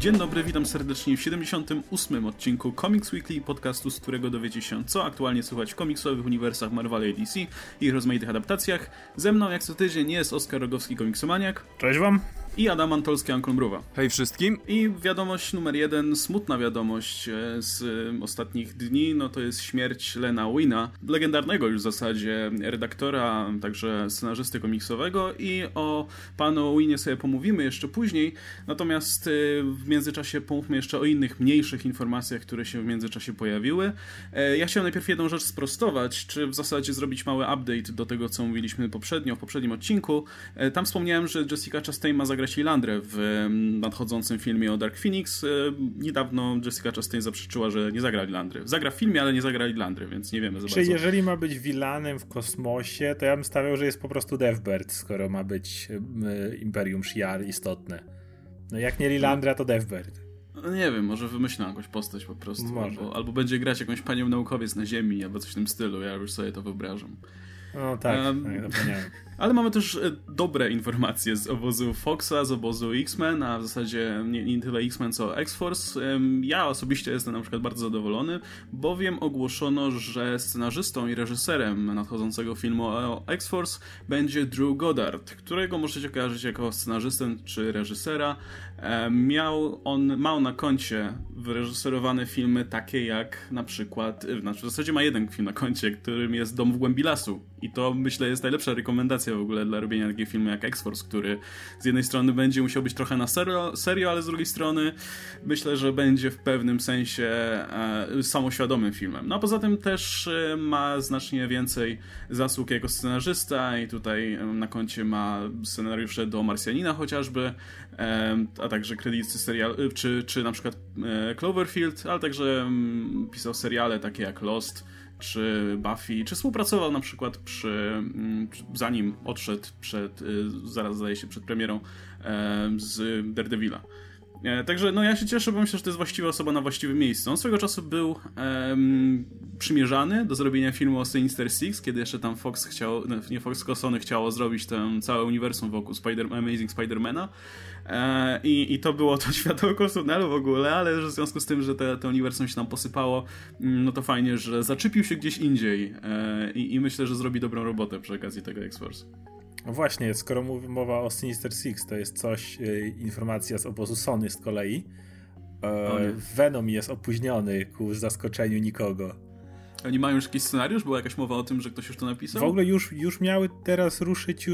Dzień dobry, witam serdecznie w 78. odcinku Comics Weekly, podcastu, z którego dowiecie się, co aktualnie słychać w komiksowych uniwersach Marvela i DC i ich rozmaitych adaptacjach. Ze mną, jak co tydzień, jest Oskar Rogowski, komiksomaniak. Cześć wam! I Adam Antolski, Ankol Mruwa. Hej wszystkim! I wiadomość numer jeden, smutna wiadomość e, z e, ostatnich dni, no to jest śmierć Lena Wina, legendarnego już w zasadzie redaktora, także scenarzysty komiksowego i o panu Winie sobie pomówimy jeszcze później, natomiast e, w międzyczasie pomówmy jeszcze o innych mniejszych informacjach, które się w międzyczasie pojawiły. Ja chciałem najpierw jedną rzecz sprostować, czy w zasadzie zrobić mały update do tego, co mówiliśmy poprzednio, w poprzednim odcinku. Tam wspomniałem, że Jessica Chastain ma zagrać Lilandrę w nadchodzącym filmie o Dark Phoenix. Niedawno Jessica Chastain zaprzeczyła, że nie zagra Lilandry. Zagra w filmie, ale nie zagra Lilandry, więc nie wiemy za Czy bardzo. jeżeli ma być vilanem w kosmosie, to ja bym stawiał, że jest po prostu Deathbird, skoro ma być y, Imperium Shiar istotne. No jak nie Lilandra, to Deathbird. No nie wiem, może wymyślę jakąś postać po prostu. Albo, albo będzie grać jakąś panią naukowiec na Ziemi, albo coś w tym stylu. Ja już sobie to wyobrażam. No tak, Um, tak zapomniałem. Ale mamy też e, dobre informacje z obozu Foxa, z obozu X-Men, a w zasadzie nie, nie tyle X-Men co X-Force. Ja osobiście jestem na przykład bardzo zadowolony, bowiem ogłoszono, że scenarzystą i reżyserem nadchodzącego filmu o X-Force będzie Drew Goddard, którego możecie kojarzyć jako scenarzystę czy reżysera. Miał on, ma na koncie wyreżyserowane filmy takie jak na przykład, znaczy w zasadzie ma jeden film na koncie, którym jest Dom w głębi lasu. I to myślę jest najlepsza rekomendacja w ogóle dla robienia takiego filmu jak X-Force, który z jednej strony będzie musiał być trochę na serio, serio ale z drugiej strony myślę, że będzie w pewnym sensie e, samoświadomym filmem. No a poza tym też e, ma znacznie więcej zasług jako scenarzysta i tutaj e, na koncie ma scenariusze do Marsjanina chociażby, a także kredyty serial, czy, czy na przykład Cloverfield, ale także mm, pisał seriale takie jak Lost, czy Buffy, czy współpracował na przykład przy, mm, zanim odszedł przed, y, zaraz zdaje się, przed premierą e, z Daredevila. E, Także no ja się cieszę, bo myślę, że to jest właściwa osoba na właściwym miejscu. On swego czasu był em, przymierzany do zrobienia filmu o Sinister Six, kiedy jeszcze tam Fox chciał, no, nie Fox, tylko Sony chciało zrobić ten całe uniwersum wokół Spider Amazing Spider-Mana. E, i, I to było to światełko w tunelu w ogóle, ale w związku z tym, że te, to uniwersum się tam posypało, mm, no to fajnie, że zaczepił się gdzieś indziej e, i, i myślę, że zrobi dobrą robotę przy okazji tego X-Force. No właśnie, skoro mowa o Sinister Six, to jest coś, y, informacja z obozu Sony z kolei. E, Venom jest opóźniony ku zaskoczeniu nikogo. Oni mają już jakiś scenariusz? Była jakaś mowa o tym, że ktoś już to napisał? W ogóle już, już miały teraz ruszyć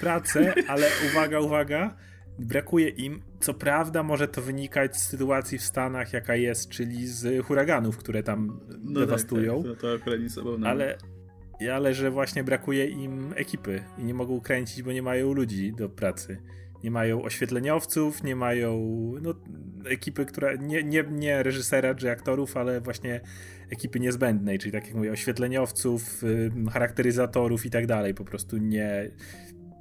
pracę, ale uwaga, uwaga, brakuje im. Co prawda może to wynikać z sytuacji w Stanach, jaka jest, czyli z huraganów, które tam No dewastują, Tak, tak, to, to akurat nic ale, ale że właśnie brakuje im ekipy i nie mogą kręcić, bo nie mają ludzi do pracy. Nie mają oświetleniowców, nie mają no, ekipy, która nie, nie, nie reżysera czy aktorów, ale właśnie ekipy niezbędnej, czyli tak jak mówię, oświetleniowców, charakteryzatorów i tak dalej. Po prostu nie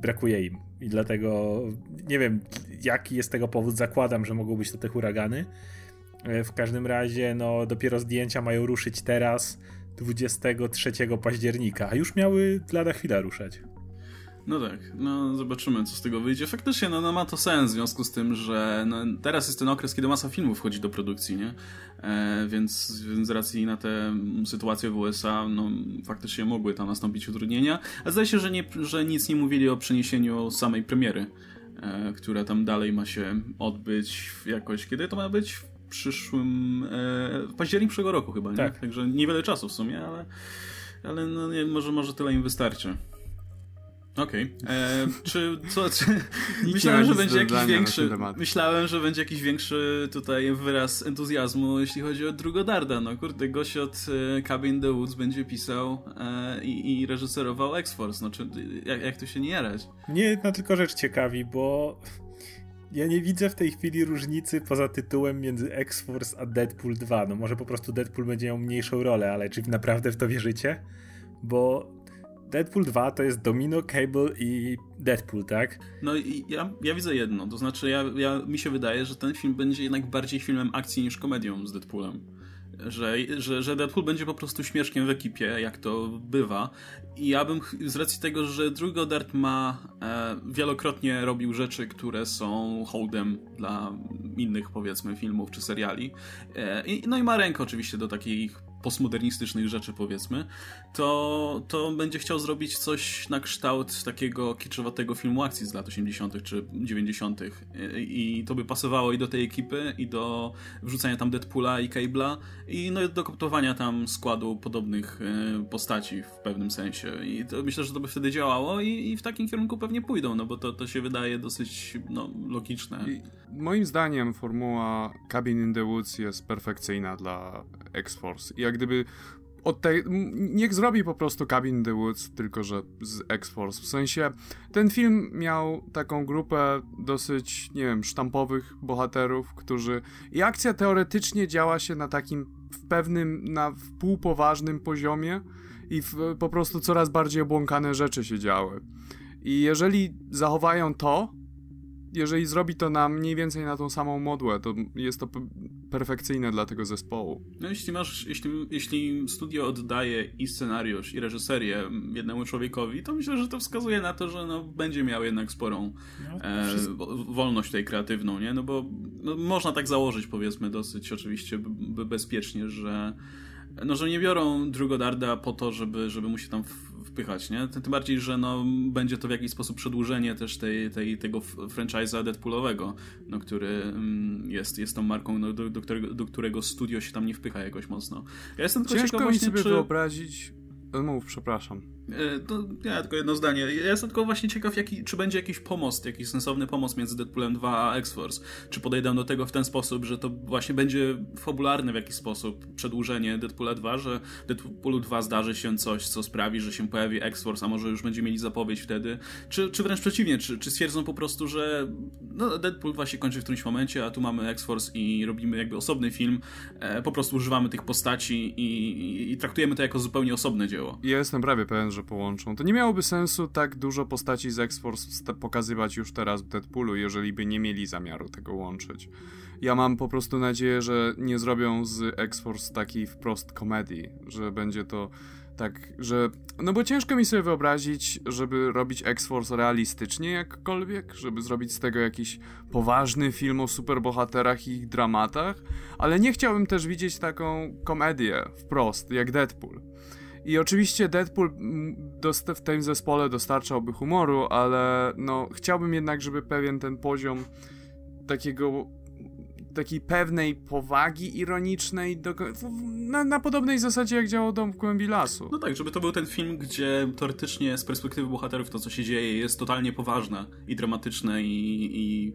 brakuje im. I dlatego nie wiem, jaki jest tego powód. Zakładam, że mogą być to te huragany. E, W każdym razie, no, dopiero zdjęcia mają ruszyć teraz, 23 października, a już miały lada chwila ruszać. No tak, no zobaczymy, co z tego wyjdzie. Faktycznie, no, no ma to sens w związku z tym, że no, teraz jest ten okres, kiedy masa filmów wchodzi do produkcji, nie? E, więc, więc z racji na tę sytuację w USA, no faktycznie mogły tam nastąpić utrudnienia. A zdaje się, że, nie, że nic nie mówili o przeniesieniu samej premiery, e, która tam dalej ma się odbyć jakoś, kiedy to ma być? W przyszłym, e, w październik przyszłego roku chyba, nie? Tak. Także niewiele czasu w sumie, ale, ale no, nie, może, może tyle im wystarczy. Okej. E, Czy co? Czy, nie myślałem, że będzie jakiś większy. Myślałem, że będzie jakiś większy tutaj wyraz entuzjazmu, jeśli chodzi o Drugodarda. No kurde, gość od e, Cabin in the Woods będzie pisał e, i, i reżyserował X-Force. No czy jak, jak tu się nie jarać? Mnie jedna tylko rzecz ciekawi, bo ja nie widzę w tej chwili różnicy poza tytułem między X-Force a Deadpool 2. No może po prostu Deadpool będzie miał mniejszą rolę, ale czy naprawdę w to wierzycie? Bo Deadpool 2 to jest Domino, Cable i Deadpool, tak? No i ja, ja widzę jedno, to znaczy ja, ja, mi się wydaje, że ten film będzie jednak bardziej filmem akcji niż komedią z Deadpoolem. że, że, że Deadpool będzie po prostu śmieszkiem w ekipie, jak to bywa. I ja bym z racji tego, że Drew Goddard ma e, wielokrotnie robił rzeczy, które są hołdem dla innych, powiedzmy, filmów czy seriali. E, no i ma rękę oczywiście do takich postmodernistycznych rzeczy, powiedzmy, to, to będzie chciał zrobić coś na kształt takiego kiczowatego filmu akcji z lat 80. czy 90. I to by pasowało i do tej ekipy, i do wrzucania tam Deadpoola i Cable'a, i no, do koptowania tam składu podobnych e, postaci w pewnym sensie. I to, myślę, że to by wtedy działało i, i, w takim kierunku pewnie pójdą, no bo to, to się wydaje dosyć no, logiczne. I moim zdaniem formuła Cabin in the Woods jest perfekcyjna dla X-Force. I jak gdyby od tej, niech zrobi po prostu Cabin the Woods, tylko że z X-Force. W sensie, ten film miał taką grupę dosyć, nie wiem, sztampowych bohaterów, którzy... I akcja teoretycznie działa się na takim, w pewnym, na w półpoważnym poziomie i w, po prostu coraz bardziej obłąkane rzeczy się działy. I jeżeli zachowają to, jeżeli zrobi to na mniej więcej na tą samą modłę, to jest to perfekcyjne dla tego zespołu. No jeśli masz, jeśli, jeśli studio oddaje i scenariusz, i reżyserię jednemu człowiekowi, to myślę, że to wskazuje na to, że no, będzie miał jednak sporą no, e, wolność tutaj kreatywną, nie? No bo no, można tak założyć, powiedzmy, dosyć oczywiście bezpiecznie, że no, że nie biorą Drugodarda po to, żeby, żeby mu się tam wpychać, nie? Tym bardziej, że no, będzie to w jakiś sposób przedłużenie też tej, tej, tego franchise'a Deadpoolowego, no, który mm, jest, jest tą marką, no, do, do, którego, do którego studio się tam nie wpycha jakoś mocno. Ja jestem tylko Ciężko mi sobie czy... wyobrazić... Mów, przepraszam. E, to ja tylko jedno zdanie. Ja jestem tylko właśnie ciekaw, jaki, czy będzie jakiś pomost, jakiś sensowny pomost między Deadpoolem 2 a X-Force. Czy podejdę do tego w ten sposób, że to właśnie będzie fabularne w jakiś sposób przedłużenie Deadpoola 2, że Deadpoolu 2 zdarzy się coś, co sprawi, że się pojawi X-Force, a może już będzie mieli zapowiedź wtedy. Czy, czy wręcz przeciwnie, czy, czy stwierdzą po prostu, że no, Deadpool 2 się kończy w którymś momencie, a tu mamy X-Force i robimy jakby osobny film, e, po prostu używamy tych postaci i, i, i traktujemy to jako zupełnie osobne dzieło. Ja jestem prawie pewien, że połączą. To nie miałoby sensu tak dużo postaci z X-Force pokazywać już teraz w Deadpoolu, jeżeli by nie mieli zamiaru tego łączyć. Ja mam po prostu nadzieję, że nie zrobią z X-Force takiej wprost komedii, że będzie to tak, że. No bo ciężko mi sobie wyobrazić, żeby robić X-Force realistycznie jakkolwiek, żeby zrobić z tego jakiś poważny film o superbohaterach i ich dramatach, ale nie chciałbym też widzieć taką komedię wprost, jak Deadpool. I oczywiście Deadpool mm, w tym zespole dostarczałby humoru, ale no chciałbym jednak, żeby pewien ten poziom takiego takiej pewnej powagi ironicznej do, na, na, podobnej zasadzie jak działał Dom w głębi lasu. No tak, żeby to był ten film, gdzie teoretycznie z perspektywy bohaterów to, co się dzieje jest totalnie poważne i dramatyczne i, i,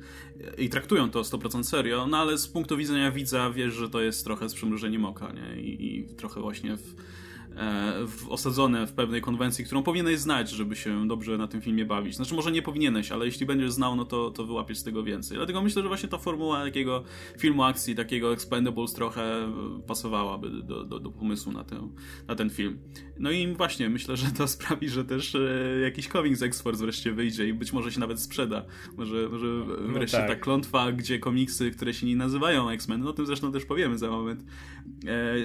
i traktują to 100% serio, no ale z punktu widzenia widza wiesz, że to jest trochę z przymrużeniem oka, nie? I, i trochę właśnie w w, osadzone w pewnej konwencji, którą powinieneś znać, żeby się dobrze na tym filmie bawić. Znaczy, może nie powinieneś, ale jeśli będziesz znał, no to, to wyłapiesz z tego więcej. Dlatego myślę, że właśnie ta formuła takiego filmu akcji, takiego Expendables trochę pasowałaby do, do, do pomysłu na, tę, na ten film. No i właśnie, myślę, że to sprawi, że też e, jakiś comic z X-Force wreszcie wyjdzie i być może się nawet sprzeda. Może, może no wreszcie no tak. ta klątwa, gdzie komiksy, które się nie nazywają X-Men, no o tym zresztą też powiemy za moment,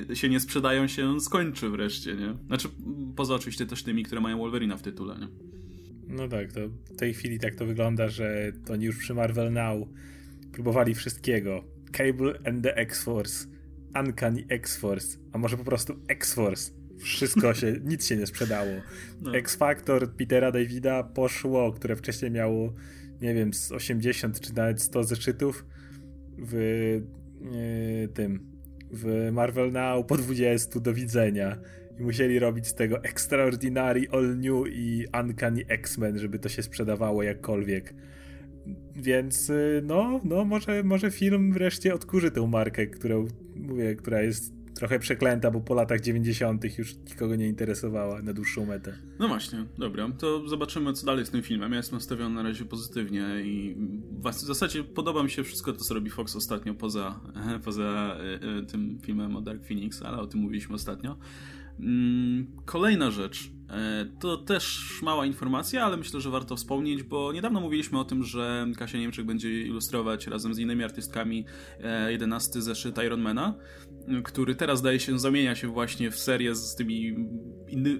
e, się nie sprzedają, się skończy wreszcie nie? Znaczy, poza oczywiście też tymi, które mają Wolverina w tytule, nie? No tak, to w tej chwili tak to wygląda, że to oni już przy Marvel Now próbowali wszystkiego. Cable and the X-Force, Uncanny X-Force, a może po prostu X-Force. Wszystko się, nic się nie sprzedało. No. X-Factor Petera Davida poszło, które wcześniej miało, nie wiem, z 80 czy nawet 100 zeszytów w yy, tym, w Marvel Now po 20 do widzenia i musieli robić z tego Extraordinary All New i Uncanny X-Men, żeby to się sprzedawało jakkolwiek. Więc y, no, no może, może film wreszcie odkurzy tę markę, którą mówię, która jest trochę przeklęta, bo po latach 90. już nikogo nie interesowała na dłuższą metę. No właśnie, dobra, to zobaczymy co dalej z tym filmem. Ja jestem nastawiony na razie pozytywnie i w zasadzie podoba mi się wszystko to, co robi Fox ostatnio poza, poza y, y, tym filmem o Dark Phoenix, ale o tym mówiliśmy ostatnio. Mm, kolejna rzecz. E, to też mała informacja, ale myślę, że warto wspomnieć, bo niedawno mówiliśmy o tym, że Kasia Niemczyk będzie ilustrować razem z innymi artystkami 11 zeszyt Ironmana, który teraz zdaje się zamienia się właśnie w serię z tymi inny,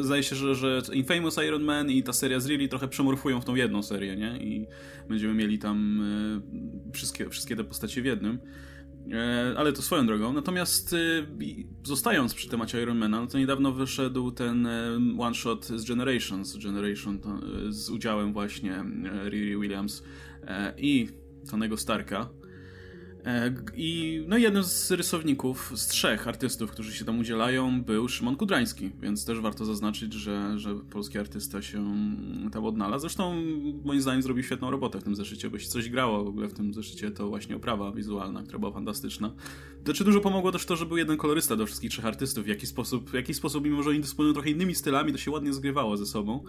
zdaje się, że, że Infamous Iron Man i ta seria z Riri trochę przemorfują w tą jedną serię, nie? I będziemy mieli tam e, wszystkie, wszystkie te postacie w jednym. E, ale to swoją drogą. Natomiast e, zostając przy temacie Ironmana, no to niedawno wyszedł ten one shot z Generations, Generation z udziałem właśnie Riri Williams i Tonego Starka. E, I no jednym z rysowników, z trzech artystów, którzy się tam udzielają, był Szymon Kudrański, więc też warto zaznaczyć, że, że polski artysta się tam odnalazł. Zresztą moim zdaniem zrobił świetną robotę w tym zeszycie, bo się coś grało w ogóle w tym zeszycie, to właśnie oprawa wizualna, która była fantastyczna. Znaczy dużo pomogło też to, że był jeden kolorysta do wszystkich trzech artystów, w jaki sposób, w jaki sposób mimo że oni dysponują trochę innymi stylami, to się ładnie zgrywało ze sobą.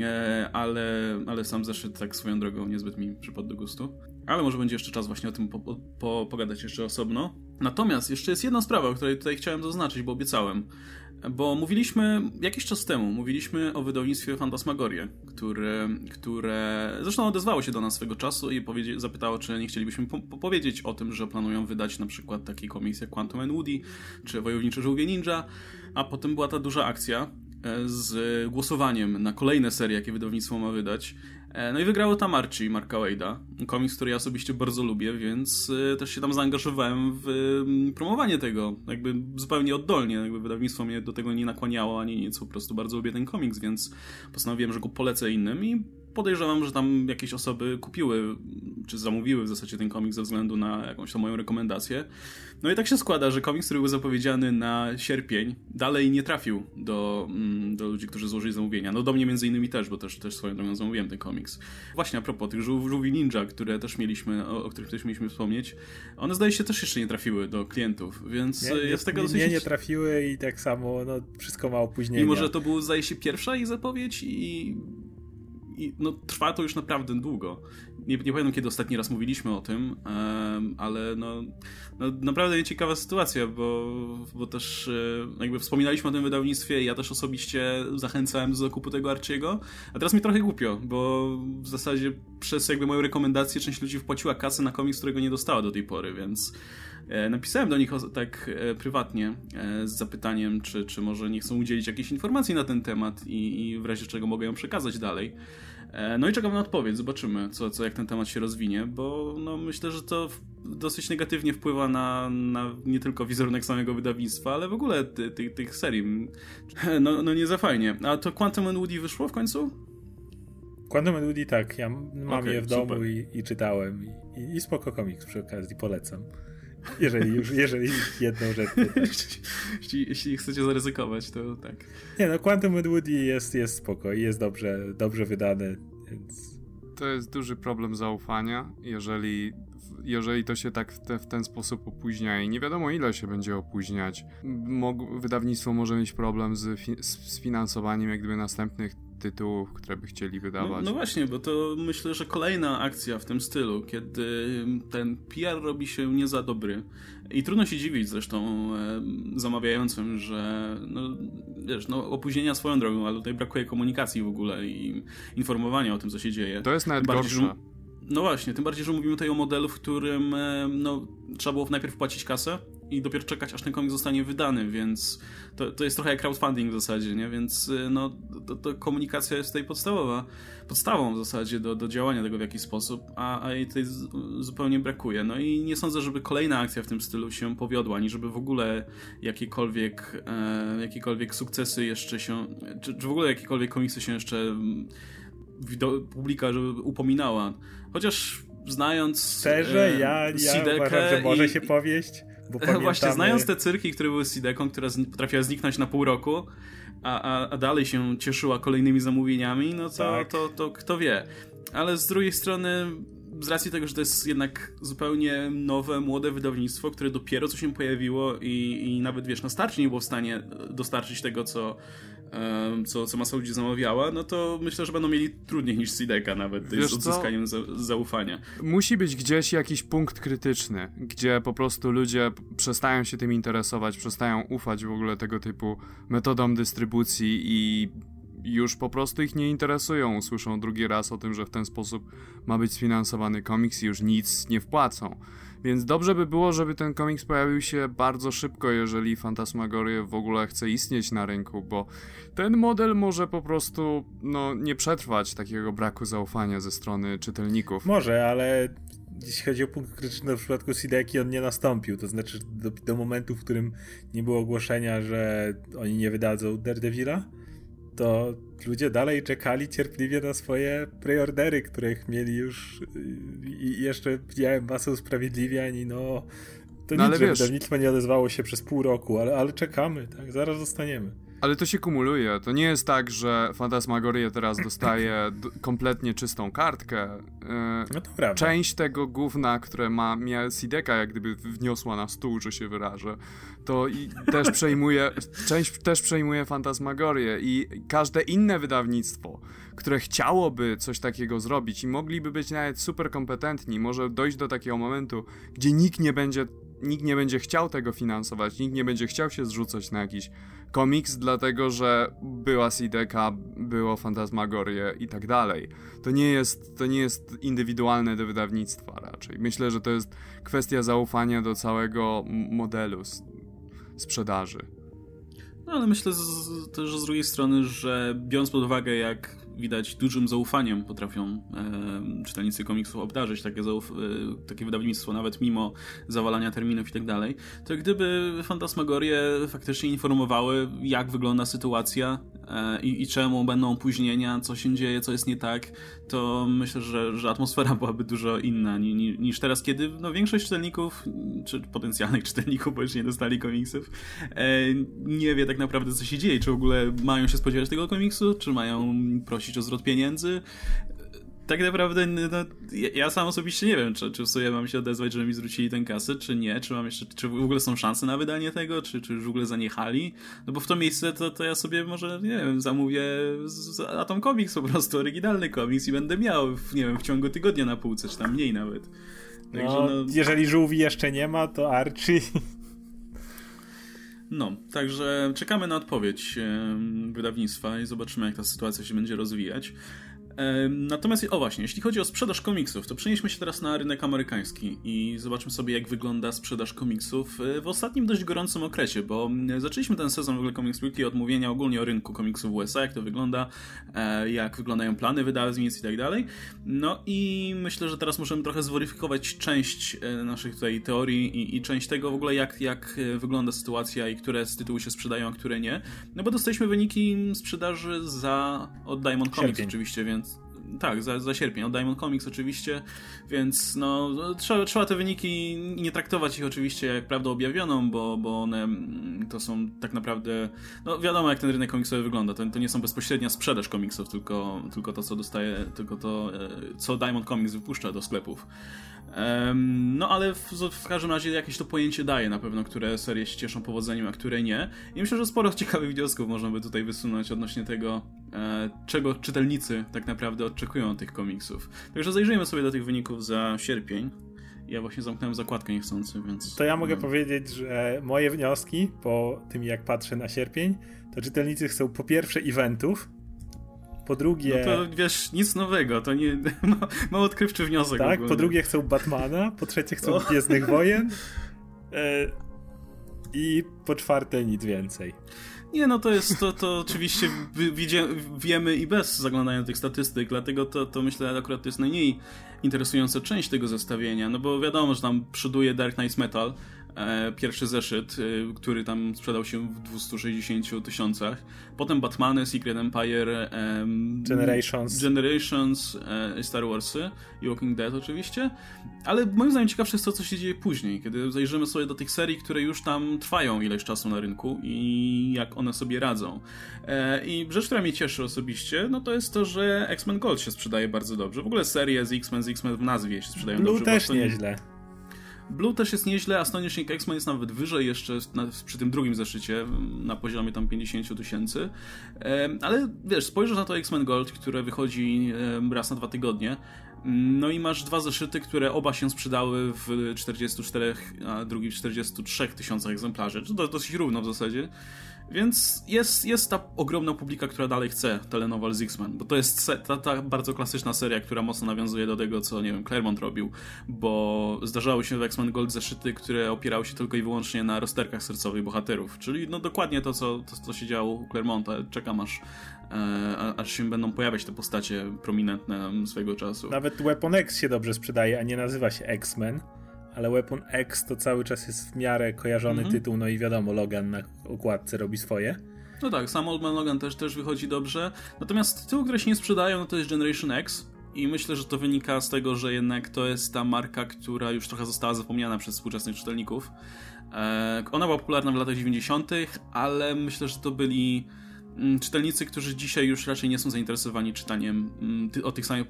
E, ale, ale sam zeszyt tak swoją drogą niezbyt mi przypadł do gustu. Ale może będzie jeszcze czas właśnie o tym po, po, pogadać jeszcze osobno. Natomiast jeszcze jest jedna sprawa, o której tutaj chciałem zaznaczyć, bo obiecałem. Bo mówiliśmy jakiś czas temu, mówiliśmy o wydawnictwie Fantasmagorie, które, które zresztą odezwało się do nas swego czasu i zapytało, czy nie chcielibyśmy po powiedzieć o tym, że planują wydać na przykład taki komiks jak Quantum and Woody, czy Wojownicze Żółwie Ninja, a potem była ta duża akcja, E, z głosowaniem na kolejne serie, jakie wydawnictwo ma wydać. E, no i wygrało tam Archie Marka Wade'a, komiks, który ja osobiście bardzo lubię, więc e, też się tam zaangażowałem w promowanie tego, jakby zupełnie oddolnie, jakby wydawnictwo mnie do tego nie nakłaniało ani nic, po prostu bardzo lubię ten komiks, więc postanowiłem, że go polecę innym i podejrzewam, że tam jakieś osoby kupiły, czy zamówiły w zasadzie ten komiks ze względu na jakąś tam moją rekomendację. No i tak się składa, że komiks, który był zapowiedziany na sierpień, dalej nie trafił do, mm, do ludzi, którzy złożyli zamówienia. No do mnie między innymi też, bo też, też swoją drogą zamówiłem ten komiks. Właśnie a propos tych żółwi ninja, które też mieliśmy, o, o, których też mieliśmy wspomnieć, one zdaje się też jeszcze nie trafiły do klientów, więc nie, jest tego dosyć... Nie, nie trafiły i tak samo, no wszystko ma opóźnienie. Mimo, że to był zdaje się pierwsza ich zapowiedź i i no, trwa to już naprawdę długo. Nie, nie pamiętam, kiedy ostatni raz mówiliśmy o tym, ale no, no naprawdę ciekawa sytuacja, bo, bo też e, jakby wspominaliśmy o tym wydawnictwie ja też osobiście zachęcałem do zakupu tego Archiego, a teraz mi trochę głupio, bo w zasadzie przez jakby moją rekomendację część ludzi wpłaciła kasę na komiks, którego nie dostała do tej pory, więc e, Napisałem do nich tak e, prywatnie z zapytaniem, czy, czy może nie chcą udzielić jakiejś informacji na ten temat i, i w razie czego mogę ją przekazać dalej. E, no i czekam na odpowiedź, zobaczymy, co, co, jak ten temat się rozwinie, bo no, myślę, że to dosyć negatywnie wpływa na, na nie tylko wizerunek samego wydawnictwa, ale w ogóle ty, ty, tych serii. No, no nie za fajnie. A to Quantum and Woody wyszło w końcu? Quantum and Woody tak, ja mam okay, je w domu i, i, czytałem i, i, i spoko komiks przy okazji, polecam. Jeżeli już, jeżeli jedną rzecz. jeśli, jeśli chcecie zaryzykować, to tak. Nie no, Quantum and Woody jest, jest spoko i jest dobrze, dobrze wydane, więc... To jest duży problem zaufania, jeżeli, jeżeli to się tak w, te, w ten sposób opóźnia i nie wiadomo ile się będzie opóźniać. Mog, wydawnictwo może mieć problem z, fi, z finansowaniem jak gdyby następnych tytułów, które by chcieli wydawać. No, no, właśnie, bo to myślę, że kolejna akcja w tym stylu, kiedy ten PR robi się nie za dobry. I trudno się dziwić zresztą e, zamawiającym, że no, wiesz, no, opóźnienia swoją drogą, ale tutaj brakuje komunikacji w ogóle i informowania o tym, co się dzieje. To jest nawet bardziej, gorsze. No właśnie, tym bardziej, że mówimy tutaj o modelu, w którym e, no, trzeba było najpierw płacić kasę i dopiero czekać, aż ten komiks zostanie wydany, więc to, to jest trochę jak crowdfunding w zasadzie, nie? Więc e, no, to, to komunikacja jest tutaj podstawowa, podstawą w zasadzie do, do działania tego w jakiś sposób, a, a jej tutaj z, zupełnie brakuje. No i nie sądzę, żeby kolejna akcja w tym stylu się powiodła, ani żeby w ogóle jakiekolwiek, e, jakiekolwiek sukcesy jeszcze się, czy, czy w ogóle jakiekolwiek komiksy się jeszcze publika żeby upominała. Chociaż znając. Szczerze, e, ja, ja uważam, że może i, się powieść. Bo pamiętamy... Właśnie, znając te cyrki, które były z Sideką, która potrafiła zniknąć na pół roku, a, a, a dalej się cieszyła kolejnymi zamówieniami, no to, tak. to, to, to kto wie. Ale z drugiej strony z racji tego, że to jest jednak zupełnie nowe, młode wydawnictwo, które dopiero co się pojawiło i, i nawet, wiesz, na starcie nie było w stanie dostarczyć tego, co, co, co masa ludzi zamawiała, no to myślę, że będą mieli trudniej niż Sideka nawet z odzyskaniem za, zaufania. Musi być gdzieś jakiś punkt krytyczny, gdzie po prostu ludzie przestają się tym interesować, przestają ufać w ogóle tego typu metodom dystrybucji i już po prostu ich nie interesują. Usłyszą drugi raz o tym, że w ten sposób ma być sfinansowany komiks i już nic nie wpłacą. Więc dobrze by było, żeby ten komiks pojawił się bardzo szybko, jeżeli Fantasmagoria w ogóle chce istnieć na rynku, bo ten model może po prostu no, nie przetrwać takiego braku zaufania ze strony czytelników. Może, ale jeśli chodzi o punkt krytyczny w przypadku Sideki, on nie nastąpił. To znaczy do, do momentu, w którym nie było ogłoszenia, że oni nie wydadzą Daredevila, to ludzie dalej czekali cierpliwie na swoje preordery, których mieli już i jeszcze widziałem masę usprawiedliwiań i no to no, nic, że wydawnictwo nie odezwało się przez pół roku, ale, ale czekamy, tak, zaraz dostaniemy. Ale to się kumuluje. To nie jest tak, że Fantasmagoria teraz dostaje kompletnie czystą kartkę. No to prawda. Część tego gówna, które ma Sideka, jak gdyby wniosła na stół, że się wyrażę, to i też przejmuje, część też przejmuje Fantasmagorię i każde inne wydawnictwo, które chciałoby coś takiego zrobić i mogliby być nawet super kompetentni, może dojść do takiego momentu, gdzie nikt nie będzie nikt nie będzie chciał tego finansować, nikt nie będzie chciał się zrzucać na jakiś komiks, dlatego że była Sideka, było Fantasmagorie i tak dalej. To nie jest, to nie jest indywidualne do wydawnictwa raczej. Myślę, że to jest kwestia zaufania do całego modelu sprzedaży. No ale myślę z, też z drugiej strony, że biorąc pod uwagę, jak widać dużym zaufaniem potrafią e, czytelnicy komiksów obdarzyć takie, zauf- e, takie wydawnictwo, nawet mimo zawalania terminów i tak dalej, to gdyby Fantasmagorie faktycznie informowały, jak wygląda sytuacja e, i, i, czemu będą opóźnienia, co się dzieje, co jest nie tak, to myślę, że, że atmosfera byłaby dużo inna ni, niż teraz, kiedy no, większość czytelników, czy potencjalnych czytelników, bo już nie dostali komiksów, e, nie wie tak naprawdę, co się dzieje, czy w ogóle mają się spodziewać tego komiksu, czy mają prosić prosić o zwrot pieniędzy. Tak naprawdę no, ja sam osobiście nie wiem, czy, czy w sobie mam się odezwać, żeby mi zwrócili ten kasy, czy nie, czy mam jeszcze, czy w ogóle są szanse na wydanie tego, czy, czy już w ogóle zaniechali. No bo w to miejsce to, to ja sobie może, nie wiem, zamówię z Atom Comics po prostu, oryginalny komiks i będę miał, w, nie wiem, w ciągu tygodnia na półce, czy tam mniej nawet. Także, no, no, jeżeli żółwi jeszcze nie ma, to Archie no, także czekamy na odpowiedź wydawnictwa i zobaczymy, jak ta sytuacja się będzie rozwijać. Natomiast, o właśnie, jeśli chodzi o sprzedaż komiksów, to przenieśmy się teraz na rynek amerykański i zobaczmy sobie, jak wygląda sprzedaż komiksów e, w ostatnim dość gorącym okresie, bo zaczęliśmy ten sezon w ogóle Comics Weekly od mówienia ogólnie o rynku komiksów w USA, jak to wygląda, e, jak wyglądają plany wydawnictw i tak dalej. No i myślę, że teraz możemy trochę zweryfikować część e, naszych tutaj teorii i, i część tego w ogóle, jak, jak wygląda sytuacja i które z tytułu się sprzedają, a które nie. No bo dostaliśmy wyniki sprzedaży za od Diamond Comics Sierpień. oczywiście, więc tak, za, za sierpień, od Diamond Comics oczywiście, więc no, trzeba, trzeba te wyniki nie traktować ich oczywiście jak prawdę objawioną, bo, bo one mm, to są tak naprawdę, no wiadomo jak ten rynek komiksowy wygląda, to, to nie są bezpośrednia sprzedaż komiksów, tylko, tylko to co dostaje, tylko to e, co Diamond Comics wypuszcza do sklepów. No ale w, w, każdym razie jakieś to pojęcie daje na pewno, które serie się cieszą powodzeniem, a które nie. I myślę, że sporo ciekawych wniosków można by tutaj wysunąć odnośnie tego, czego czytelnicy tak naprawdę oczekują od tych komiksów. Także zajrzyjmy sobie do tych wyników za sierpień. Ja właśnie zamknąłem zakładkę niechcący, więc... To ja mogę no. powiedzieć, że moje wnioski po tym jak patrzę na sierpień, to czytelnicy chcą po pierwsze eventów, po drugie. No to wiesz, nic nowego, to nie. Ma, odkrywczy wniosek. Tak, ogólnie. po drugie chcą Batmana, po trzecie chcą o. Gwiezdnych Wojen. E, I po czwarte nic więcej. Nie, no to jest, to, to oczywiście widzie, wiemy i bez zaglądania tych statystyk, dlatego to, to myślę akurat to jest najmniej interesująca część tego zestawienia, no bo wiadomo, że tam przoduje Dark Knight Metal, pierwszy zeszyt, e, który tam sprzedał się w 260 tysiącach. Potem Batmany, Secret Empire, Generations, Generations e, Star Warsy i Walking Dead oczywiście. Ale moim zdaniem ciekawsze jest to, co się dzieje później, kiedy zajrzymy sobie do tych serii, które już tam trwają ileś czasu na rynku i jak one sobie radzą. I rzecz, która mnie cieszy osobiście, no to jest to, że X-Men Gold się sprzedaje bardzo dobrze. W ogóle serie z X-Men, z X-Men w nazwie się sprzedają Blue dobrze. też nieźle. Blue też jest nieźle, Astonishing X-Men jest nawet wyżej jeszcze na, przy tym drugim zeszycie, na poziomie tam 50 tysięcy. Ale wiesz, spojrzysz na to X-Men Gold, które wychodzi raz na dwa tygodnie, no i masz dwa zeszyty, które oba się sprzedały w 44, a drugi w 43 tysiącach egzemplarzy. To dosyć równo w zasadzie. Więc jest, jest ta ogromna publika, która dalej chce telenowal z X-Men, bo to jest ta, ta, bardzo klasyczna seria, która mocno nawiązuje do tego, co, nie wiem, Claremont robił, bo zdarzały się w X-Men Gold zeszyty, które opierały się tylko i wyłącznie na rozterkach sercowych bohaterów, czyli no dokładnie to, co, to, co się działo u Claremonta. Czekam aż, e, aż się będą pojawiać te postacie prominentne swojego czasu. Nawet Weapon X się dobrze sprzedaje, a nie nazywa się X-Men ale Weapon X to cały czas jest w miarę kojarzony -hmm. tytuł, no i wiadomo, Logan na okładce robi swoje. No tak, sam Old Man Logan też, też wychodzi dobrze. Natomiast tytuły, które się nie sprzedają, no to jest Generation X. I myślę, że to wynika z tego, że jednak to jest ta marka, która już trochę została zapomniana przez współczesnych czytelników. E, ona była popularna w latach 90., ale myślę, że to byli czytelnicy, którzy dzisiaj już raczej nie są zainteresowani czytaniem mm, o tych samych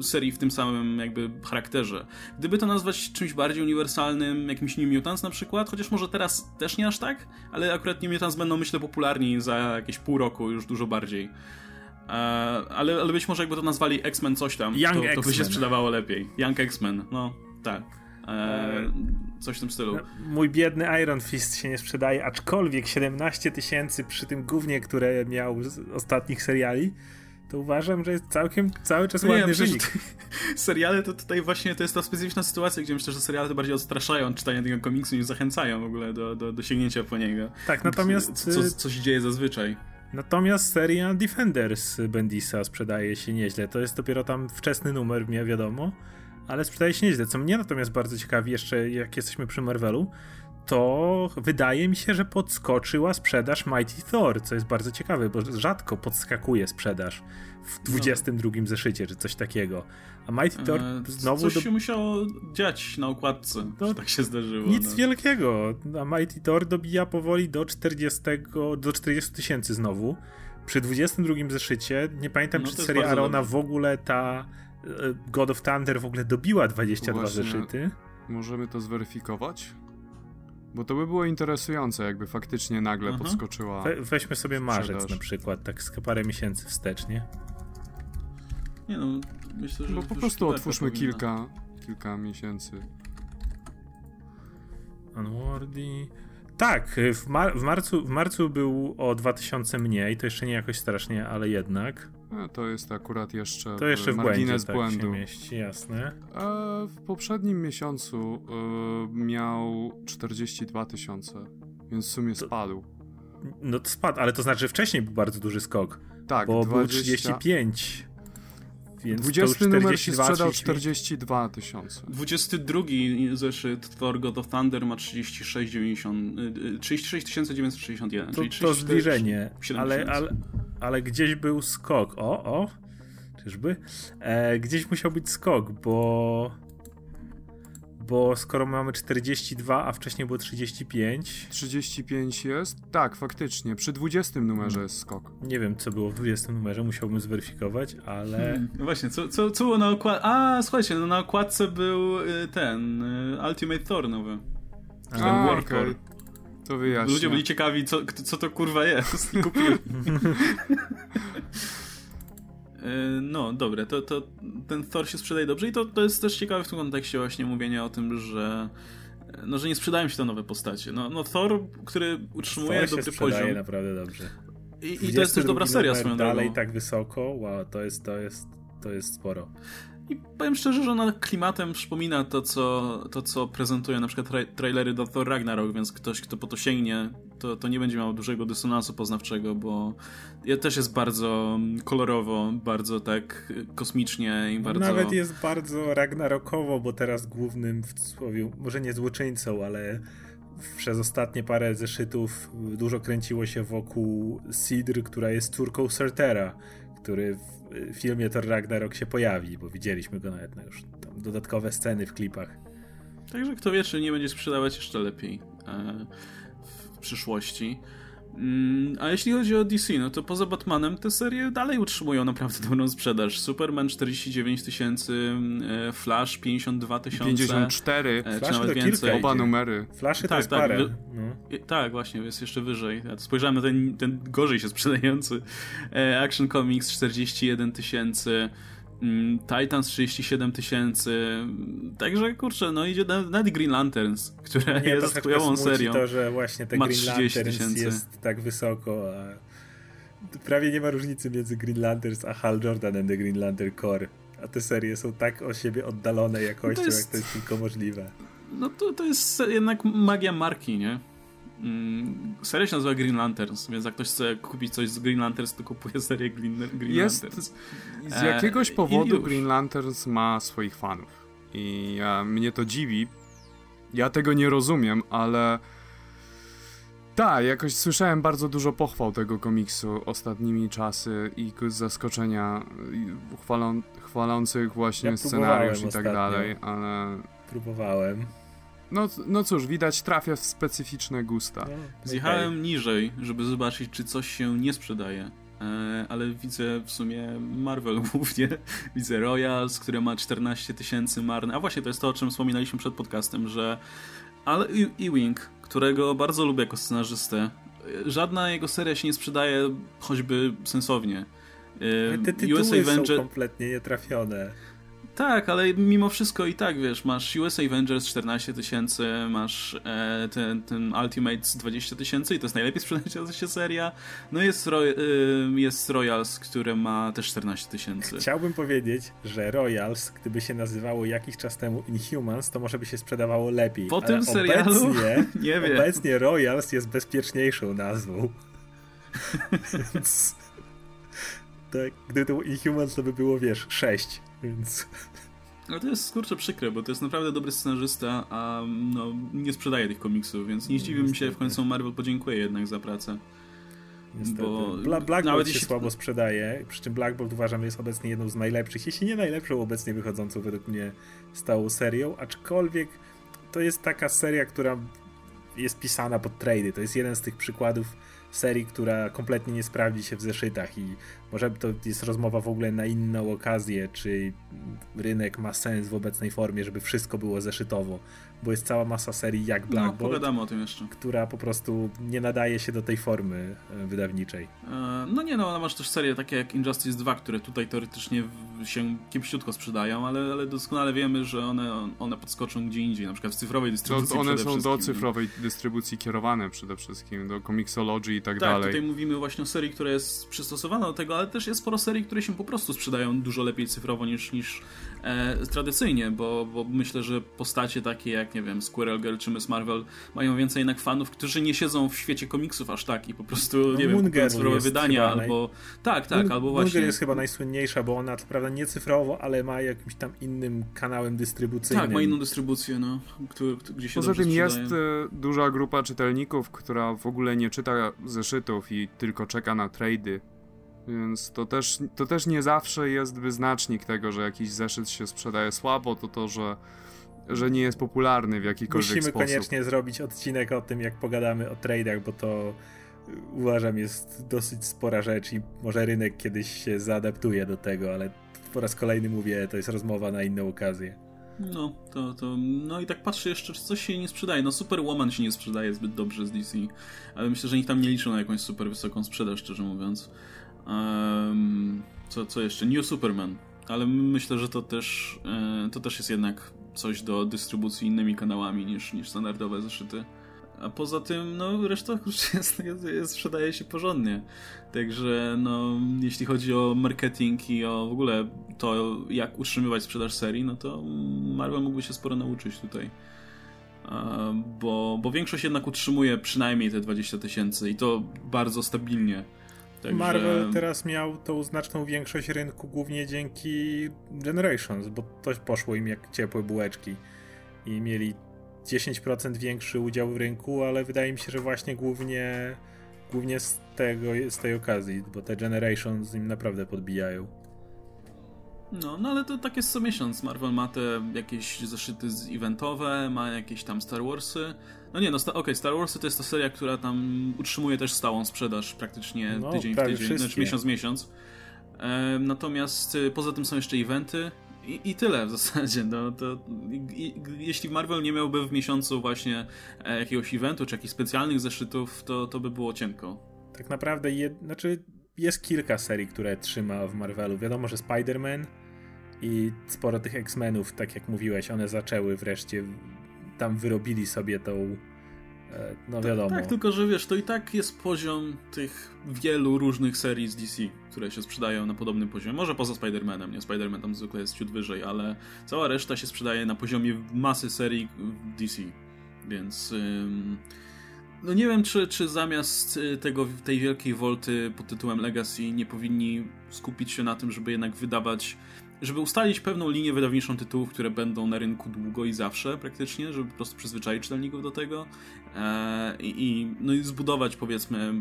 serii w tym samym jakby charakterze. Gdyby to nazwać czymś bardziej uniwersalnym, jakimś New Mutants na przykład, chociaż może teraz też nie aż tak, ale akurat New Mutants będą myślę popularni za jakieś pół roku już dużo bardziej. E, ale, ale być może jakby to nazwali X-Men coś tam, Young to, to by się sprzedawało lepiej. Young X-Men, no tak. E, coś w tym stylu. No, mój biedny Iron Fist się nie sprzedaje, aczkolwiek 17 tysięcy przy tym głównie, które miał z ostatnich seriali, to uważam, że jest całkiem cały czas ładny nie, wynik. seriale to tutaj właśnie to jest ta specyficzna sytuacja, gdzie myślę, że seriale to bardziej odstraszają czytania tego komiksu niż zachęcają w ogóle do, do, do sięgnięcia po niego. Tak, natomiast... Co, co się dzieje zazwyczaj. Natomiast seria Defenders Bendisa sprzedaje się nieźle. To jest dopiero tam wczesny numer, mnie wiadomo ale sprzedaje się nieźle. Co mnie natomiast bardzo ciekawi, jeszcze jak jesteśmy przy Marvelu, to wydaje mi się, że podskoczyła sprzedaż Mighty Thor, co jest bardzo ciekawe, bo rzadko podskakuje sprzedaż w 22 no. zeszycie, czy coś takiego. A Mighty Thor eee, znowu... Coś do... się musiało dziać na układce, to tak się zdarzyło. Nic no. wielkiego. A Mighty Thor dobija powoli do 40, do 40 tysięcy znowu. Przy 22 zeszycie, nie pamiętam, no, czy seria Arona w ogóle ta E, God of Thunder w ogóle dobiła 22 Właśnie, zeszyty. Możemy to zweryfikować? Bo to by było interesujące, jakby faktycznie nagle mhm. podskoczyła. We, weźmy sobie marzec na przykład, tak z parę miesięcy wstecznie. Nie no, myślę, że. Bo po prostu otwórzmy kilka, kilka miesięcy. Unworthy. Tak, w, mar w, marcu, w marcu był o 2000 mniej, to jeszcze nie jakoś strasznie, ale jednak. No, to jest akurat jeszcze, to jeszcze w margines błędzie, błędu. Tak mieści, jasne. E, w poprzednim miesiącu e, miał 42 tysiące, więc w sumie to, spadł. No to spadł, ale to znaczy, że wcześniej był bardzo duży skok. Tak, bo 20... był 35. Więc 20 numer się sprzedał 42 tysiące. 22 zeszyt Thor God of Thunder ma 36 90, 36 961. To, to zbliżenie, ale, ale, ale gdzieś był skok. O, o, czyżby? E, gdzieś musiał być skok, bo bo skoro mamy 42, a wcześniej było 35. 35 jest? Tak, faktycznie. Przy 20 numerze jest skok. Nie wiem, co było w 20 numerze, musiałbym zweryfikować, ale. Hmm, no właśnie, co, co, co było na okładce? A, słuchajcie, no na okładce był y, ten y, Ultimate Thor nowy. A, ten a, okay. To wyjaśnię. Ludzie byli ciekawi, co, co to kurwa jest. Kupiłem. E, no, dobre, to, to ten Thor się sprzedaje dobrze i to, to jest też ciekawe w tym kontekście właśnie mówienia o tym, że no, że nie sprzedają się te nowe postacie. No, no Thor, który utrzymuje Thor dobry się poziom. naprawdę dobrze. I, I, to jest też dobra seria swoją dalej tak wysoko, wow, to jest, to jest, to jest sporo. I powiem szczerze, że ona klimatem przypomina to, co, to, co prezentuje na przykład tra trailery do Thor Ragnarok, więc ktoś, kto po to sięgnie, to, to nie będzie miał dużego dysonansu poznawczego, bo też jest bardzo kolorowo, bardzo tak kosmicznie i bardzo... Nawet jest bardzo Ragnarokowo, bo teraz głównym w cudzysłowie, może nie złoczyńcą, ale przez ostatnie parę zeszytów dużo kręciło się wokół Sidr, która jest córką Surtera, który filmie Thor Ragnarok się pojawi, bo widzieliśmy go nawet na już tam dodatkowe sceny w klipach. Także kto wie, czy nie będzie sprzedawać jeszcze lepiej e, w przyszłości. Mm, a jeśli chodzi o DC, no to poza Batmanem te serie dalej utrzymują naprawdę dobrą sprzedaż. Superman 49 tysięcy, e, Flash 52 tysiące. 54. e, Flash czy nawet to więcej. kilka Oba numery. Flashy to Tak, jest tak, parę. wy- No. Tak, właśnie, jest jeszcze wyżej. Ja spojrzałem na ten, ten gorzej się sprzedający. E, Action Comics 41 tysięcy, Titans 37 tysięcy. Także kurczę, no idzie na- nawet Green Lanterns, która Mnie jest chujową serią. to, że właśnie te Ma Green 30 Lanterns tysięcy. jest tak wysoko, a prawie nie ma różnicy między Green Lanterns a Hal Jordan and the Green Lantern Corps. A te serie są tak od siebie oddalone jakością, jest- jak to jest tylko możliwe. No to, to jest jednak magia marki, nie? Mm, Seria się nazywa Green Lanterns, więc jak ktoś chce kupić coś z Green Lanterns, to kupuje serię Green, Green Jest- Lanterns. Z E, jakiegoś i powodu. Green Lanterns ma swoich fanów. I ja, mnie to dziwi. Ja tego nie rozumiem, ale. Tak, jakoś słyszałem bardzo dużo pochwał tego komiksu ostatnimi czasy i zaskoczenia chwalą, chwalących właśnie Ja scenariusz i tak ostatnio. dalej, ale. Próbowałem. No, no cóż, widać, trafia w specyficzne gusta. Zjechałem niżej, żeby zobaczyć, czy coś się nie sprzedaje. E, ale widzę w sumie Marvel głównie. Widzę Royals, które ma 14 tysięcy marne. A właśnie, to jest to, o czym wspominaliśmy przed podcastem, że ale E- Ewing, którego bardzo lubię jako scenarzystę, e, żadna jego seria się nie sprzedaje choćby sensownie. E, Te tytuły US są Avenger... kompletnie nietrafione. Tak, ale mimo wszystko i tak, wiesz, masz US Avengers 14 tysięcy, masz e, ten, ten Ultimates 20 tysięcy i to jest najlepiej sprzedająca się seria. No jest, Roy, y, jest Royals, które ma też 14 tysięcy. Chciałbym powiedzieć, że Royals, gdyby się nazywało jakiś czas temu Inhumans, to może by się sprzedawało lepiej. Po tym serialu? Obecnie, Nie wiem. obecnie Royals jest bezpieczniejszą nazwą. Więc... Tak, gdyby to był Inhumans, to by było, wiesz, 6, więc... Ale to jest kurczę przykre, bo to jest naprawdę dobry scenarzysta, a no, nie sprzedaje tych komiksów, więc nie zdziwi mi się, w końcu Marvel podziękuję jednak za pracę. Niestety. Bo Bla Black Bolt się jeśli- słabo sprzedaje, przy czym Black Bolt uważam jest obecnie jedną z najlepszych, jeśli nie najlepszą obecnie wychodzącą według mnie stałą serią, aczkolwiek to jest taka seria, która jest pisana pod trady. To jest jeden z tych przykładów serii, która kompletnie nie sprawdzi się w zeszytach i może to jest rozmowa w ogóle na inną okazję, czy rynek ma sens w obecnej formie, żeby wszystko było zeszytowo, bo jest cała masa serii jak Black No, Bolt, pogadamy o tym jeszcze. która po prostu nie nadaje się do tej formy e, wydawniczej. E, No nie no, masz też serie takie jak Injustice 2, które tutaj teoretycznie się kiepściutko sprzedają, ale, ale doskonale wiemy, że one, one podskoczą gdzie indziej, na przykład w cyfrowej dystrybucji To, one są do cyfrowej dystrybucji kierowane przede wszystkim, do komiksology i tak, Tak, dalej. tutaj mówimy właśnie o serii, która jest przystosowana do tego, ale też jest sporo serii, które się po prostu sprzedają dużo lepiej cyfrowo niż, niż e, tradycyjnie, bo, bo myślę, że postacie takie jak, nie wiem, Squirrel Girl czy Miss Marvel mają więcej jednak fanów, którzy nie siedzą w świecie komiksów aż tak i po prostu, No, nie wiem, Moon Girl cyfrowe wydania albo... Tak, tak, Moon- albo Moon właśnie... Girl jest chyba najsłynniejsza, bo ona co prawda nie cyfrowo, ale ma jakimś tam innym kanałem dystrybucyjnym. Tak, ma inną dystrybucję, no, który, gdzie się Poza tym jest e, duża grupa czytelników, która w ogóle nie czyta zeszytów i tylko czeka na trady. Więc to też, to też nie zawsze jest wyznacznik tego, że jakiś zeszyt się sprzedaje słabo, to to, że, że nie jest popularny w jakikolwiek Musimy sposób. koniecznie zrobić odcinek o tym, jak pogadamy o tradeach, bo to y, uważam jest dosyć spora rzecz i może rynek kiedyś się zaadaptuje do tego, ale po raz kolejny mówię, to jest rozmowa na inną okazję. No, to, to, no i tak patrzę jeszcze, czy coś się nie sprzedaje. No Superwoman się nie sprzedaje zbyt dobrze z DC, ale myślę, że nikt tam nie liczył na jakąś super wysoką sprzedaż, szczerze mówiąc. Ehm, co, co jeszcze? New Superman. Ale myślę, że to też, e, to też jest jednak coś do dystrybucji innymi kanałami niż, niż standardowe zeszyty. A poza tym, no reszta jest, jest, jest, sprzedaje się porządnie. Także, no, jeśli chodzi o marketing i o w ogóle to, jak utrzymywać sprzedaż serii, no to Marvel mógłby się sporo nauczyć tutaj. Bo, bo większość jednak utrzymuje przynajmniej te 20 tysięcy i to bardzo stabilnie. Także... Marvel teraz miał tą znaczną większość rynku głównie dzięki Generations, bo to poszło im jak ciepłe bułeczki i mieli 10% większy udział w rynku, ale wydaje mi się, że właśnie głównie głównie z tego z tej okazji, bo te Generations im naprawdę podbijają. No, no ale to tak jest co miesiąc. Marvel ma te jakieś zeszyty eventowe, ma jakieś tam Star Warsy. No nie, no okej, okay, Star Warsy to jest ta seria, która tam utrzymuje też stałą sprzedaż praktycznie no, tydzień w tydzień, wszystkie. znaczy miesiąc w miesiąc. E, natomiast y, poza tym są jeszcze eventy, i, I, tyle w zasadzie. No, to, i, jeśli Marvel nie miałby w miesiącu właśnie e, jakiegoś eventu czy jakichś specjalnych zeszytów, to, to by było cienko. Tak naprawdę, jed, znaczy jest kilka serii, które trzyma w Marvelu. Wiadomo, że Spider-Man i sporo tych X-Menów, tak jak mówiłeś, one zaczęły wreszcie, tam wyrobili sobie tą E, no tak, wiadomo. Tak, tak, tylko że wiesz, to i tak jest poziom tych wielu różnych serii z DC, które się sprzedają na podobnym poziomie. Może poza Spider-Manem, nie? Spider-Man tam zwykle jest ciut wyżej, ale cała reszta się sprzedaje na poziomie masy serii DC. Więc. Ym... No nie wiem, czy, czy zamiast y, tego, tej wielkiej wolty pod tytułem Legacy nie powinni skupić się na tym, żeby jednak wydawać żeby ustalić pewną linię wydawniczą tytułów, które będą na rynku długo i zawsze praktycznie, żeby po prostu przyzwyczaić czytelników do tego e, i, no i zbudować powiedzmy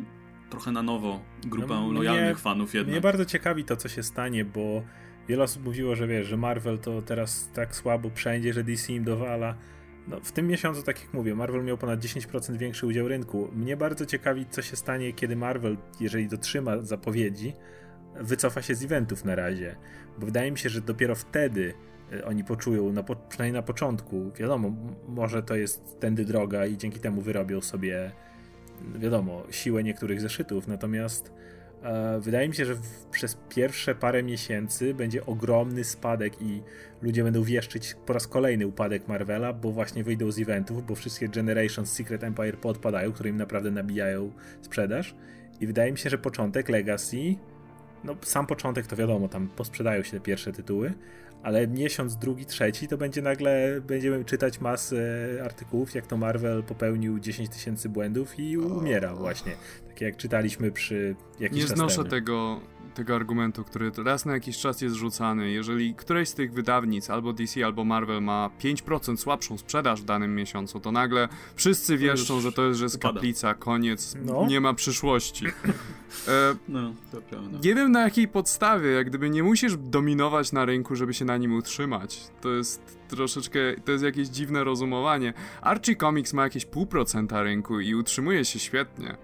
trochę na nowo grupę no, lojalnych mnie, fanów jednak. Mnie bardzo ciekawi to, co się stanie, bo wiele osób mówiło, że wiesz, że Marvel to teraz tak słabo wszędzie, że DC im dowala. No, w tym miesiącu, tak jak mówię, Marvel miał ponad 10% większy udział rynku. Mnie bardzo ciekawi, co się stanie, kiedy Marvel, jeżeli dotrzyma zapowiedzi, wycofa się z eventów na razie. Bo wydaje mi się, że dopiero wtedy e, oni poczują, na, przynajmniej na początku, wiadomo, może to jest tędy droga i dzięki temu wyrobią sobie, wiadomo, siłę niektórych zeszytów, natomiast e, wydaje mi się, że w, przez pierwsze parę miesięcy będzie ogromny spadek i ludzie będą wieszczyć po raz kolejny upadek Marvela, bo właśnie wyjdą z eventów, bo wszystkie Generations, Secret Empire podpadają, które im naprawdę nabijają sprzedaż i wydaje mi się, że początek Legacy no sam początek to wiadomo, tam posprzedają się te pierwsze tytuły, ale miesiąc, drugi, trzeci to będzie nagle, będziemy czytać masę artykułów, jak to Marvel popełnił 10 tysięcy błędów i umiera właśnie. Tak jak czytaliśmy przy jakiś Nie znoszę tego tego argumentu, który raz na jakiś czas jest rzucany. Jeżeli któreś z tych wydawnic, albo DC, albo Marvel ma 5% słabszą sprzedaż w danym miesiącu, to nagle wszyscy wieszczą, że to jest, że jest kaplica, koniec, no. nie ma przyszłości. E, no, to prawda. Nie wiem na jakiej podstawie, jak gdyby nie musisz dominować na rynku, żeby się na nim utrzymać. To jest troszeczkę, to jest jakieś dziwne rozumowanie. Archie Comics ma jakieś pół procenta rynku i utrzymuje się świetnie.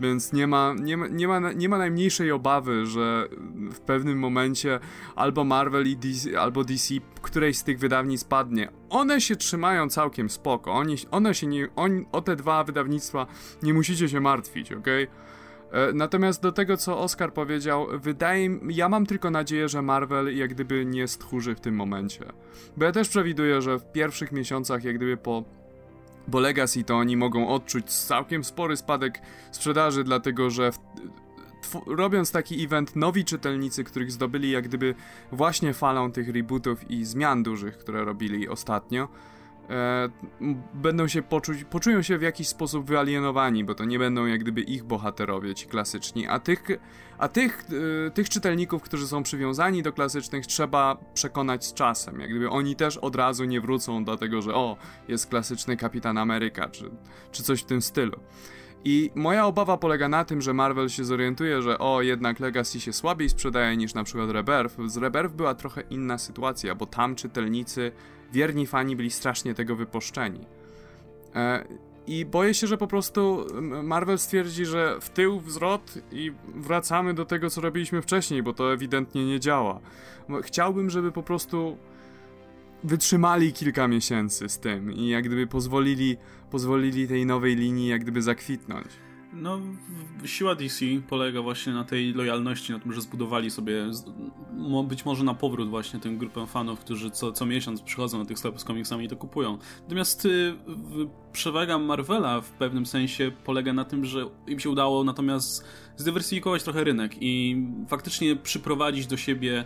Więc nie ma, nie, ma, nie, ma, nie ma najmniejszej obawy, że w pewnym momencie albo Marvel i DC, albo DC, której z tych wydawnictw padnie. One się trzymają całkiem spoko. Oni, one się nie, on, o te dwa wydawnictwa nie musicie się martwić, ok? E, natomiast do tego, co Oscar powiedział, wydaje mi, ja mam tylko nadzieję, że Marvel jak gdyby nie stchórzy w tym momencie. Bo ja też przewiduję, że w pierwszych miesiącach, jak gdyby po bo Legacy to oni mogą odczuć całkiem spory spadek sprzedaży, dlatego że w, robiąc taki event, nowi czytelnicy, których zdobyli jak gdyby właśnie falą tych rebootów i zmian dużych, które robili ostatnio, e, będą się poczuć, poczują się w jakiś sposób wyalienowani, bo to nie będą jak gdyby ich bohaterowie, ci klasyczni, a tych, a tych, e, tych czytelników, którzy są przywiązani do klasycznych, trzeba przekonać z czasem, jak gdyby oni też od razu nie wrócą do tego, że o, jest klasyczny Kapitan Ameryka, czy, czy coś w tym stylu. I moja obawa polega na tym, że Marvel się zorientuje, że o, jednak Legacy się słabiej sprzedaje niż na przykład Rebirth. Z Rebirth była trochę inna sytuacja, bo tam czytelnicy wierni fani byli strasznie tego wypuszczeni. E, I boję się, że po prostu Marvel stwierdzi, że w tył wzrot i wracamy do tego, co robiliśmy wcześniej, bo to ewidentnie nie działa. Chciałbym, żeby po prostu wytrzymali kilka miesięcy z tym i jak gdyby pozwolili, pozwolili tej nowej linii jak gdyby zakwitnąć. No, siła DC polega właśnie na tej lojalności, na tym, że zbudowali sobie być może na powrót właśnie tę grupę fanów, którzy co, co miesiąc przychodzą na tych sklepów z komiksami i to kupują. Natomiast y, przewaga Marvela w pewnym sensie polega na tym, że im się udało natomiast zdywersyfikować trochę rynek i faktycznie przyprowadzić do siebie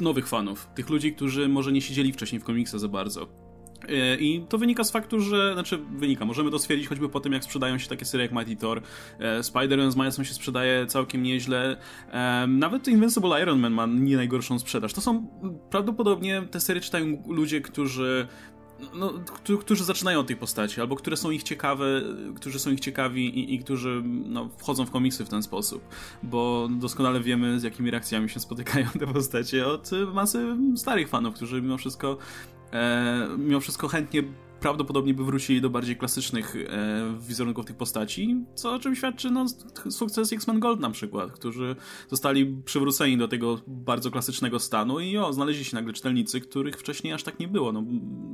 nowych fanów, tych ludzi, którzy może nie siedzieli wcześniej w komiksach za bardzo. E, I to wynika z faktu, że, znaczy wynika, możemy to stwierdzić choćby po tym, jak sprzedają się takie serie jak Mighty Thor, e, Spider-Man z Milesem się sprzedaje całkiem nieźle, e, nawet Invincible Iron Man ma nie najgorszą sprzedaż. To są prawdopodobnie, te serie czytają ludzie, którzy no, którzy zaczynają od tej postaci, albo które są ich ciekawe, którzy są ich ciekawi i, i którzy no, wchodzą w komiksy w ten sposób, bo doskonale wiemy, z jakimi reakcjami się spotykają te postacie od masy starych fanów, którzy mimo wszystko e, mimo wszystko chętnie prawdopodobnie by wrócili do bardziej klasycznych e, wizerunków tych postaci, co o czym świadczy no, sukces X-Men Gold na przykład, którzy zostali przywróceni do tego bardzo klasycznego stanu i o, znaleźli się nagle czytelnicy, których wcześniej aż tak nie było. No,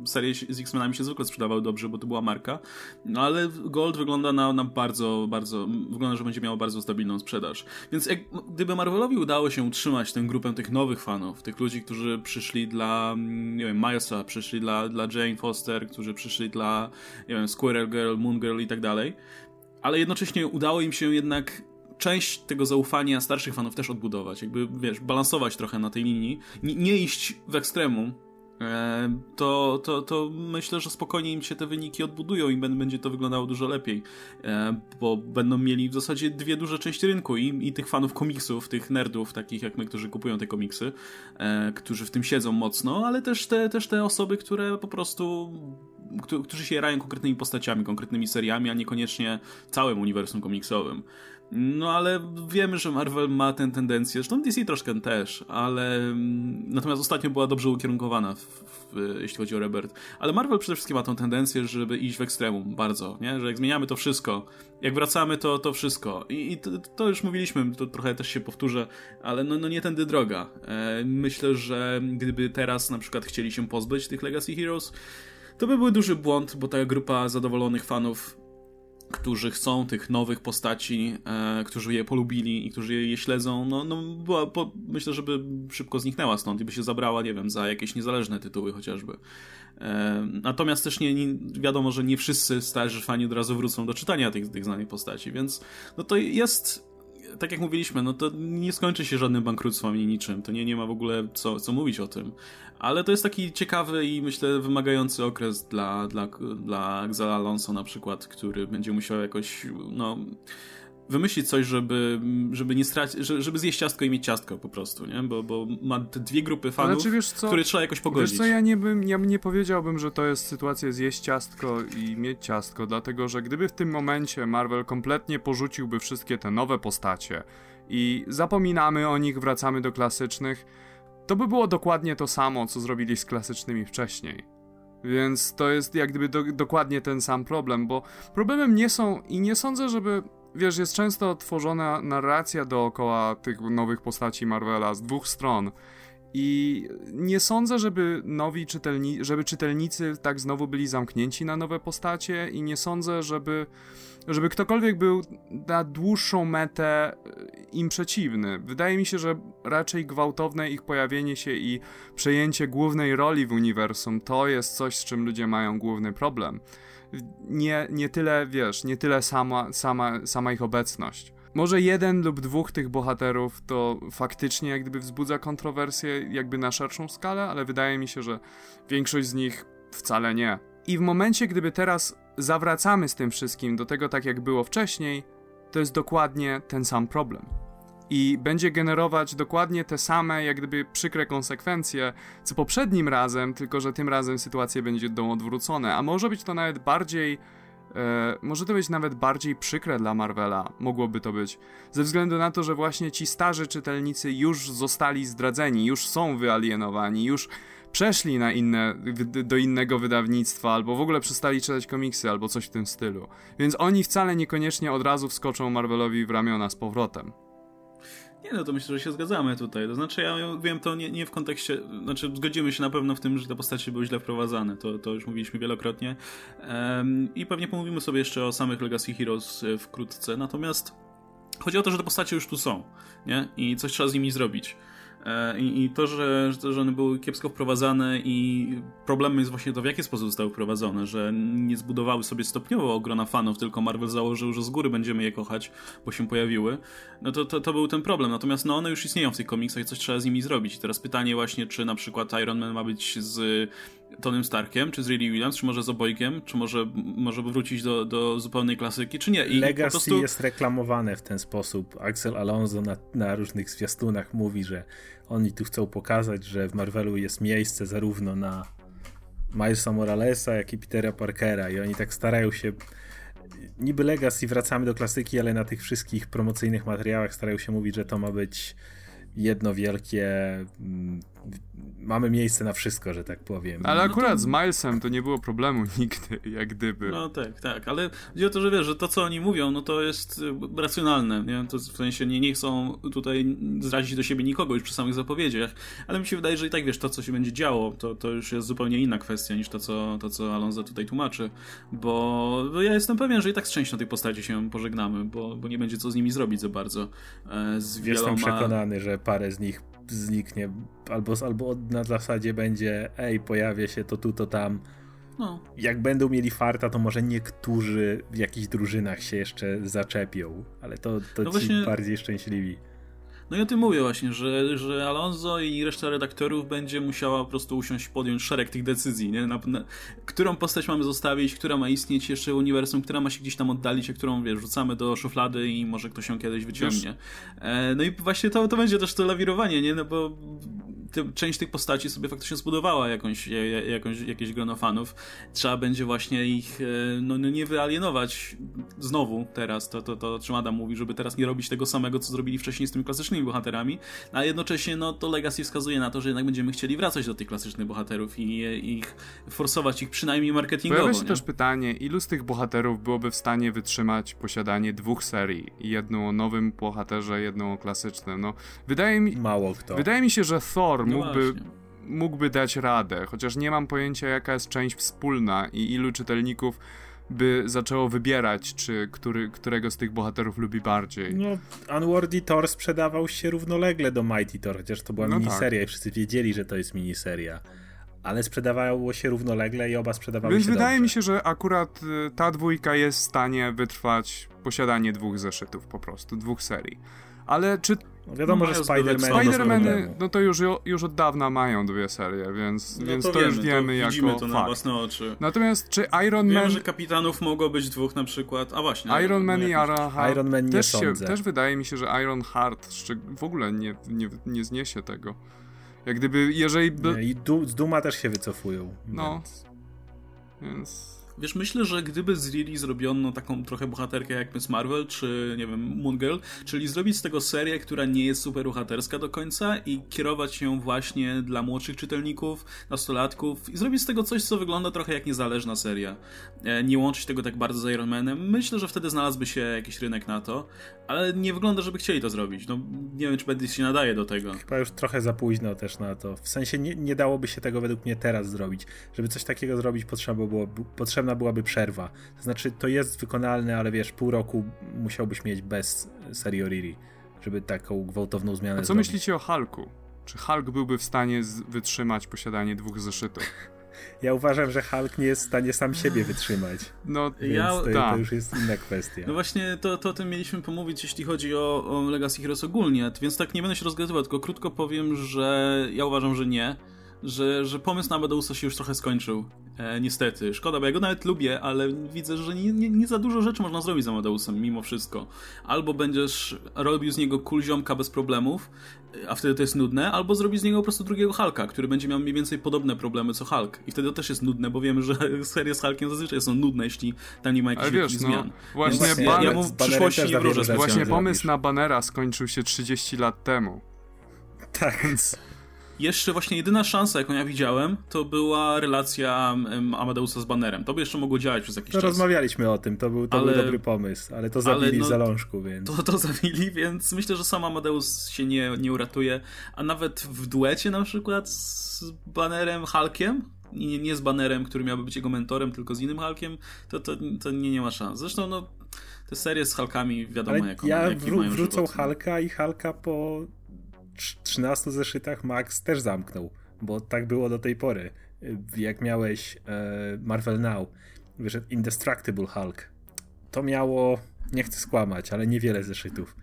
serie z X-Menami się zwykle sprzedawały dobrze, bo to była marka, no ale Gold wygląda na, na bardzo, bardzo, wygląda, że będzie miało bardzo stabilną sprzedaż. Więc jak, gdyby Marvelowi udało się utrzymać tę grupę tych nowych fanów, tych ludzi, którzy przyszli dla, nie wiem, Milesa, przyszli dla, dla Jane Foster, którzy przyszli dla, nie wiem, Squirrel Girl, Moon Girl i tak dalej, ale jednocześnie udało im się jednak część tego zaufania starszych fanów też odbudować, jakby, wiesz, balansować trochę na tej linii, nie, iść w ekstremum, to, to, to myślę, że spokojnie im się te wyniki odbudują i będzie to wyglądało dużo lepiej, e, bo będą mieli w zasadzie dwie duże części rynku i, i tych fanów komiksów, tych nerdów, takich jak my, którzy kupują te komiksy, e, którzy w tym siedzą mocno, ale też te, też te osoby, które po prostu którzy się jarają konkretnymi postaciami, konkretnymi seriami, a niekoniecznie całym uniwersum komiksowym. No ale wiemy, że Marvel ma tę tendencję, zresztą DC troszkę też, ale mm, natomiast ostatnio była dobrze ukierunkowana, w, w, jeśli chodzi o Rebirth. Ale Marvel przede wszystkim ma tę tendencję, żeby iść w ekstremum bardzo, nie? Że jak zmieniamy to wszystko, jak wracamy, to to wszystko. I, i to, to, już mówiliśmy, to trochę też się powtórzę, ale no, no nie tędy droga. E, myślę, że gdyby teraz na przykład chcieli się pozbyć tych Legacy Heroes, to by był duży błąd, bo ta grupa zadowolonych fanów którzy chcą tych nowych postaci, e, którzy je polubili i którzy je, śledzą, no, no była, po, myślę, żeby szybko zniknęła stąd i by się zabrała, nie wiem, za jakieś niezależne tytuły chociażby. E, natomiast też nie, nie, wiadomo, że nie wszyscy starzy fani od razu wrócą do czytania tych, tych znanych postaci, więc no to jest tak jak mówiliśmy, no to nie skończy się żadnym bankructwem ani niczym. To nie, nie ma w ogóle co, co mówić o tym. Ale to jest taki ciekawy i myślę wymagający okres dla, dla, dla Axela Alonso na przykład, który będzie musiał jakoś, no wymyślić coś, żeby, żeby nie stracić, żeby zjeść ciastko i mieć ciastko po prostu, nie? Bo, bo ma te dwie grupy fanów, znaczy, które trzeba jakoś pogodzić. Wiesz co, ja nie, bym, ja nie powiedziałbym, że to jest sytuacja zjeść ciastko i mieć ciastko, dlatego, że gdyby w tym momencie Marvel kompletnie porzuciłby wszystkie te nowe postacie i zapominamy o nich, wracamy do klasycznych, to by było dokładnie to samo, co zrobili z klasycznymi wcześniej. Więc to jest jak gdyby do, dokładnie ten sam problem, bo problemem nie są i nie sądzę, żeby wiesz, jest często tworzona narracja dookoła tych nowych postaci Marvela z dwóch stron. I nie sądzę, żeby nowi czytelni żeby czytelnicy tak znowu byli zamknięci na nowe postacie i nie sądzę, żeby, żeby ktokolwiek był na dłuższą metę e, im przeciwny. Wydaje mi się, że raczej gwałtowne ich pojawienie się i przejęcie głównej roli w uniwersum to jest coś, z czym ludzie mają główny problem nie, nie tyle, wiesz, nie tyle sama, sama, sama ich obecność. Może jeden lub dwóch tych bohaterów to faktycznie jak gdyby wzbudza kontrowersję jakby na szerszą skalę, ale wydaje mi się, że większość z nich wcale nie. I w momencie, gdyby teraz zawracamy z tym wszystkim do tego tak jak było wcześniej, to jest dokładnie ten sam problem i będzie generować dokładnie te same, jak gdyby przykre konsekwencje, co poprzednim razem, tylko że tym razem sytuacje będą odwrócone, a może być to nawet bardziej. E, może to być nawet bardziej przykre dla Marvela, mogłoby to być, ze względu na to, że właśnie ci starzy czytelnicy już zostali zdradzeni, już są wyalienowani, już przeszli na inne, do innego wydawnictwa, albo w ogóle przestali czytać komiksy, albo coś w tym stylu. Więc oni wcale niekoniecznie od razu wskoczą Marvelowi w ramiona z powrotem. Nie, no to myślę, że się zgadzamy tutaj. To znaczy, ja wiem to nie, nie w kontekście, znaczy zgodzimy się na pewno w tym, że te postacie były źle wprowadzane. To, to już mówiliśmy wielokrotnie. Um, I pewnie pomówimy sobie jeszcze o samych Legacy Heroes e, wkrótce. Natomiast chodzi o to, że te postacie już tu są, nie? I coś trzeba z nimi zrobić. E, I, I, to, że, że one były kiepsko wprowadzane i problemem jest właśnie to, w jaki sposób zostały wprowadzone, że nie zbudowały sobie stopniowo grona fanów, tylko Marvel założył, że z góry będziemy je kochać, bo się pojawiły, no to, to, to był ten problem. Natomiast no, one już istnieją w tych komiksach i coś trzeba z nimi zrobić. I teraz pytanie właśnie, czy na przykład Iron Man ma być z Tonym Starkiem, czy z Riley Williams, czy może z obojkiem, czy może, może wrócić do, do zupełnej klasyki, czy nie. I Legacy prostu... jest reklamowane w ten sposób. Axel Alonso na, na różnych zwiastunach mówi, że oni tu chcą pokazać, że w Marvelu jest miejsce zarówno na Milesa Moralesa, jak i Petera Parkera i oni tak starają się niby Legacy wracamy do klasyki, ale na tych wszystkich promocyjnych materiałach starają się mówić, że to ma być jedno wielkie. Mm, mamy miejsce na wszystko, że tak powiem. Ale no akurat to... z Milesem to nie było problemu nigdy, jak gdyby. No tak, tak, ale chodzi o to, że wiesz, że to co oni mówią, no to jest y, racjonalne, nie? To w sensie nie, nie chcą tutaj zrazić do siebie nikogo już przy samych zapowiedziach, ale mi się wydaje, że i tak wiesz, to co się będzie działo, to, to już jest zupełnie inna kwestia niż to, co, to, co Alonso tutaj tłumaczy, bo, bo ja jestem pewien, że i tak z częścią tej postaci się pożegnamy, bo, bo nie będzie co z nimi zrobić za bardzo. E, z wieloma... Jestem przekonany, że parę z nich zniknie, albo, albo na zasadzie będzie ej, pojawia się to tu, to tam. No. Jak będą mieli farta, to może niektórzy w jakichś drużynach się jeszcze zaczepią, ale to, to no ci właśnie... bardziej szczęśliwi. No i o tym mówię właśnie, że, że Alonso i reszta redaktorów będzie musiała po prostu usiąść podjąć szereg tych decyzji, nie? Na, na, którą postać mamy zostawić, która ma istnieć jeszcze w uniwersum, która ma się gdzieś tam oddalić, a którą, wiesz, rzucamy do szuflady i może ktoś ją kiedyś wyciągnie. E, no i właśnie to, to będzie też to lawirowanie, nie? No bo ty, część tych postaci sobie faktycznie zbudowała jakąś, jakąś, jakieś grono fanów. Trzeba będzie właśnie ich e, no, nie wyalienować znowu teraz, to, to, to czym Adam mówi, żeby teraz nie robić tego samego, co zrobili wcześniej z tymi klasycznymi bohaterami, a jednocześnie no, to Legacy wskazuje na to, że jednak będziemy chcieli wracać do tych klasycznych bohaterów i ich forsować ich przynajmniej marketingowo. Pojawia się nie? też pytanie, ilu z tych bohaterów byłoby w stanie wytrzymać posiadanie dwóch serii? Jedną o nowym bohaterze, jedną o klasycznym. No, wydaje mi, Mało kto. Wydaje mi się, że Thor no mógłby mógłby dać radę, chociaż nie mam pojęcia jaka jest część wspólna i ilu czytelników by zaczęło wybierać, czy który, którego z tych bohaterów lubi bardziej. No, Unworthy Thor sprzedawał się równolegle do Mighty Thor, chociaż to była no miniseria tak. i wszyscy wiedzieli, że to jest miniseria. Ale sprzedawało się równolegle i oba sprzedawały Więc się wydaje dobrze. mi się, że akurat y, ta dwójka jest w stanie wytrwać posiadanie dwóch zeszytów po prostu, dwóch serii. Ale czy no wiadomo, no, że Spider-Man. Spider-Many, no to już, już od dawna mają dwie serie, więc, no więc to, to wiemy, już wiemy to jako widzimy to fakt. na własne oczy. Natomiast czy Iron Wiemy, Man... Że kapitanów mogło być dwóch na przykład, a właśnie. Iron Man i Iron Heart Iron Man nie też, się, też wydaje mi się, że Iron Heart w ogóle nie, nie, nie zniesie tego. Jak gdyby, jeżeli... By... Nie, I z Duma też się wycofują. No. Więc... więc... Wiesz, myślę, że gdyby z Riri zrobiono taką trochę bohaterkę jak Miss Marvel, czy nie wiem, Moon Girl, czyli zrobić z tego serię, która nie jest super bohaterska do końca i kierować ją właśnie dla młodszych czytelników, nastolatków i zrobić z tego coś, co wygląda trochę jak niezależna seria. E, nie łączyć tego tak bardzo z Iron Manem. Myślę, że wtedy znalazłby się jakiś rynek na to, ale nie wygląda, żeby chcieli to zrobić. No, nie wiem, czy Bendis się nadaje do tego. Chyba już trochę za późno też na to. W sensie nie, nie dałoby się tego według mnie teraz zrobić. Żeby coś takiego zrobić, potrzeba było, potrzebna byłaby przerwa. To znaczy, to jest wykonalne, ale wiesz, pół roku musiałbyś mieć bez serii Riri, żeby taką gwałtowną zmianę A co zrobić. myślicie o Hulku? Czy Hulk byłby w stanie wytrzymać posiadanie dwóch zeszytów? Ja uważam, że Hulk nie jest w stanie sam siebie wytrzymać. No, Więc ja, to, to, tak. już jest inna kwestia. No właśnie, to, to o tym mieliśmy pomówić, jeśli chodzi o, o Legacy Heroes ogólnie, więc tak nie będę się rozgadywał, tylko krótko powiem, że ja uważam, że nie że, że pomysł na Amadeusa się już trochę skończył. E, niestety. Szkoda, bo ja go nawet lubię, ale widzę, że nie, nie, nie, za dużo rzeczy można zrobić z Amadeusem, mimo wszystko. Albo będziesz robił z niego kulziomka bez problemów, a wtedy to jest nudne, albo zrobić z niego po prostu drugiego Hulka, który będzie miał mniej więcej podobne problemy co Hulk. I wtedy to też jest nudne, bo wiemy, że serie z Hulkiem zazwyczaj są nudne, jeśli tam nie ma jakichś wiesz, no, zmian. Właśnie, Więc, ja, ja mu w przyszłości nie wróżę Właśnie pomysł na Banera skończył się 30 lat temu. Tak. Więc jeszcze właśnie jedyna szansa, jaką ja widziałem, to była relacja Amadeusa z Bannerem. To by jeszcze mogło działać przez jakiś to czas. rozmawialiśmy o tym, to był, to ale, był dobry pomysł, ale to zabili ale no, w zalążku, więc... To, to zabili, więc myślę, że sam Amadeus się nie, nie uratuje, a nawet w duecie na przykład z Bannerem Hulkiem, nie, nie z Bannerem, który miałby być jego mentorem, tylko z innym Hulkiem, to, to, to nie, nie ma szans. Zresztą no, te serie z Hulkami wiadomo ale jaką, ja jaki wró- wrócą Hulka i Hulka po 13 zeszytach Max też zamknął, bo tak było do tej pory. Jak miałeś e, Marvel Now, wyszedł Indestructible Hulk. To miało, nie chcę skłamać, ale niewiele zeszytów.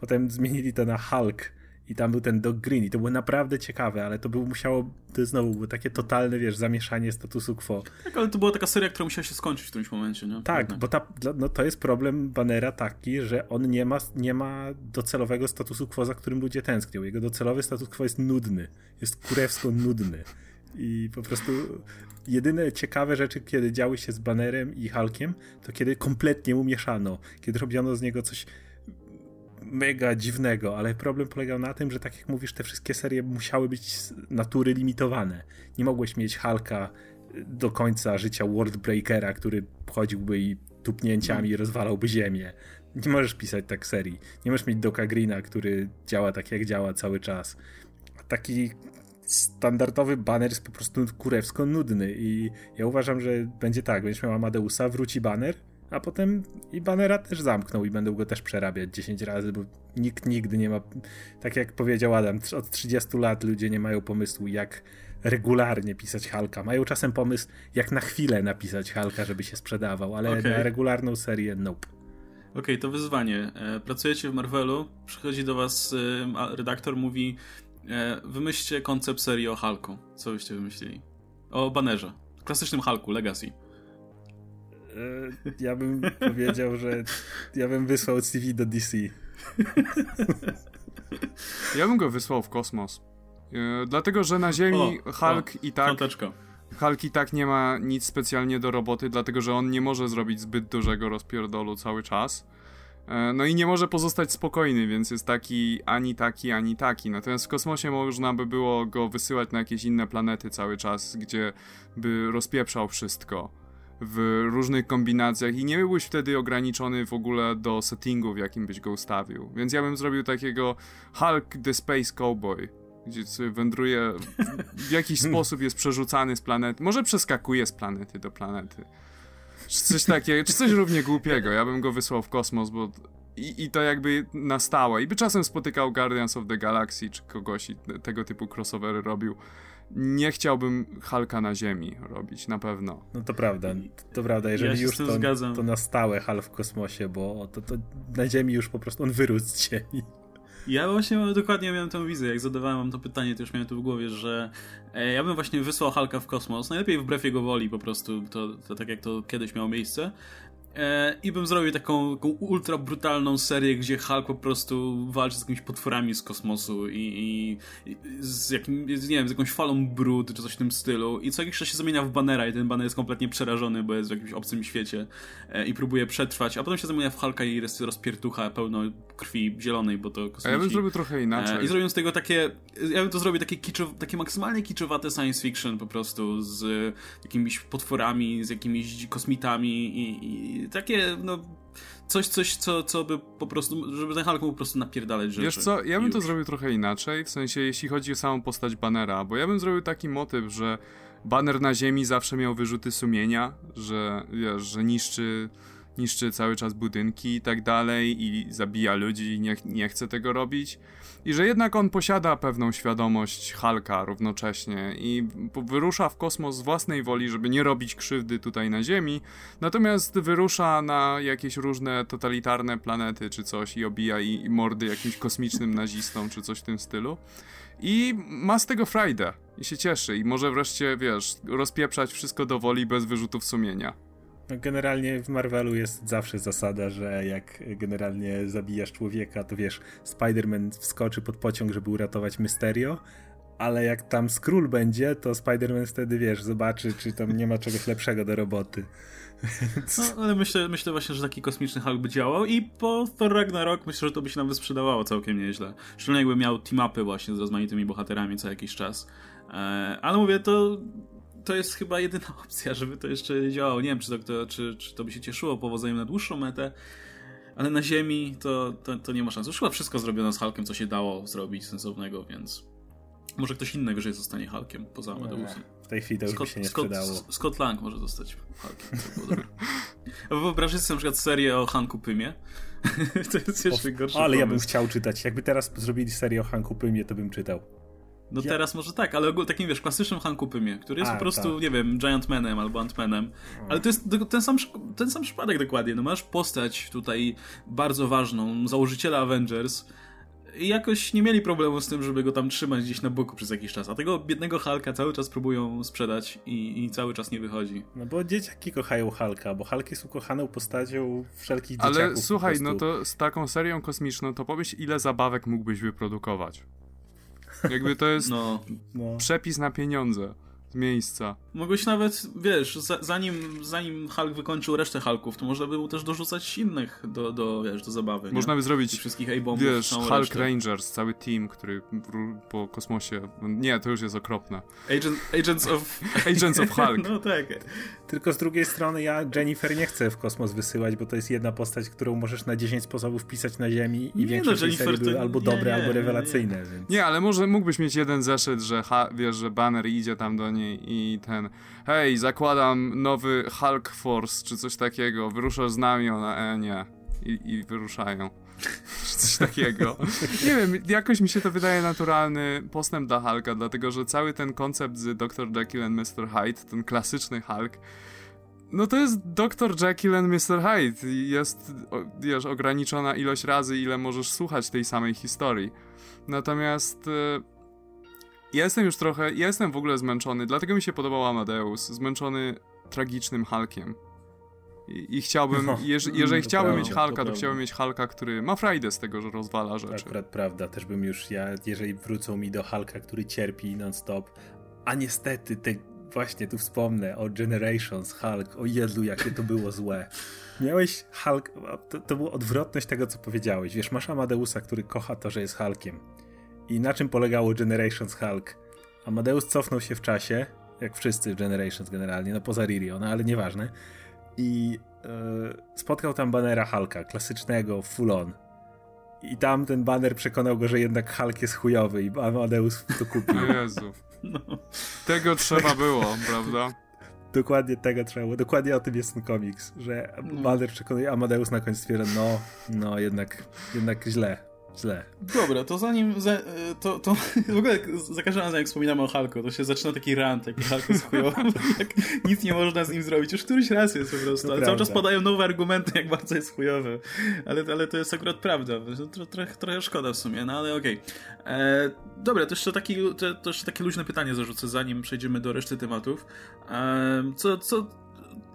Potem zmienili to na Hulk i tam był ten Dog Green i to było naprawdę ciekawe, ale to było musiało, to znowu było takie totalne, wiesz, zamieszanie statusu quo. Tak, ale to była taka seria, która musiała się skończyć w którymś momencie, nie? Tak, Jednak. bo ta, no to jest problem Banera taki, że on nie ma, nie ma docelowego statusu quo, za którym ludzie tęsknią. Jego docelowy status quo jest nudny, jest kurewsko nudny. I po prostu jedyne ciekawe rzeczy, kiedy działy się z Bannerem i Hulkiem, to kiedy kompletnie mu mieszano, kiedy robiono z niego coś mega dziwnego, ale problem polegał na tym, że tak jak mówisz, te wszystkie serie musiały być z natury limitowane. Nie mogłeś mieć Hulka do końca życia Worldbreakera, który chodziłby i tupnięciami no. rozwalałby ziemię. Nie możesz pisać tak serii. Nie możesz mieć Doka Greena, który działa tak jak działa cały czas. Taki standardowy banner jest po prostu kurewsko nudny i ja uważam, że będzie tak, będziesz miał Amadeusa, wróci banner, a potem i banera też zamknął i będą go też przerabiać 10 razy, bo nikt nigdy nie ma, tak jak powiedział Adam, od 30 lat ludzie nie mają pomysłu, jak regularnie pisać Halka. Mają czasem pomysł, jak na chwilę napisać Halka, żeby się sprzedawał, ale okay. na regularną serię nope. Okej, okay, to wyzwanie. E, pracujecie w Marvelu, przychodzi do was e, redaktor, mówi e, wymyślcie koncept serii o Hulku. Co byście wymyślili? O banerze. Klasycznym Hulku, Legacy. Ja bym powiedział, że ja bym wysłał CV do DC. Ja bym go wysłał w kosmos. Dlatego, że na Ziemi o, Hulk o, i tak. Hulk i tak nie ma nic specjalnie do roboty, dlatego że on nie może zrobić zbyt dużego rozpierdolu cały czas. E, no i nie może pozostać spokojny, więc jest taki ani taki, ani taki. Natomiast w kosmosie można by było go wysyłać na jakieś inne planety cały czas, gdzie by rozpieprzał wszystko w różnych kombinacjach i nie byłbyś wtedy ograniczony w ogóle do settingu, w jakim byś go ustawił. Więc ja bym zrobił takiego Hulk the Space Cowboy, gdzie sobie wędruje, w jakiś sposób jest przerzucany z planety, może przeskakuje z planety do planety. Czy coś takiego, czy coś równie głupiego. Ja bym go wysłał w kosmos, bo i, i to jakby na stałe. I by czasem spotykał Guardians of the Galaxy, czy kogoś i tego typu crossovery robił. Nie chciałbym Halka na ziemi robić, na pewno. No to prawda, to prawda. Jeżeli ja już to, to na stałe Hal w kosmosie, bo to, to na ziemi już po prostu on wyrósł z ziemi. Ja właśnie dokładnie miałem tę wizję, jak zadawałem wam to pytanie, to już miałem to w głowie, że e, ja bym właśnie wysłał Halka w kosmos, najlepiej wbrew jego woli po prostu, to, to tak jak to kiedyś miało miejsce, I bym zrobił taką, taką, ultra brutalną serię, gdzie Hulk po prostu walczy z jakimiś potworami z kosmosu i, i, i z jakim, nie wiem, z jakąś falą brud czy coś w tym stylu. I co jakiś czas się zamienia w banera i ten baner jest kompletnie przerażony, bo jest w jakimś obcym świecie e, i próbuje przetrwać, a potem się zamienia w Hulka i jest rozpiertucha pełno krwi zielonej, bo to kosmici. A ja bym zrobił trochę inaczej. E, I zrobił z tego takie, ja bym to zrobił takie, kiczow, takie maksymalnie kiczowate science fiction po prostu z jakimiś potworami, z jakimiś kosmitami i, i takie, no coś, coś, co, co by po prostu, żeby ten Hulk mógł po prostu napierdalać rzeczy. Wiesz co, ja bym to zrobił trochę inaczej, w sensie jeśli chodzi o samą postać Bannera, bo ja bym zrobił taki motyw, że Banner na ziemi zawsze miał wyrzuty sumienia, że wiesz, że niszczy niszczy cały czas budynki i tak dalej i zabija ludzi i nie, nie chce tego robić. I że jednak on posiada pewną świadomość Halka równocześnie i wyrusza w kosmos z własnej woli, żeby nie robić krzywdy tutaj na Ziemi, natomiast wyrusza na jakieś różne totalitarne planety czy coś i obija i, i mordy jakimś kosmicznym nazistom czy coś w tym stylu. I ma z tego frajdę i się cieszy i może wreszcie, wiesz, rozpieprzać wszystko do woli bez wyrzutów sumienia. Generalnie w Marvelu jest zawsze zasada, że jak generalnie zabijasz człowieka, to wiesz, Spider-Man wskoczy pod pociąg, żeby uratować Mysterio, ale jak tam Skrull będzie, to Spider-Man wtedy, wiesz, zobaczy, czy tam nie ma czegoś lepszego do roboty. No, ale myślę, myślę właśnie, że taki kosmiczny Hulk by działał i po Thor Ragnarok myślę, że to by się nam wysprzedawało całkiem nieźle. Szczególnie jakby miał team-upy właśnie z rozmaitymi bohaterami co jakiś czas. E, ale mówię, to to jest chyba jedyna opcja, żeby to jeszcze działało. Nie wiem, czy to, czy, czy to by się cieszyło powodzeniem na dłuższą metę, ale na Ziemi to, to, to nie ma szans. Już chyba wszystko zrobiono z Hulkiem, co się dało zrobić sensownego, więc może ktoś inny wyżej zostanie Hulkiem poza Amadeusem. W tej chwili to już Scott, by się nie Scott, sprzedało. Scott Lang może zostać Hulkiem. Wyobraźcie sobie na przykład serię o Hanku Pymie. to jest jeszcze gorszy Ale pomysł. ja bym chciał czytać. Jakby teraz zrobili serię o Hanku Pymie, to bym czytał. No ja... teraz może tak, ale takim wiesz, klasycznym Hanku Pymie, który jest A, po prostu, tak. nie wiem, Giant Manem albo Ant-Manem. Ale to jest ten sam, ten sam przypadek dokładnie. No masz postać tutaj bardzo ważną, założyciela Avengers i jakoś nie mieli problemu z tym, żeby go tam trzymać gdzieś na boku przez jakiś czas. A tego biednego Hulka cały czas próbują sprzedać i, i cały czas nie wychodzi. No bo dzieciaki kochają Hulka, bo Hulk jest ukochaną postacią wszelkich dzieciaków. Ale słuchaj, no to z taką serią kosmiczną, to pomyśl ile zabawek mógłbyś wyprodukować. Jakby to jest no, no. przepis na pieniądze. Miejsca. Mogłeś nawet, wiesz, za, zanim, zanim Hulk wykończył resztę Hulków, to można by było też dorzucać innych do, do, wiesz, do zabawy. Nie? Można by zrobić, wszystkich A-bombów, wiesz, Hulk resztę. Rangers, cały team, który po kosmosie... Nie, to już jest okropne. Agent, Agents of... Agents of Hulk. No tak. Tylko z drugiej strony ja Jennifer nie chcę w kosmos wysyłać, bo to jest jedna postać, którą możesz na 10 sposobów pisać na Ziemi i Nie, większość no, Jennifer to- albo nie, dobre, nie, albo nie, nie. rewelacyjne, więc... Nie, ale może mógłbyś mieć jeden zeszyt, że ha, wiesz, że banner idzie tam do niej i ten hej, zakładam nowy Hulk Force, czy coś takiego, wyruszasz z nami, ona, e, nie. I, i wyruszają. czy coś takiego. Nie wiem, jakoś mi się to wydaje naturalny postęp dla Hulka, dlatego, że cały ten koncept z Dr. Jekyll and Mr. Hyde, ten klasyczny Hulk, no to jest Dr. Jekyll and Mr. Hyde. Jest, wiesz, ograniczona ilość razy, ile możesz słuchać tej samej historii. Natomiast e, ja jestem już trochę, ja jestem w ogóle zmęczony, dlatego mi się podobał Amadeus, zmęczony tragicznym Hulkiem. I, i chciałbym, No, jeż, jeżeli to chciałbym mieć to Hulka, to, prawda. chciałbym mieć Hulka, który ma frajdę z tego, że rozwala To rzeczy. akurat prawda, też bym już ja, jeżeli wrócą mi do Hulka, który cierpi non-stop, a niestety te, właśnie tu wspomnę o Generations Hulk, o Jezu, jakie to było złe. Miałeś Hulk, to, to była odwrotność tego, co powiedziałeś. Wiesz, masz Amadeusa, który kocha to, że jest Hulkiem. I na czym polegało Generations Hulk? Amadeus cofnął się w czasie, jak wszyscy w Generations generalnie, no poza Ririo, no ale nieważne. I e, spotkał tam banera Hulka, klasycznego, full on. I tam ten baner przekonał go, że jednak Hulk jest chujowy i Amadeus to kupił. O Jezu. No. Tego trzeba było, prawda? Dokładnie tego trzeba było. Dokładnie o tym jest ten komiks, że No. baner przekonuje Amadeus na końcu stwierdza, no, no jednak, jednak źle, źle. Dobra, to zanim. Za, e, to, to w ogóle za każdym razem, jak wspominamy o Hulku, to się zaczyna taki rant, jaki Hulk jest chujowy. jak nic nie można z nim zrobić. Już któryś raz jest po prostu. To ale cały czas padają nowe argumenty, jak bardzo jest chujowy. Ale, ale to jest akurat prawda. Tro, trochę, trochę szkoda w sumie, no ale okej. E, Dobra, to jeszcze, taki, to, to jeszcze takie luźne pytanie zarzucę, zanim przejdziemy do reszty tematów. E, Co. co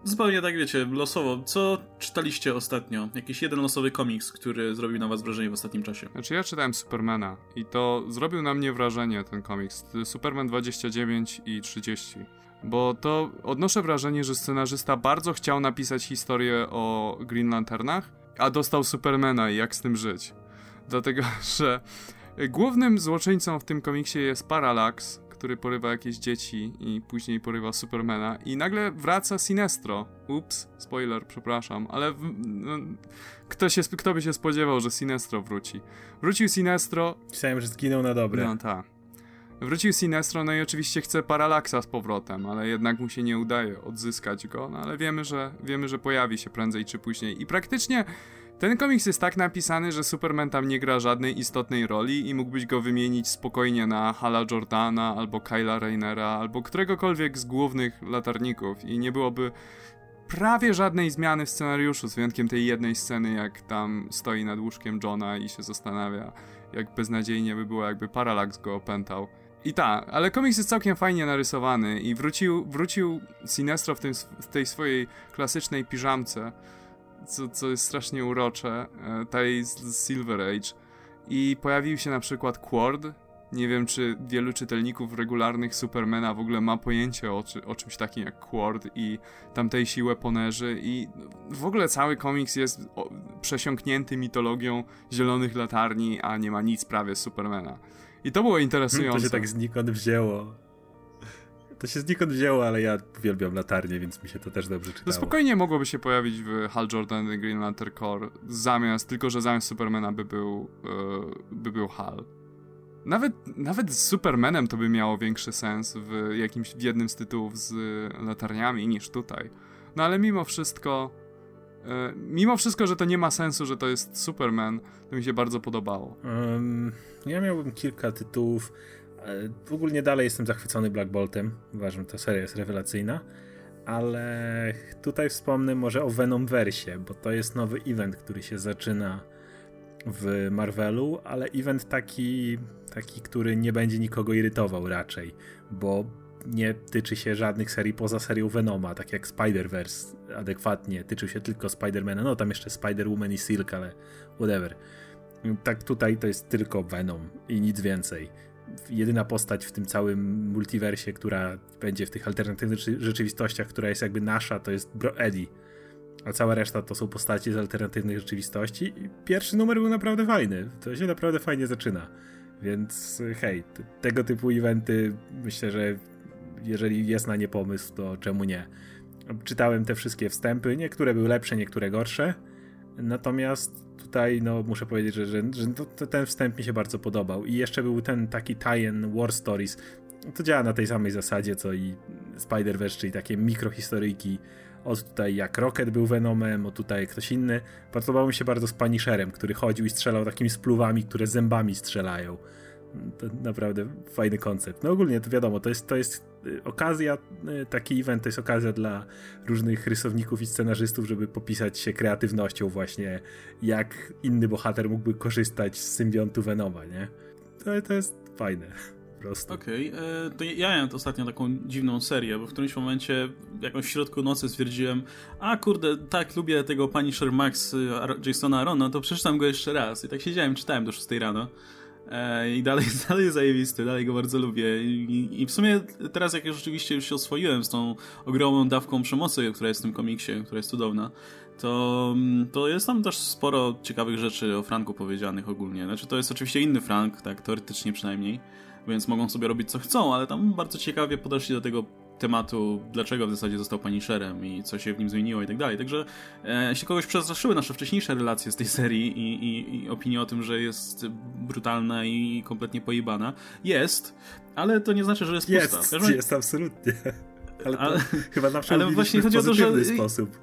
Zupełnie tak wiecie, losowo. Co czytaliście ostatnio? Jakiś jeden losowy komiks, który zrobił na was wrażenie w ostatnim czasie? Znaczy ja czytałem Supermana i to zrobił na mnie wrażenie ten komiks. Superman 29 i 30. Bo to odnoszę wrażenie, że scenarzysta bardzo chciał napisać historię o Green Lanternach, a dostał Supermana i jak z tym żyć. Dlatego, że głównym złoczyńcą w tym komiksie jest Parallax, który porywa jakieś dzieci i później porywa Supermana i nagle wraca Sinestro. Ups, spoiler, przepraszam, ale w, no, kto, się, kto by się spodziewał, że Sinestro wróci? Wrócił Sinestro, Myślałem, że zginął na dobre. no tak. Wrócił Sinestro, no i oczywiście chce Paralaksa z powrotem, ale jednak mu się nie udaje odzyskać go, no ale wiemy, że wiemy, że pojawi się prędzej czy później. I praktycznie ten komiks jest tak napisany, że Superman tam nie gra żadnej istotnej roli i mógłbyś go wymienić spokojnie na Hala Jordana, albo Kyla Rainera, albo któregokolwiek z głównych latarników i nie byłoby prawie żadnej zmiany w scenariuszu, z wyjątkiem tej jednej sceny, jak tam stoi nad łóżkiem Johna i się zastanawia, jak beznadziejnie by było, jakby Parallax go opętał. I tak, ale komiks jest całkiem fajnie narysowany i wrócił, wrócił Sinestro w, tym, w tej swojej klasycznej piżamce, co, co jest strasznie urocze, e, tej z, z Silver Age. I pojawił się na przykład Quord. Nie wiem, czy wielu czytelników regularnych Supermana w ogóle ma pojęcie o, o czymś takim jak Quord i tamtejsi weaponerzy i w ogóle cały komiks jest przesiąknięty mitologią zielonych latarni, a nie ma nic prawie z Supermana. I to było interesujące. To się tak znikąd wzięło. To się znikąd wzięło, ale ja uwielbiam latarnie, więc mi się to też dobrze To czytało. spokojnie mogłoby się pojawić w Hal Jordan i Green Lantern Corps zamiast, tylko że zamiast Supermana by był, e, by był Hal. Nawet, nawet z Supermanem to by miało większy sens w jakimś w jednym z tytułów z latarniami niż tutaj. No ale mimo wszystko, e, mimo wszystko, że to nie ma sensu, że to jest Superman, to mi się bardzo podobało. Um, ja miałbym kilka tytułów. E, W ogóle dalej jestem zachwycony Black Boltem. Uważam, że ta seria jest rewelacyjna. Ale tutaj wspomnę może o Venomversie, bo to jest nowy event, który się zaczyna w Marvelu, ale event taki, taki, który nie będzie nikogo irytował raczej, bo nie tyczy się żadnych serii poza serią Venoma, tak jak Spider-Verse adekwatnie tyczył się tylko Spider-Mana, no tam jeszcze Spider-Woman i Silk, ale whatever. Tak tutaj to jest tylko Venom i nic więcej. Jedyna postać w tym całym multiversie, która będzie w tych alternatywnych rzeczywistościach, która jest jakby nasza, to jest Eddie. A cała reszta to są postacie z alternatywnych rzeczywistości. I pierwszy numer był naprawdę fajny. To się naprawdę fajnie zaczyna. Więc hej, tego typu eventy myślę, że jeżeli jest na nie pomysł, to czemu nie? Czytałem te wszystkie wstępy, niektóre były lepsze, niektóre gorsze. Natomiast tutaj no, muszę powiedzieć, że, że, że to, ten wstęp mi się bardzo podobał. I jeszcze był ten taki tie-in War Stories. To działa na tej samej zasadzie, co i Spider-Verse, czyli takie mikrohistoryjki. O tutaj jak Rocket był Venomem, o tutaj ktoś inny. Podobało mi się bardzo z Punisherem, który chodził i strzelał takimi spluwami, które zębami strzelają. To naprawdę fajny koncept. No ogólnie to wiadomo, to jest, to jest y, okazja, y, taki event to jest okazja dla różnych rysowników i scenarzystów, żeby popisać się kreatywnością właśnie, jak inny bohater mógłby korzystać z symbiontu Venoma, nie? To, to jest fajne. Okej, okay. E, to ja miałem ostatnio taką dziwną serię, bo w którymś momencie, jakoś w środku nocy stwierdziłem, a kurde, tak, lubię tego Punisher Max y, Jasona Arona, to przeczytam go jeszcze raz. I tak siedziałem, czytałem do 6 rano. E, I dalej, dalej zajebisty, dalej go bardzo lubię. I, I, w sumie teraz, jak już rzeczywiście już się oswoiłem z tą ogromną dawką przemocy, która jest w tym komiksie, która jest cudowna, to, to jest tam też sporo ciekawych rzeczy o Franku powiedzianych ogólnie. Znaczy, to jest oczywiście inny Frank, tak, teoretycznie przynajmniej, więc mogą sobie robić co chcą, ale tam bardzo ciekawie podeszli do tego tematu, dlaczego w zasadzie został Punisherem i co się w nim zmieniło i tak dalej. Także e, jeśli kogoś przestraszyły nasze wcześniejsze relacje z tej serii i, i, i opinie o tym, że jest brutalna i kompletnie pojebana, jest, ale to nie znaczy, że jest, jest pusta. Jest, jest, absolutnie. Ale, ale chyba zawsze ale właśnie chodzi o to, że sposób.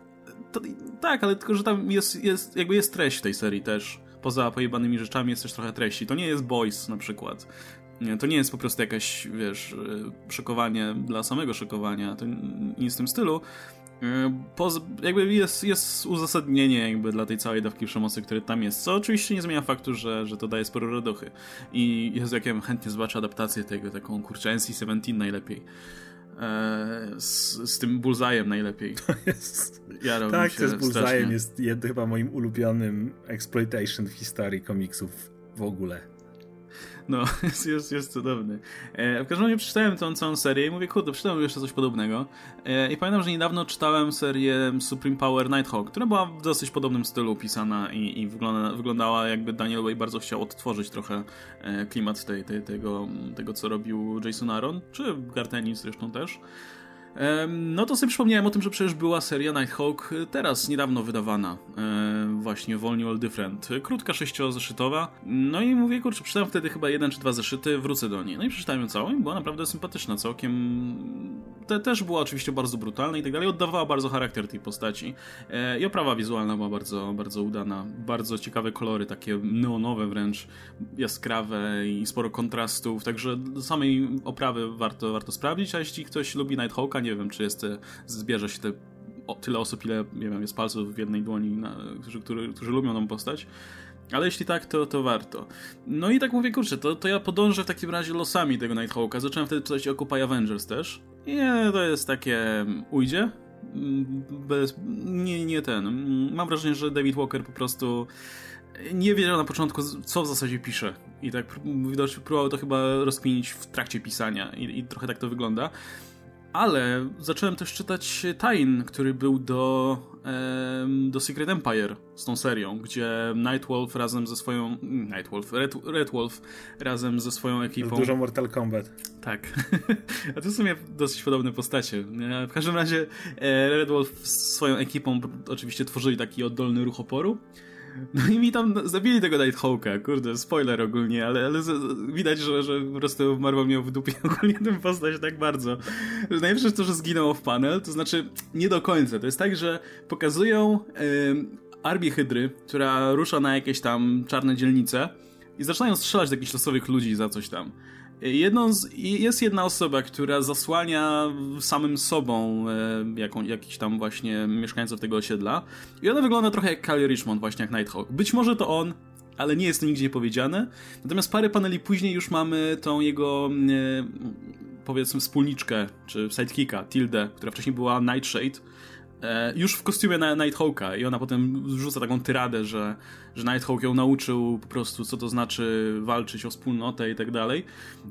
To, tak, ale tylko, że tam jest, jest, jakby jest treść w tej serii też. Poza pojebanymi rzeczami jest też trochę treści. To nie jest Boys na przykład. Nie, to nie jest po prostu jakaś, wiesz, e, szokowanie dla samego szokowania, to nic w tym stylu. E, poz, jakby jest, jest uzasadnienie jakby dla tej całej dawki przemocy, które tam jest, co oczywiście nie zmienia faktu, że, że to daje sporo radości. I jest jak ja chętnie zobaczył adaptację tego, taką kurczę NC-17 najlepiej. Eee, z, z tym Bullseye'em najlepiej. To jest... Ja tak, to jest Bullseye'em jest chyba moim ulubionym exploitation w historii komiksów w ogóle. No, jest, jest, jest cudowny. E, w każdym razie przeczytałem tą całą serię i mówię, kurde, przeczytałem jeszcze coś podobnego. E, I pamiętam, że niedawno czytałem serię Supreme Power Nighthawk, która była w dosyć podobnym stylu pisana i, i wygląda, wyglądała jakby Daniel Way bardzo chciał odtworzyć trochę e, klimat tej, tej, tego, tego, co robił Jason Aaron, czy Gartenis zresztą też. No to sobie przypomniałem o tym, że przecież była seria Nighthawk y, teraz, niedawno wydawana. Właśnie Wolnie All Different. Krótka, sześciozeszytowa. No i mówię, kurczę, przeczytałem wtedy chyba jeden czy dwa zeszyty, wrócę do niej. No i przeczytałem ją całą i była naprawdę sympatyczna, całkiem... Te, też była oczywiście bardzo brutalna i tak dalej, oddawała bardzo charakter tej postaci. E, I oprawa wizualna była bardzo, bardzo udana. Bardzo ciekawe kolory, takie neonowe wręcz, jaskrawe i sporo kontrastów, także samej oprawy warto, warto sprawdzić, a jeśli ktoś lubi Nighthawka, nie wiem, czy jest, zbierze się te, o, tyle osób, ile nie wiem, jest palców w jednej dłoni, na, którzy, którzy, którzy lubią tą postać. Ale jeśli tak, to, to warto. No i tak mówię, kurczę, to, to ja podążę w takim razie losami tego Nighthawka. Zacząłem wtedy czytać Occupy Avengers też. Nie, to jest takie... Mm, ujdzie? Mm, bez, nie, nie ten. Mm, mam wrażenie, że David Walker po prostu nie wiedział na początku, co w zasadzie pisze. I tak widocznie próbował to chyba rozkminić w trakcie pisania. I, i trochę tak to wygląda. Ale zacząłem też czytać Tain, który był do, do Secret Empire z tą serią, gdzie Nightwolf razem ze swoją. Nightwolf, Red, Red Wolf razem ze swoją ekipą. Dużo Mortal Kombat. Tak. A to w sumie dosyć podobne postacie. W każdym razie e, Red Wolf z swoją ekipą oczywiście tworzyli taki oddolny ruch oporu. No i mi tam zabili tego Nighthawka, kurde, spoiler ogólnie, ale, ale widać, że, że po prostu Marvel miał w dupie ogólnie tę postać tak bardzo. Najlepsze to, że zginął w panel, to znaczy nie do końca. To jest tak, że pokazują yy, armię Hydry, która rusza na jakieś tam czarne dzielnice i zaczynają strzelać do jakichś losowych ludzi za coś tam. Jedną z, jest jedna osoba, która zasłania samym sobą e, jaką, jakiś tam właśnie mieszkańców tego osiedla i ona wygląda trochę jak Kyle Richmond, właśnie jak Nighthawk. Być może to on, ale nie jest to nigdzie powiedziane. Natomiast parę paneli później już mamy tą jego e, powiedzmy wspólniczkę, czy sidekicka, Tildę, która wcześniej była Nightshade E, już w kostiumie Nighthawka i ona potem rzuca taką tyradę, że, że Nighthawk ją nauczył po prostu, co to znaczy walczyć o wspólnotę i tak dalej.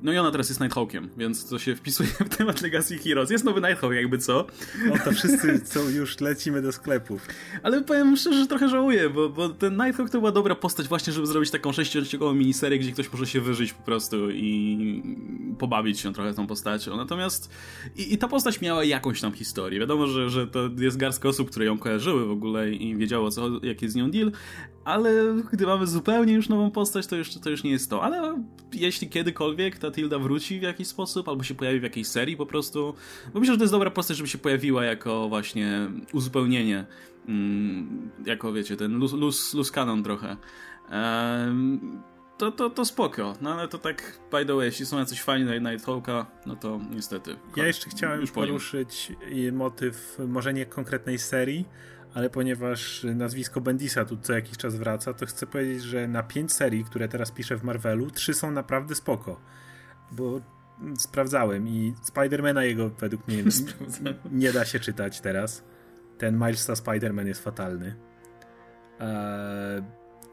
No i ona teraz jest Nighthawkiem, więc to się wpisuje w temat Legacy Heroes. Jest nowy Nighthawk jakby co. No to wszyscy co już lecimy do sklepów. Ale powiem szczerze, że trochę żałuję, bo, bo ten Nighthawk to była dobra postać właśnie, żeby zrobić taką sześciodcinkową miniserię, gdzie ktoś może się wyżyć po prostu i pobawić się trochę tą postacią. Natomiast i, i ta postać miała jakąś tam historię. Wiadomo, że, że to jest garstka osób, które ją kojarzyły w ogóle i wiedziało, co, jaki jest z nią deal, ale gdy mamy zupełnie już nową postać, to już, to już nie jest to. Ale jeśli kiedykolwiek ta Tilda wróci w jakiś sposób, albo się pojawi w jakiejś serii po prostu, bo myślę, że to jest dobra postać, żeby się pojawiła jako właśnie uzupełnienie, mm, jako wiecie, ten luz, luz, luz canon trochę. Um, to, to, to spoko. No ale to tak, by the way, jeśli są jacyś fani Nighthawka, no to niestety. Ja jeszcze chciałem już poruszyć motyw może nie konkretnej serii, ale ponieważ nazwisko Bendisa tu co jakiś czas wraca, to chcę powiedzieć, że na pięć serii, które teraz piszę w Marvelu, trzy są naprawdę spoko. Bo sprawdzałem i Spidermana jego według mnie nie da się czytać teraz. Ten Milesa Spiderman jest fatalny. Eee,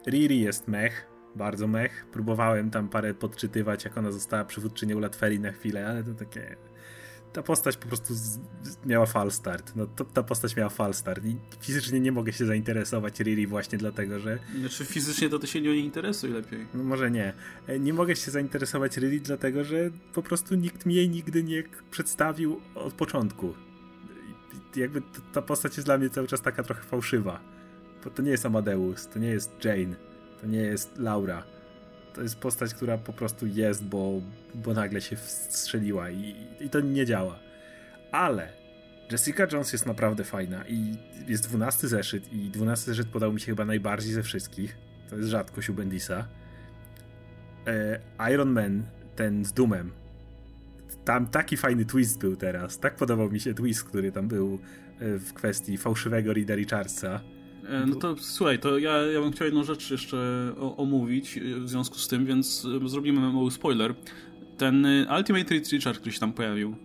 Riri jest mech, bardzo mech. Próbowałem tam parę podczytywać, jak ona została przywódczynią Latverii na chwilę, ale to takie ta postać po prostu z, miała fal start. No, to, ta postać miała fal start i fizycznie nie mogę się zainteresować Riri właśnie dlatego, że... Znaczy fizycznie to ty się nie interesuj lepiej. No może nie. E, nie mogę się zainteresować Riri dlatego, że po prostu nikt mi jej nigdy nie przedstawił od początku. Jakby ta postać jest dla mnie cały czas taka trochę fałszywa. Bo to nie jest Amadeus, to nie jest Jane, to nie jest Laura to jest postać, która po prostu jest, bo, bo nagle się wstrzeliła i, i to nie działa. Ale Jessica Jones jest naprawdę fajna i jest dwunasty zeszyt i dwunasty zeszyt podał mi się chyba najbardziej ze wszystkich. To jest rzadkość u Bendisa. E, Iron Man, ten z Dumem. Tam taki fajny twist był teraz. Tak podobał mi się twist, który tam był e, w kwestii fałszywego Rida Richardsa no to słuchaj, to ja, ja bym chciał jedną rzecz jeszcze omówić e, w związku z tym, więc e, zrobimy mały spoiler. Ten Ultimate Richard, który się tam pojawił,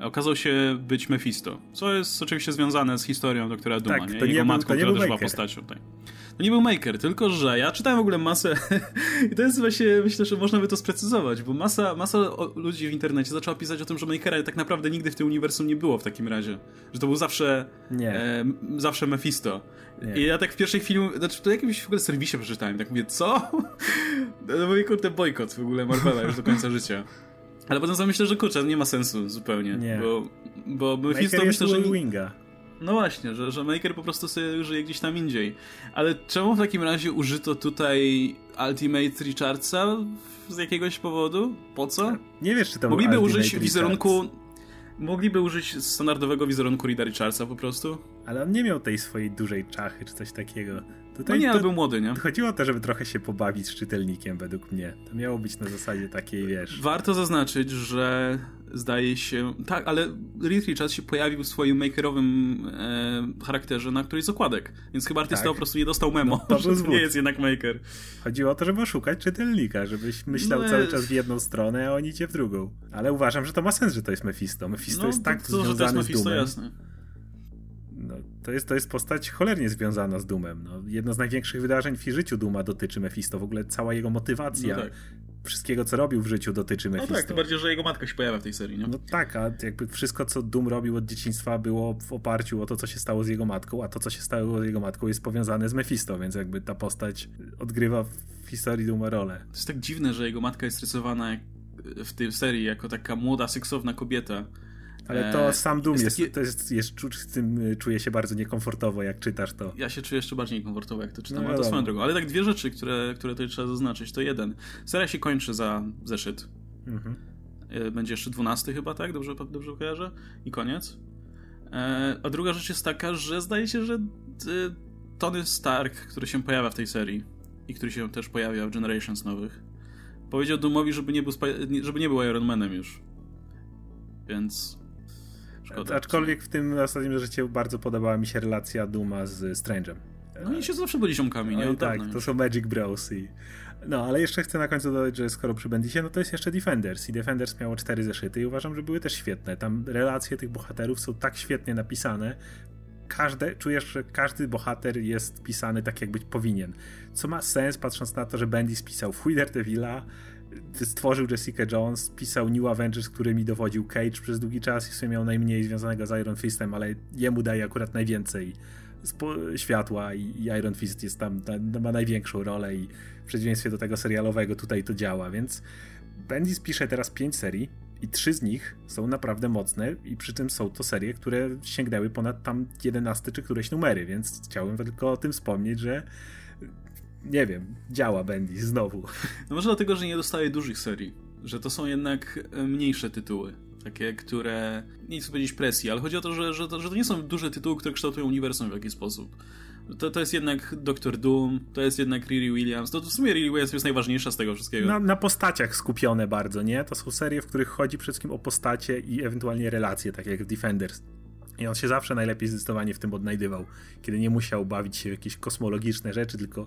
okazał się być Mephisto, co jest oczywiście związane z historią doktora Duma, tak, nie? Jego nie matką, która też była postacią. Tak. To nie był Maker, tylko że ja czytałem w ogóle masę i to jest właśnie, myślę, że można by to sprecyzować, bo masa, masa ludzi w internecie zaczęła pisać o tym, że Makera tak naprawdę nigdy w tym uniwersum nie było w takim razie. Że to był zawsze e, zawsze Mephisto. Nie. I ja tak w pierwszej chwili, znaczy to jakimś w ogóle serwisie przeczytałem, tak mówię, co? No mówię, kurde, bojkot w ogóle Marvela już do końca życia. Ale potem sobie myślę, że kurczę, nie ma sensu zupełnie, nie. bo, bo Mephisto myślę, że... Winga. No właśnie, że, że Maker po prostu sobie żyje gdzieś tam indziej. Ale czemu w takim razie użyto tutaj Ultimate Richardsa z jakiegoś powodu? Po co? Nie wiesz, czy to Mogliby użyć wizerunku... Mogliby użyć standardowego wizerunku Rida Richardsa po prostu? Ale on nie miał tej swojej dużej czachy czy coś takiego. Tutaj no nie, to, był młody, nie? Chodziło o to, żeby trochę się pobawić z czytelnikiem, według mnie. To miało być na zasadzie takiej, wiesz... Warto zaznaczyć, że zdaje się... Tak, ale Reed Richards się pojawił w swoim makerowym e, charakterze na którymś z okładek, więc chyba artysta tak. po prostu nie dostał memo, no, to że nie jest jednak maker. Chodziło o to, żeby oszukać czytelnika, żebyś myślał no, cały czas w jedną stronę, a oni idzie w drugą. Ale uważam, że to ma sens, że to jest Mephisto. Mephisto no, jest tak to, związany że to jest Mephisto, z Dumem. jasne no, to, jest, to jest postać cholernie związana z Dumem. No, jedno z największych wydarzeń w życiu Duma dotyczy Mephisto. W ogóle cała jego motywacja, no tak. wszystkiego co robił w życiu dotyczy Mephisto. No tak, tym bardziej, że jego matka się pojawia w tej serii, nie? No tak, a jakby wszystko co Dum robił od dzieciństwa było w oparciu o to, co się stało z jego matką, a to, co się stało z jego matką jest powiązane z Mephisto, więc jakby ta postać odgrywa w historii Duma rolę. To jest tak dziwne, że jego matka jest rysowana w tej serii jako taka młoda, seksowna kobieta ale to e, sam Doom jest, jest, taki... to jest, jest, z tym y, czuję się bardzo niekomfortowo, jak czytasz to. Ja się czuję jeszcze bardziej niekomfortowo, jak to czytam, no, ale to swoją drogą. Ale tak dwie rzeczy, które, które tutaj trzeba zaznaczyć. To jeden, seria się kończy za zeszyt. Mhm. E, będzie jeszcze dwunasty chyba, tak? Dobrze, dobrze kojarzę? I koniec. E, a druga rzecz jest taka, że zdaje się, że Tony Stark, który się pojawia w tej serii i który się też pojawia w Generations nowych, powiedział Doomowi, żeby nie był, żeby nie był Iron Manem już. Więc Szkoda. Aczkolwiek w tym ostatnim życiu bardzo podobała mi się relacja Duma z Strange'em. No i się zawsze byli ziomkami, nie? No tak, to są Magic Bros. I... No, ale jeszcze chcę na końcu dodać, że skoro przy Bendisie, no to jest jeszcze Defenders i Defenders miało cztery zeszyty i uważam, że były też świetne. Tam relacje tych bohaterów są tak świetnie napisane, każde, czujesz, że każdy bohater jest pisany tak, jak być powinien. Co ma sens, patrząc na to, że Bendis pisał w chuj Daredevila, stworzył Jessica Jones, pisał New Avengers, którymi dowodził Cage przez długi czas i w sumie miał najmniej związanego z Iron Fistem, ale jemu daje akurat najwięcej światła i Iron Fist jest tam, ma największą rolę i w przeciwieństwie do tego serialowego tutaj to działa, więc Bendis pisze teraz pięć serii i trzy z nich są naprawdę mocne i przy tym są to serie, które sięgnęły ponad tam 11 czy któreś numery, więc chciałbym tylko o tym wspomnieć, że nie wiem, działa Bendis znowu. No może dlatego, że nie dostaje dużych serii, że to są jednak mniejsze tytuły. Takie, które nie chcę powiedzieć presji, ale chodzi o to, że, że, to, że to nie są duże tytuły, które kształtują uniwersum w jakiś sposób. To, to jest jednak Doctor Doom, to jest jednak Riri Williams. To, to w sumie Riri Williams jest najważniejsza z tego wszystkiego. Na, na, postaciach skupione bardzo, nie? To są serie, w których chodzi przede wszystkim o postacie i ewentualnie relacje, tak jak w Defenders. I on się zawsze najlepiej zdecydowanie w tym odnajdywał, kiedy nie musiał bawić się w jakieś kosmologiczne rzeczy, tylko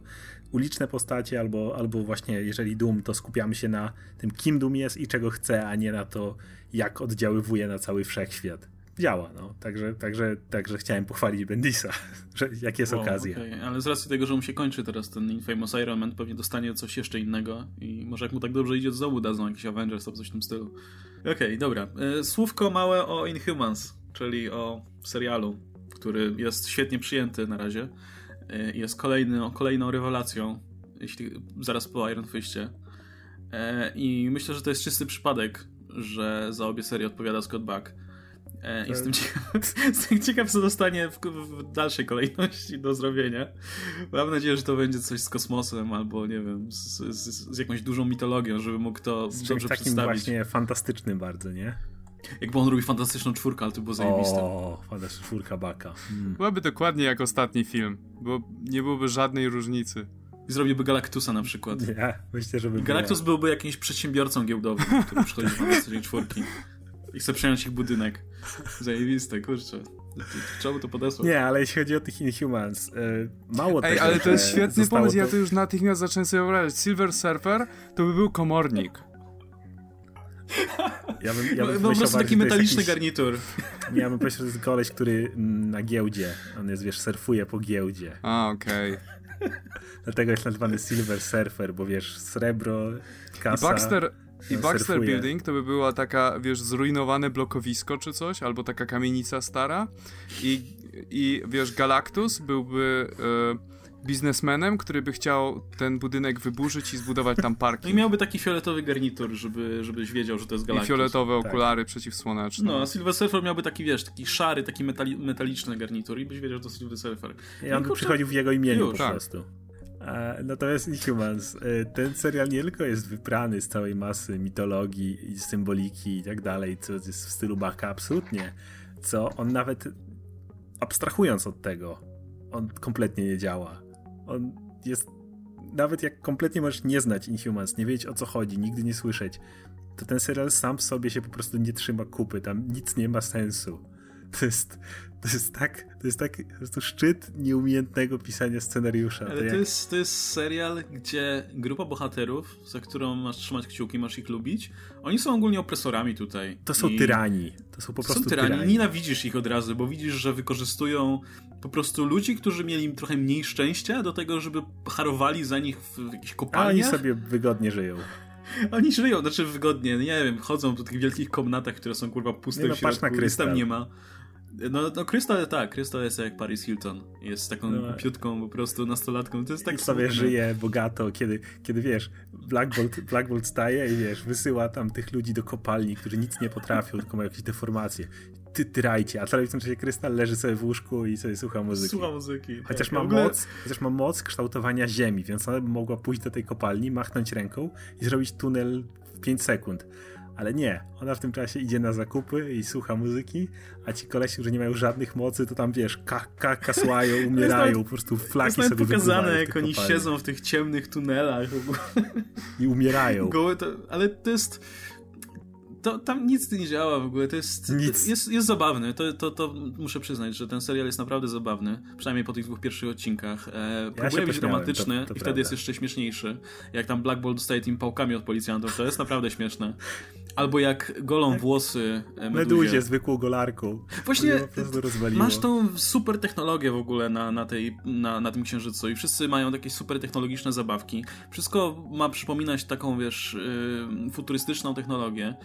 uliczne postacie, albo, albo właśnie jeżeli Doom, to skupiamy się na tym, kim Doom jest i czego chce, a nie na to, jak oddziaływuje na cały wszechświat. Działa, no. Także, także, także chciałem pochwalić Bendisa, że jak jest wow, okazja. Okay. Ale z racji tego, że mu się kończy teraz ten Infamous Iron Man, pewnie dostanie coś jeszcze innego i może jak mu tak dobrze idzie, znowu dadzą jakiś Avengers albo coś w tym stylu. Okej, okay, dobra. E, słówko małe o Inhumans czyli o serialu, który jest świetnie przyjęty na razie. E, jest kolejny, kolejną rewelacją, jeśli zaraz po Iron Fistie. E, I myślę, że to jest czysty przypadek, że za obie serie odpowiada Scott Buck. E, I jestem ciekaw, jestem ciekaw, co dostanie w, w, dalszej kolejności do zrobienia. Mam nadzieję, że to będzie coś z kosmosem albo, nie wiem, z, z, z jakąś dużą mitologią, żeby mógł to z dobrze takim przedstawić. właśnie fantastycznym bardzo, nie? Jakby on robi fantastyczną czwórkę, ale to było zajebiste. O, fantastyczna czwórka baka. Hmm. Byłaby dokładnie jak ostatni film, bo nie byłoby żadnej różnicy. I zrobiłby Galactusa na przykład. Nie, myślę, że by Galactus byłby jakimś przedsiębiorcą giełdowym, który przychodzi do fantastycznej czwórki i chce przejąć ich budynek. Zajebiste, kurczę. Czemu to podesłać? Nie, ale jeśli chodzi o tych Inhumans, yy, mało Ej, ale to jest świetny pomysł, to... ja to już natychmiast zacząłem sobie wyobrażać. Silver Surfer to by był komornik. Ja bym, ja bym no, po prostu taki metaliczny jakiś, garnitur. Ja bym powiedział, że to jest koleś, który na giełdzie, on jest, wiesz, surfuje po giełdzie. A, okej. Okay. Dlatego jest nazywany Silver Surfer, bo wiesz, srebro, kasa... I Baxter, i Baxter Building to by była taka, wiesz, zrujnowane blokowisko czy coś, albo taka kamienica stara i, i wiesz, Galactus byłby... Yy, biznesmenem, który by chciał ten budynek wyburzyć i zbudować tam parking. No i miałby taki fioletowy garnitur, żeby, żebyś wiedział, że to jest Galactus. I fioletowe tak. okulary tak. przeciwsłoneczne. No, a Silver Surfer miałby taki, wiesz, taki szary, taki metali metaliczny garnitur i byś wiedział, że to Silver Surfer. I on by przychodził w jego imieniu Już, po tak. prostu. Natomiast Inhumans, e, ten serial nie tylko jest wyprany z całej masy mitologii i symboliki i tak dalej, co jest w stylu Baka, absolutnie, co on nawet abstrahując od tego, on kompletnie nie działa. On jest. Nawet jak kompletnie możesz nie znać Inhumans, nie wiedzieć o co chodzi, nigdy nie słyszeć, to ten serial sam w sobie się po prostu nie trzyma kupy. Tam nic nie ma sensu. To jest, to jest tak, to jest tak po prostu szczyt nieumiejętnego pisania scenariusza. Ale to, to, jak... jest, to jest serial, gdzie grupa bohaterów, za którą masz trzymać kciuki, masz ich lubić, oni są ogólnie opresorami tutaj. To są I... tyrani. To są po prostu są tyrani. tyrani. Nienawidzisz ich od razu, bo widzisz, że wykorzystują po prostu ludzi, którzy mieli trochę mniej szczęścia do tego, żeby harowali za nich w jakichś kopalniach. A oni sobie wygodnie żyją. Oni żyją, znaczy wygodnie, nie wiem, chodzą po tych wielkich komnatach, które są kurwa puste nie, no, w środku, na nic tam nie ma. No, no Krystal, tak, Krystal jest jak Paris Hilton. Jest taką no. piutką po prostu nastolatką. To jest tak I sobie żyje bogato, kiedy, kiedy wiesz, Black Bolt, Black Bolt staje i wiesz, wysyła tam tych ludzi do kopalni, którzy nic nie potrafią, tylko mają jakieś deformacje. Ty tyrajcie, a w tym czasie Krystal leży sobie w łóżku i sobie słucha muzyki. Słucha muzyki. Chociaż, tak. ma ogóle... moc, chociaż ma moc kształtowania ziemi, więc ona mogła pójść do tej kopalni, machnąć ręką i zrobić tunel w 5 sekund ale nie, ona w tym czasie idzie na zakupy i słucha muzyki, a ci kolesi, którzy nie mają żadnych mocy, to tam wiesz, ka kasłają, umierają, po prostu flaki jest sobie pokazane, jak oni kopalni. siedzą w tych ciemnych tunelach. I umierają. Goły to, ale to jest to, tam nic nie działa w ogóle, to jest, nic. jest, jest zabawny, to, to, to muszę przyznać, że ten serial jest naprawdę zabawny, przynajmniej po tych dwóch pierwszych odcinkach. E, próbuje być dramatyczny to, to i wtedy jest jeszcze śmieszniejszy. Jak tam Black Bolt dostaje tym pałkami od policjantów, to jest naprawdę śmieszne. Albo jak golą tak. włosy Meduzie. Meduzie zwykłą golarką. Właśnie masz tą super technologię w ogóle na, na, tej, na, na tym księżycu i wszyscy mają takie super technologiczne zabawki. Wszystko ma przypominać taką, wiesz, yy, futurystyczną technologię.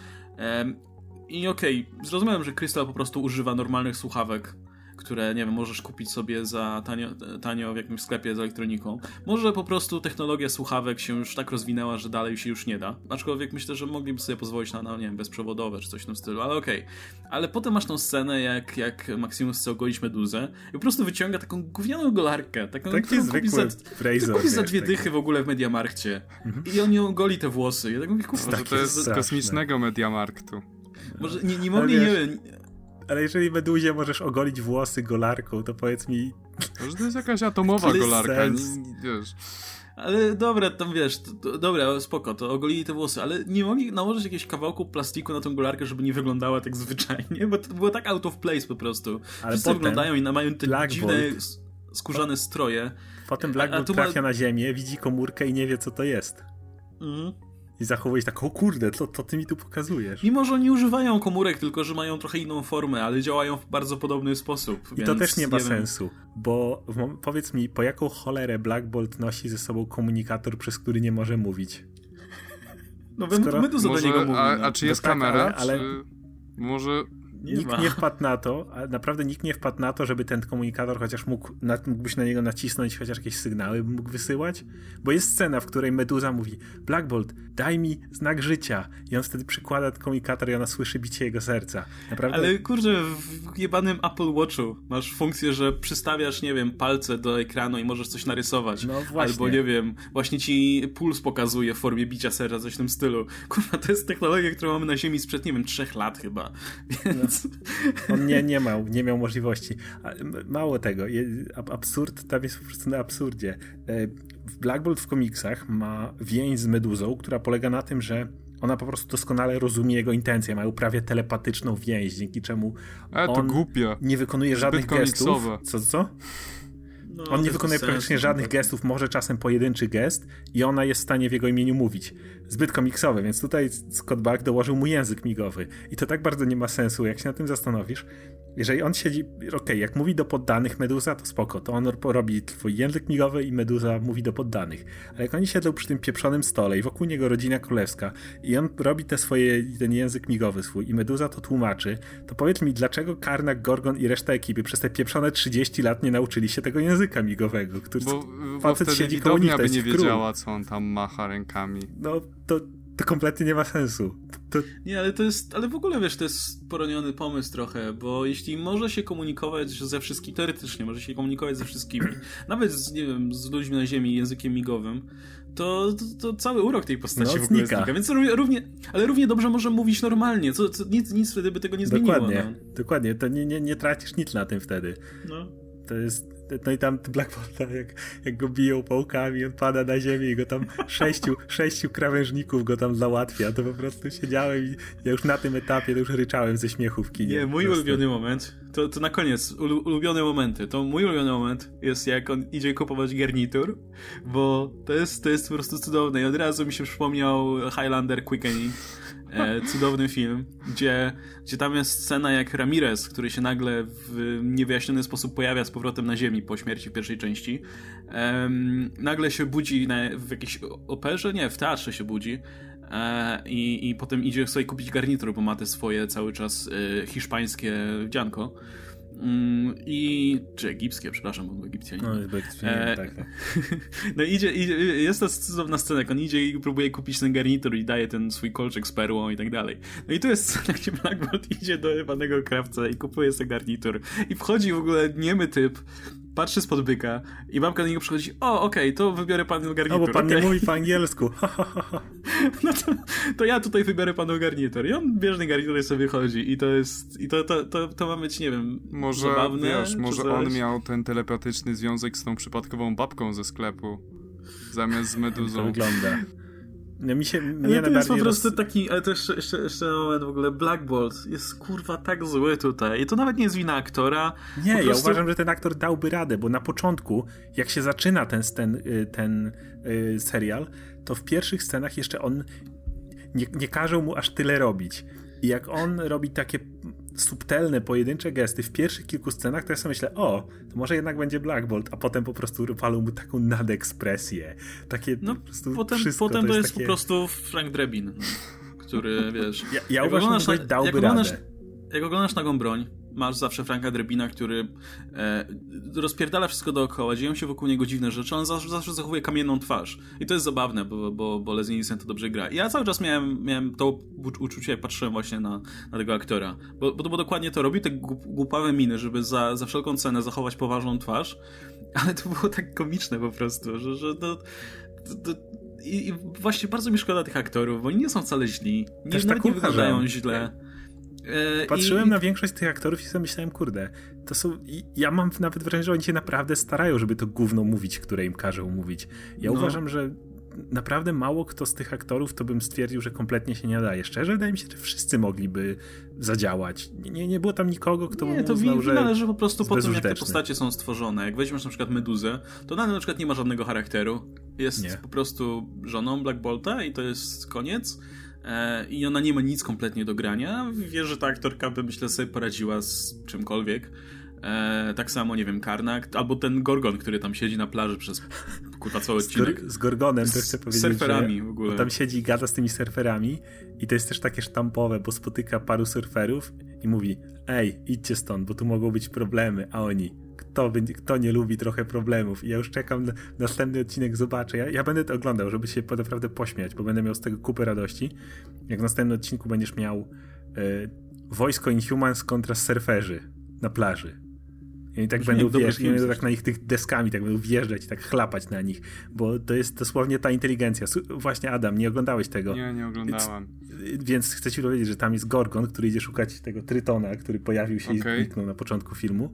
I okej, okay, zrozumiałem, że Crystal po prostu używa normalnych słuchawek które, nie wiem, możesz kupić sobie za tanio, tanio w jakimś sklepie z elektroniką. Może po prostu technologia słuchawek się już tak rozwinęła, że dalej się już nie da. Aczkolwiek myślę, że mogliby sobie pozwolić na, na nie wiem, bezprzewodowe czy coś w tym stylu, ale okej. Okay. Ale potem masz tą scenę, jak, jak Maximus chce ogolić meduzę i po prostu wyciąga taką gównianą golarkę. Taką, Taki zwykły za, Fraser, kupi za dwie dychy w ogóle w Mediamarkcie. Mhm. I on ją goli te włosy. Ja tak mówię, Może to jest z kosmicznego Mediamarktu. Może nie, nie mogli, nie wiem ale jeżeli meduzie możesz ogolić włosy golarką, to powiedz mi... Może to jest jakaś atomowa golarka, nie, wiesz... Ale dobra, tam wiesz, to, to, dobra, spoko, to ogolili te włosy, ale nie mogli nałożyć jakiegoś kawałku plastiku na tą golarkę, żeby nie wyglądała tak zwyczajnie, bo to było tak out of place po prostu. Ale Wszyscy wyglądają i mają te Black dziwne, Bolt. skórzane stroje. Potem Black trafia ma... na ziemię, widzi komórkę i nie wie, co to jest. Mhm i zachowujesz tak, o kurde, to, to ty mi tu pokazujesz. Mimo, że nie używają komórek, tylko że mają trochę inną formę, ale działają w bardzo podobny sposób. I to też nie ma nie sensu, wiem. bo w, powiedz mi, po jaką cholerę Black Bolt nosi ze sobą komunikator, przez który nie może mówić? No Skoro... my tu do niego mówimy. A, a czy jest no tak, kamera? Ale... Czy... Może nie nikt ma. nie wpadł na to, a naprawdę nikt nie wpadł na to, żeby ten komunikator chociaż mógł, mógłbyś na niego nacisnąć, chociaż jakieś sygnały mógł wysyłać. Bo jest scena, w której Meduza mówi: Black Bolt, daj mi znak życia. I on wtedy przykłada komunikator i ona słyszy bicie jego serca. Naprawdę... Ale kurczę, w jebanym Apple Watchu masz funkcję, że przystawiasz, nie wiem, palce do ekranu i możesz coś narysować. No właśnie. Albo nie wiem, właśnie ci puls pokazuje w formie bicia serca, coś w tym stylu. Kurwa, to jest technologia, którą mamy na Ziemi sprzed, nie wiem, trzech lat chyba. Więc... No. On nie, nie, miał, nie miał możliwości. Mało tego, absurd tam jest po prostu na absurdzie. E, Black Bolt w komiksach ma więź z Meduzą, która polega na tym, że ona po prostu doskonale rozumie jego intencje, mają prawie telepatyczną więź, dzięki czemu e, on nie wykonuje żadnych gestów. Co, co? No, on nie wykonuje praktycznie żadnych gestów, może czasem pojedynczy gest i ona jest w stanie w jego imieniu mówić. Zbyt komiksowe, więc tutaj Scott Buck dołożył mu język migowy. I to tak bardzo nie ma sensu, jak się na tym zastanowisz, jeżeli on siedzi, okej, okay, jak mówi do poddanych Meduza, to spoko, to on robi twój język migowy i Meduza mówi do poddanych. Ale jak oni siedzą przy tym pieprzonym stole i wokół niego rodzina królewska i on robi te swoje, ten język migowy swój i Meduza to tłumaczy, to powiedz mi, dlaczego Karnak, Gorgon i reszta ekipy przez te pieprzone 30 lat nie nauczyli się tego języka migowego, który bo, bo wtedy siedzi koło nich, by nie wiedziała, co on tam macha rękami. No, to to kompletnie nie ma sensu. To... Nie, ale to jest, ale w ogóle wiesz, to jest poroniony pomysł trochę, bo jeśli może się komunikować ze wszystkimi, teoretycznie może się komunikować ze wszystkimi, nawet z, nie wiem, z ludźmi na ziemi językiem migowym, to, to, to cały urok tej postaci no, w ogóle znika. Więc równie, ale równie dobrze może mówić normalnie, co, co, nic, nic wtedy by tego nie zmieniło. Dokładnie, no. dokładnie, to nie, nie, nie tracisz nic na tym wtedy. No. To jest no i tam Black Panther, jak, jak go biją pałkami, on pada na ziemię i go tam sześciu, sześciu krawężników go tam załatwia, to po prostu siedziałem i ja już na tym etapie to już ryczałem ze śmiechu w kinie. Nie, mój ulubiony moment, to, to na koniec, ulubione momenty, to mój ulubiony moment jest jak on idzie kupować garnitur, bo to jest, to jest po prostu cudowne. I od razu mi się przypomniał Highlander Quickening E, cudowny film, gdzie, gdzie tam jest scena jak Ramirez, który się nagle w niewyjaśniony sposób pojawia z powrotem na ziemi po śmierci pierwszej części. nagle się budzi na, w jakiejś operze, nie, w teatrze się budzi e, i, i potem idzie sobie kupić garnitur, bo ma te swoje cały czas e, hiszpańskie wdzianko. Mm, I. czy egipskie, przepraszam, bo Egipcjanin. No, e, tak, tak. no idzie, idzie, jest ta cudowna scena, on idzie i próbuje kupić ten garnitur i daje ten swój kolczyk z perłą i tak dalej. No i tu jest scena, gdzie Blackbolt idzie do panego krawca i kupuje sobie garnitur. I wchodzi w ogóle niemy typ, patrzy spod byka i babka do niego przychodzi, o, okej, okay, to wybiorę panu garnitur. No bo pan okay. nie mówi po angielsku. no to, to, ja tutaj wybiorę panu garnitur. I on bierze garnitur i sobie wychodzi i to jest, i to, to, to, to ma być, nie wiem, może, zabawne. Wiesz, może on miał ten telepatyczny związek z tą przypadkową babką ze sklepu zamiast z meduzą. To wygląda. Mi się mnie to jest po prostu roz... taki, ale to jeszcze, jeszcze, jeszcze moment w ogóle, Black Bolt jest kurwa tak zły tutaj i to nawet nie jest wina aktora. Nie, prostu... ja uważam, że ten aktor dałby radę, bo na początku, jak się zaczyna ten, ten, y, ten, ten serial, to w pierwszych scenach jeszcze on nie, nie każą mu aż tyle robić. I jak on robi takie subtelne, pojedyncze gesty w pierwszych kilku scenach, to ja sobie myślę, o, to może jednak będzie Black Bolt, a potem po prostu walą mu taką nadekspresję. Takie no, po prostu potem, wszystko potem to jest, to jest takie... po prostu Frank Drebin, który, wiesz... Ja, ja uważam, że dałby jak oglądasz, radę. Jak oglądasz Nagą Broń, masz zawsze Franka Drebina, który e, rozpierdala wszystko dookoła, dzieją się wokół niego dziwne rzeczy, on zawsze, zawsze zachowuje kamienną twarz. I to jest zabawne, bo, bo, bo Leslie Nielsen to dobrze gra. I ja cały czas miałem, miałem to uczucie, jak patrzyłem właśnie na, na tego aktora. Bo, bo, bo dokładnie to robi, te głupawe miny, żeby za, za wszelką cenę zachować poważną twarz. Ale to było tak komiczne po prostu, że, że to, to, to i, i, właśnie bardzo mi szkoda tych aktorów, bo oni nie są wcale źli. Nie, Też tak nie wyglądają źle. E, Patrzyłem I... na większość tych aktorów i sobie myślałem, kurde, to są. Ja mam nawet wrażenie, że oni się naprawdę starają, żeby to gówno mówić, które im każą mówić. Ja no. uważam, że naprawdę mało kto z tych aktorów to bym stwierdził, że kompletnie się nie nadaje. Szczerze, wydaje mi się, że wszyscy mogliby zadziałać. Nie, nie było tam nikogo, kto nie, to uznał, że należy po prostu po tym, jak te postacie są stworzone. Jak weźmiesz na przykład Meduzę, to ona na przykład nie ma żadnego charakteru. Jest nie. po prostu żoną Black Bolta i to jest koniec. E, i ona nie ma nic kompletnie do grania. Wie, że ta aktorka by, myślę, sobie poradziła z czymkolwiek. E, tak samo, nie wiem, Karnak, albo ten Gorgon, który tam siedzi na plaży przez kurwa cały odcinek. Z, z Gorgonem to chcę powiedzieć, Z surferami w ogóle. tam siedzi i gada z tymi surferami i to jest też takie sztampowe, bo spotyka paru surferów i mówi ej, idźcie stąd, bo tu mogą być problemy, a oni kto, kto nie lubi trochę problemów. I ja już czekam na następny odcinek, zobaczę. Ja, ja będę to oglądał, żeby się naprawdę pośmiać, bo będę miał z tego kupę radości. Jak w następnym odcinku będziesz miał y, wojsko Inhumans kontra surferzy na plaży. I tak będą, wiesz, i będą tak na nich tych deskami tak będą wjeżdżać i tak chlapać na nich, bo to jest dosłownie ta inteligencja. Właśnie Adam, nie oglądałeś tego. Nie, nie oglądałem. Więc, więc chcę ci powiedzieć, że tam jest Gorgon, który idzie szukać tego Trytona, który pojawił się okay. i zniknął na początku filmu.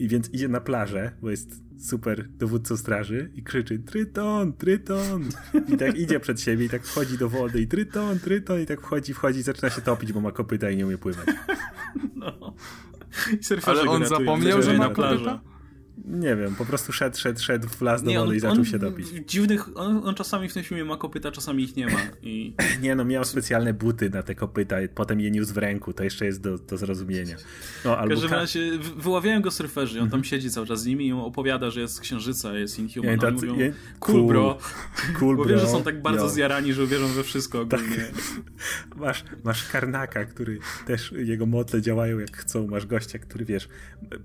I więc idzie na plażę, bo jest super dowódcą straży i krzyczy Tryton, Tryton! I tak idzie przed siebie i tak wchodzi do wody i Tryton, Tryton! I tak wchodzi, wchodzi i zaczyna się topić, bo ma kopyta i nie umie pływać. No. Ale on zapomniał, że ma kopyta? Nie wiem, po prostu szedł, szedł, szedł w las do wody on, i zaczął się topić. Dziwnych, on, on, czasami w tym filmie ma kopyta, czasami ich nie ma. I... nie no, miał specjalne buty na te kopyta, potem je niósł w ręku, to jeszcze jest do, do zrozumienia. No, albo w każdym razie wyławiają go surferzy, on tam mhm. siedzi cały czas z nimi i opowiada, że jest z księżyca, jest inhuman. Ja, mówią, ja, cool, bro. Cool, Bo wiesz, że są tak bardzo zjarani, że wierzą we wszystko tak. ogólnie. Tak. Masz, masz Karnaka, który też, jego motle działają jak chcą, masz gościa, który wiesz,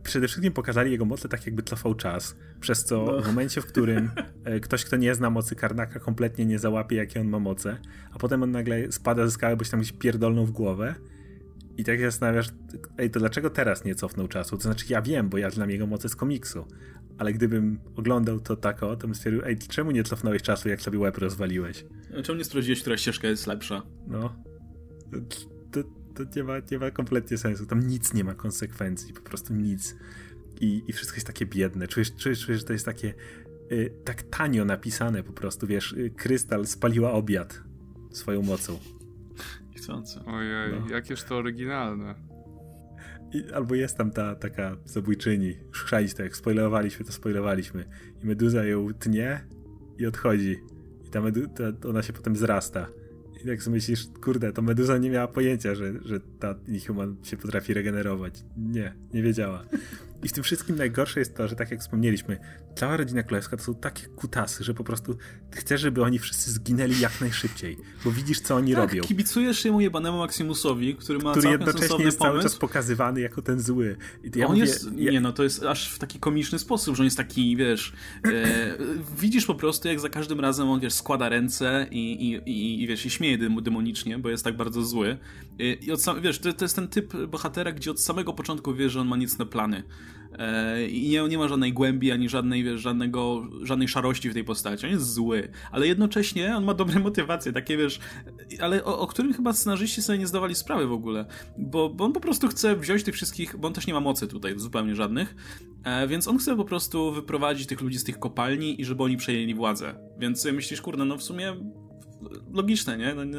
przede wszystkim pokazali jego motle tak jakby cofał czas, przez co no. w momencie, w którym e, ktoś, kto nie zna mocy Karnaka, kompletnie nie załapie, jakie on ma moce, a potem on nagle spada ze skały, bo się tam gdzieś pierdolną w głowę i tak się zastanawiasz, ej, to dlaczego teraz nie cofnął czasu? To znaczy, ja wiem, bo ja znam jego moce z komiksu, ale gdybym oglądał to tak o, to bym stwierdził, ej, czemu nie cofnąłeś czasu, jak sobie łeb rozwaliłeś? Czemu nie sprawdziłeś, która ścieżka jest lepsza? No. To, to nie, ma, nie ma kompletnie sensu. Tam nic nie ma konsekwencji, po prostu nic i, i wszystko jest takie biedne. Czujesz, czujesz, czujesz że to jest takie y, tak tanio napisane po prostu, wiesz, y, Krystal spaliła obiad swoją mocą. Chcące. Ojej, no. jakież to oryginalne. I, albo jest tam ta taka zabójczyni, szalista, jak spoilerowaliśmy, to spoilerowaliśmy. I Meduza ją tnie i odchodzi. I ta, medu- ta ona się potem zrasta. I tak sobie myślisz, kurde, to Meduza nie miała pojęcia, że, że ta Inhuman się potrafi regenerować. Nie, nie wiedziała. I w tym wszystkim najgorsze jest to, że tak jak wspomnieliśmy, cała rodzina królewska to są takie kutasy, że po prostu chcesz, żeby oni wszyscy zginęli jak najszybciej, bo widzisz, co oni tak, robią. kibicujesz jemu jebanemu Maximusowi, który ma który jednocześnie jest pomysł. cały czas pokazywany jako ten zły. I ja on mówię, jest, ja... nie no, to jest aż w taki komiczny sposób, że on jest taki, wiesz, e, widzisz po prostu, jak za każdym razem on, wiesz, składa ręce i, i, i, i wiesz, się śmieje demonicznie, bo jest tak bardzo zły. I, i od sam, wiesz, to, to jest ten typ bohatera, gdzie od samego początku wiesz, że on ma nic na plany. E, I nie, nie ma żadnej głębi, ani żadnej, wiesz, żadnego, żadnej szarości w tej postaci. On jest zły, ale jednocześnie on ma dobre motywacje, takie wiesz, ale o, o którym chyba scenarzyści sobie nie zdawali sprawy w ogóle, bo, bo on po prostu chce wziąć tych wszystkich, bo on też nie ma mocy tutaj zupełnie żadnych, e, więc on chce po prostu wyprowadzić tych ludzi z tych kopalni i żeby oni przejęli władzę. Więc myślisz, kurde, no w sumie logiczne, nie? No, no,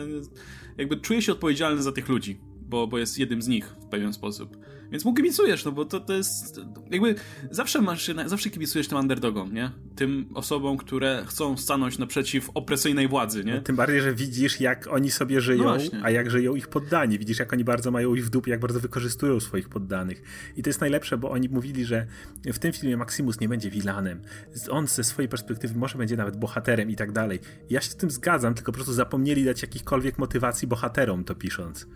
jakby czuję się odpowiedzialny za tych ludzi, bo, bo jest jednym z nich w pewien sposób. Więc mu kibicujesz, no bo to, to jest. Jakby zawsze masz, zawsze kibicujesz tym underdogom, nie? Tym osobom, które chcą stanąć naprzeciw opresyjnej władzy, nie? No, tym bardziej, że widzisz, jak oni sobie żyją, no a jak żyją ich poddani. Widzisz, jak oni bardzo mają ich w dupie, jak bardzo wykorzystują swoich poddanych. I to jest najlepsze, bo oni mówili, że w tym filmie Maximus nie będzie vilanem. On ze swojej perspektywy może będzie nawet bohaterem i tak dalej. Ja się z tym zgadzam, tylko po prostu zapomnieli dać jakichkolwiek motywacji bohaterom to pisząc.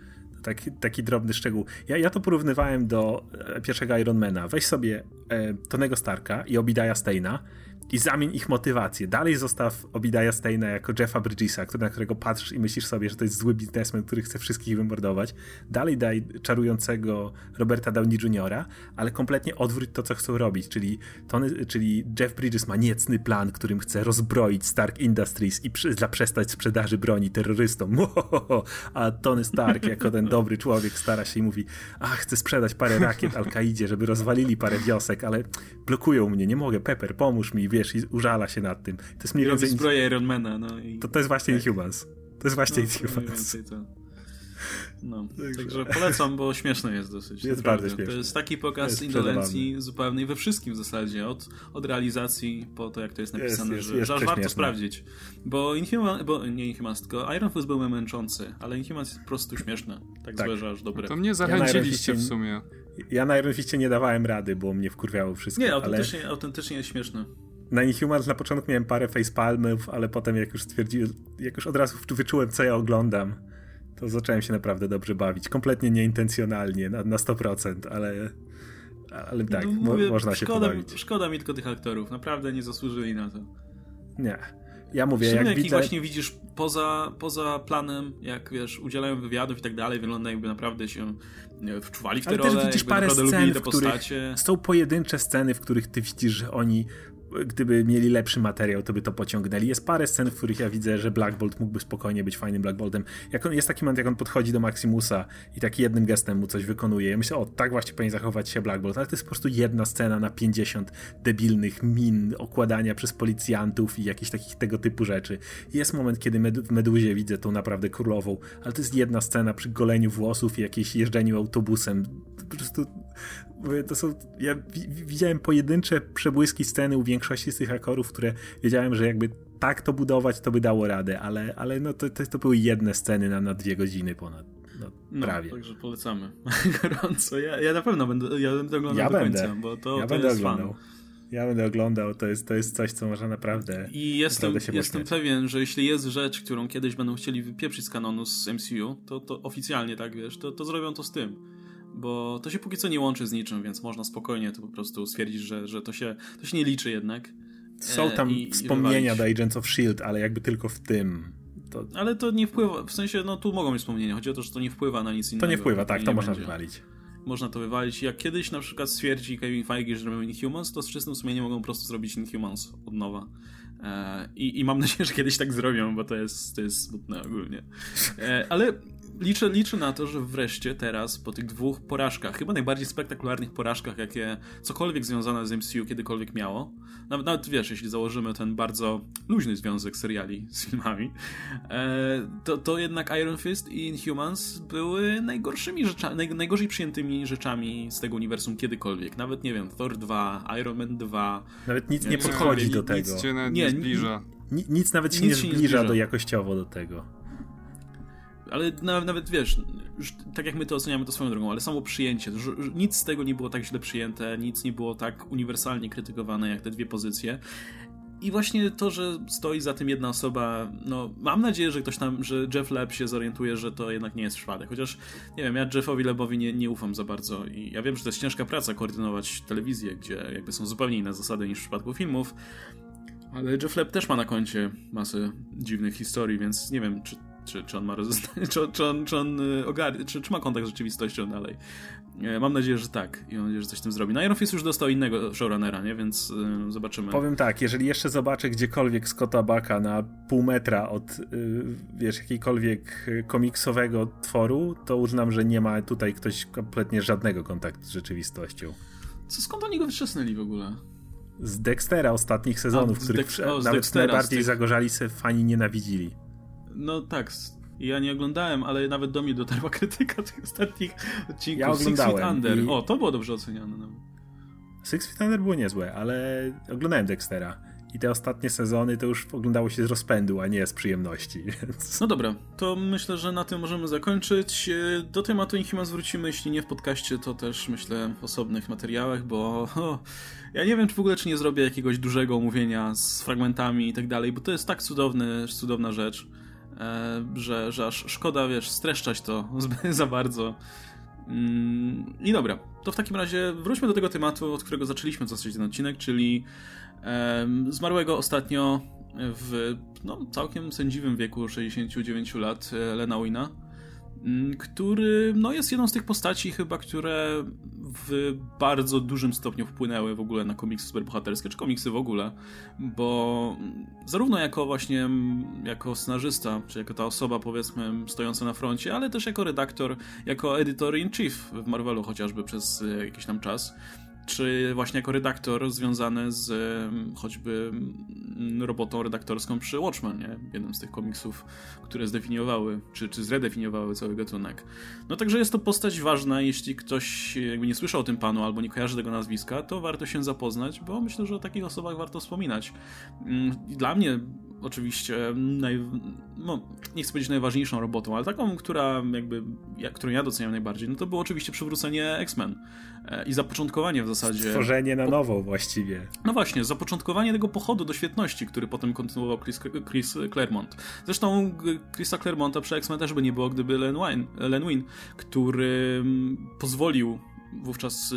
Taki, taki drobny szczegół. Ja, ja to porównywałem do e, pierwszego Ironmana. Weź sobie e, Tonego Starka i Obidaya Steina i zamień ich motywację. Dalej zostaw Obidaya Steina jako Jeffa Bridgesa, na którego patrzysz i myślisz sobie, że to jest zły biznesmen, który chce wszystkich wymordować. Dalej daj czarującego Roberta Downey Jr., ale kompletnie odwróć to, co chcą robić, czyli, Tony, czyli Jeff Bridges ma niecny plan, którym chce rozbroić Stark Industries i przy, zaprzestać sprzedaży broni terrorystom. A Tony Stark, jako ten dobry człowiek, stara się i mówi, a chcę sprzedać parę rakiet Al-Kaidzie, żeby rozwalili parę wiosek, ale blokują mnie, nie mogę, Pepper, pomóż mi, wiesz, i użala się nad tym. To jest mniej więcej... zbroję Ironmana, no i... To, to jest właśnie tak. Inhumans. To jest właśnie no, Inhumans. No, także polecam, bo śmieszne jest dosyć. Jest naprawdę śmieszne. To jest taki pokaz indolencji zupełnej we wszystkim w zasadzie, od, od realizacji po to, jak to jest napisane, jest, jest, że jest warto sprawdzić. Bo Inhuman, bo nie Inhumans, tylko Iron Fist był męczący, ale Inhumans jest po prostu śmieszne. Tak, tak. złe, aż dobre. To mnie zachęciliście ja w sumie. Ja na Iron Fistie nie dawałem rady, bo mnie wkurwiało wszystko. Nie, autentycznie, ale... autentycznie jest śmieszne na Inhumans na początku miałem parę facepalmów, ale potem jak już stwierdziłem, jak już od razu wyczułem, co ja oglądam, to zacząłem się naprawdę dobrze bawić. Kompletnie nieintencjonalnie, na, na 100%, ale, ale tak, no, mówię, mo można szkoda, się pobawić. Szkoda mi tylko tych aktorów, naprawdę nie zasłużyli na to. Nie. Ja mówię, jak, jak widzę... właśnie widzisz poza, poza planem, jak wiesz, udzielają wywiadów i tak dalej, wygląda jakby naprawdę się wczuwali w te Ale role, też widzisz parę scen, w których są pojedyncze sceny, w których ty widzisz, że oni gdyby mieli lepszy materiał, to by to pociągnęli. Jest parę scen, w których ja widzę, że Black Bolt mógłby spokojnie być fajnym Black Boltem. Jak on, jest taki moment, jak on podchodzi do Maximusa i taki jednym gestem mu coś wykonuje. Ja myślę, o, tak właśnie powinien zachować się Black Bolt, ale to jest po prostu jedna scena na 50 debilnych min, okładania przez policjantów i jakichś takich tego typu rzeczy. Jest moment, kiedy w Meduzie widzę tą naprawdę królową, ale to jest jedna scena przy goleniu włosów i jakieś jeżdżeniu autobusem. Po prostu to są, ja widziałem pojedyncze przebłyski sceny u większości z tych akorów, które wiedziałem, że jakby tak to budować, to by dało radę, ale, ale no to, to, to były jedne sceny na, na dwie godziny ponad. No, no prawie. Także polecamy. Gorąco. Ja, ja na pewno będę, ja będę oglądał ja do będę. końca, bo to, ja to będę jest oglądał. Fan. Ja będę oglądał, to jest, to jest coś, co można naprawdę. I jestem, naprawdę jestem pewien, że jeśli jest rzecz, którą kiedyś będą chcieli wypieprzyć z kanonu z MCU, to, to oficjalnie tak wiesz, to, to zrobią to z tym bo to się póki co nie łączy z niczym, więc można spokojnie to po prostu stwierdzić, że, że to, się, to się nie liczy jednak. Są tam e, i, wspomnienia i do Agents of S.H.I.E.L.D., ale jakby tylko w tym. To... Ale to nie wpływa, w sensie, no tu mogą być wspomnienia, chodzi o to, że to nie wpływa na nic innego. To nie wpływa, tak, to można będzie. wywalić. Można to wywalić. Jak kiedyś na przykład stwierdzi Kevin Feige, że robią Inhumans, to z czystym sumieniem mogą po prostu zrobić Inhumans od nowa. E, i, I mam nadzieję, że kiedyś tak zrobią, bo to jest, to jest smutne ogólnie. E, ale liczę, liczę na to, że wreszcie teraz, po tych dwóch porażkach, chyba najbardziej spektakularnych porażkach, jakie cokolwiek związane z MCU kiedykolwiek miało, nawet, nawet wiesz, jeśli założymy ten bardzo luźny związek seriali z filmami, e, to, to jednak Iron Fist i Inhumans były najgorszymi rzeczami, naj, najgorzej przyjętymi rzeczami z tego uniwersum kiedykolwiek. Nawet, nie wiem, Thor 2, Iron Man 2, nawet nic nie podchodzi do tego. Nic się nie, nie zbliża. Nic, nic nawet się nic nie zbliża, nie zbliża do jakościowo do tego ale nawet wiesz, tak jak my to oceniamy to swoją drogą, ale samo przyjęcie, nic z tego nie było tak źle przyjęte, nic nie było tak uniwersalnie krytykowane jak te dwie pozycje. I właśnie to, że stoi za tym jedna osoba, no mam nadzieję, że ktoś tam, że Jeff Leb się zorientuje, że to jednak nie jest przypadek. Chociaż, nie wiem, ja Jeffowi Lebowi nie, nie ufam za bardzo i ja wiem, że to jest ciężka praca koordynować telewizję, gdzie jakby są zupełnie inne zasady niż w przypadku filmów, ale Jeff Leb też ma na koncie masę dziwnych historii, więc nie wiem, czy czy, czy on ma rozeznanie, czy, czy on, czy, on y, czy, czy ma kontakt z rzeczywistością dalej. E, mam nadzieję, że tak i mam nadzieję, że coś z tym zrobi. No Iron Fist już dostał innego showrunnera, nie? Więc yy, zobaczymy. Powiem tak, jeżeli jeszcze zobaczę gdziekolwiek Scotta Baka na pół metra od yy, wiesz, jakiejkolwiek komiksowego tworu, to uznam, że nie ma tutaj ktoś kompletnie żadnego kontaktu z rzeczywistością. Co skąd oni go wyczesnęli w ogóle? Z Dextera ostatnich sezonów, A, których Dex- o, nawet Dextera, najbardziej tych... zagorzali se fani nienawidzili. No tak, ja nie oglądałem, ale nawet do mnie dotarła krytyka tych ostatnich odcinków. Ja oglądałem Six Feet Under. i- O, to było dobrze oceniane. No. Six Feet Under było niezłe, ale oglądałem Dextera. I te ostatnie sezony to już oglądało się z rozpędu, a nie z przyjemności, więc... no dobra, to myślę, że na tym możemy zakończyć. E, Do tematu Inhumans wrócimy, jeśli nie w podcaście, to też myślę w osobnych materiałach, bo o, ja nie wiem, czy w ogóle czy nie zrobię jakiegoś dużego omówienia z fragmentami i tak dalej, bo to jest tak cudowny, cudowna rzecz, że, że aż szkoda, wiesz, streszczać to za bardzo. Mm, I dobra, to w takim razie wróćmy do tego tematu, od którego zaczęliśmy zasadzie ten odcinek, czyli zmarłego ostatnio w no, całkiem sędziwym wieku 69 lat e, Lena Wina, który no, jest jedną z tych postaci chyba, które w bardzo dużym stopniu wpłynęły w ogóle na komiksy superbohaterskie, czy komiksy w ogóle, bo zarówno jako właśnie mm, jako scenarzysta, czy jako ta osoba powiedzmy stojąca na froncie, ale też jako redaktor, jako editor-in-chief w Marvelu chociażby przez e, jakiś tam czas, czy właśnie jako redaktor związany z choćby mm, robotą redaktorską przy Watchmen, nie? jednym z tych komiksów, które zdefiniowały, czy, czy zredefiniowały cały gatunek. No także jest to postać ważna, jeśli ktoś jakby nie słyszał o tym panu albo nie kojarzy tego nazwiska, to warto się zapoznać, bo myślę, że o takich osobach warto wspominać. Mm, Dla mnie oczywiście naj, no, nie chcę powiedzieć najważniejszą robotą, ale taką, która jakby, ja, którą ja doceniam najbardziej, no to było oczywiście przywrócenie X-Men e, i zapoczątkowanie w zasadzie Stworzenie na nowo właściwie. no właśnie, zapoczątkowanie tego pochodu do świetności, który potem kontynuował Chris, Chris Claremont. Zresztą Chrisa Claremonta przy X-Men też by nie było, gdyby Len Wein, Len Wein który mm, pozwolił wówczas,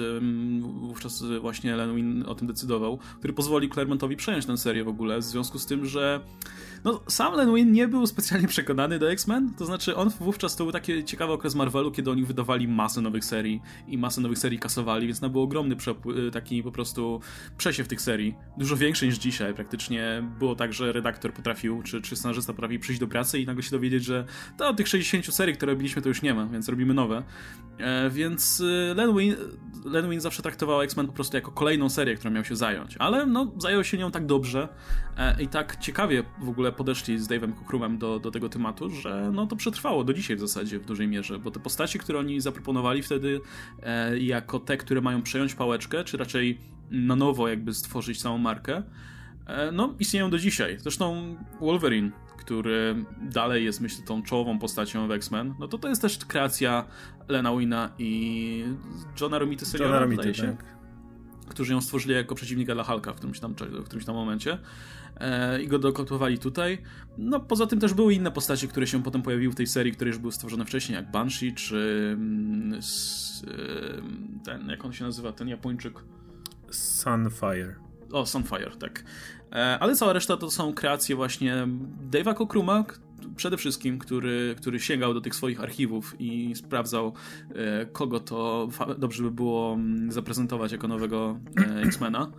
wówczas właśnie Len o tym decydował, który pozwolił Claremontowi przejąć tę serię w ogóle, w związku z tym, że no, sam Len Wein nie był specjalnie przekonany do X-Men, to znaczy on wówczas to był taki ciekawy okres Marvelu, kiedy oni wydawali masę nowych serii i masę nowych serii kasowali, więc no był ogromny przepły- taki po prostu przesiew tych serii, dużo większy niż dzisiaj. Praktycznie było tak, że redaktor potrafił, czy, czy scenarzysta potrafił przyjść do pracy i nagle się dowiedzieć, że to tych 60 serii, które robiliśmy, to już nie ma, więc robimy nowe. E, więc y, Len Wein, Len Wein zawsze traktował X-Men po prostu jako kolejną serię, którą miał się zająć, ale no zajął się nią tak dobrze e, i tak ciekawie w ogóle podeszli z Dave'em Cockrumem do, do tego tematu, że no to przetrwało do dzisiaj w zasadzie w dużej mierze, bo te postaci, które oni zaproponowali wtedy e, jako te, które mają przejąć pałeczkę, czy raczej na nowo jakby stworzyć całą markę, e, no istnieją do dzisiaj. Zresztą Wolverine, który dalej jest myślę tą czołową postacią w X-Men, no to to jest też kreacja Lena Wina i Johna Romita Johna Seriala, Romita, się tak. którzy ją stworzyli jako przeciwnika dla Hulka w którymś tam, w którymś tam momencie i go dokopowali tutaj. No poza tym też były inne postacie, które się potem pojawiły w tej serii, które już były stworzone wcześniej, jak Banshee, czy mm, e, ten, jak on się nazywa, ten Japończyk. Sunfire. O, Sunfire, tak. E, ale cała reszta to są kreacje właśnie Dave'a Cockruma, k- przede wszystkim, który, który sięgał do tych swoich archiwów i sprawdzał, e, kogo to dobrze by było mm, zaprezentować jako nowego e, X-Mena.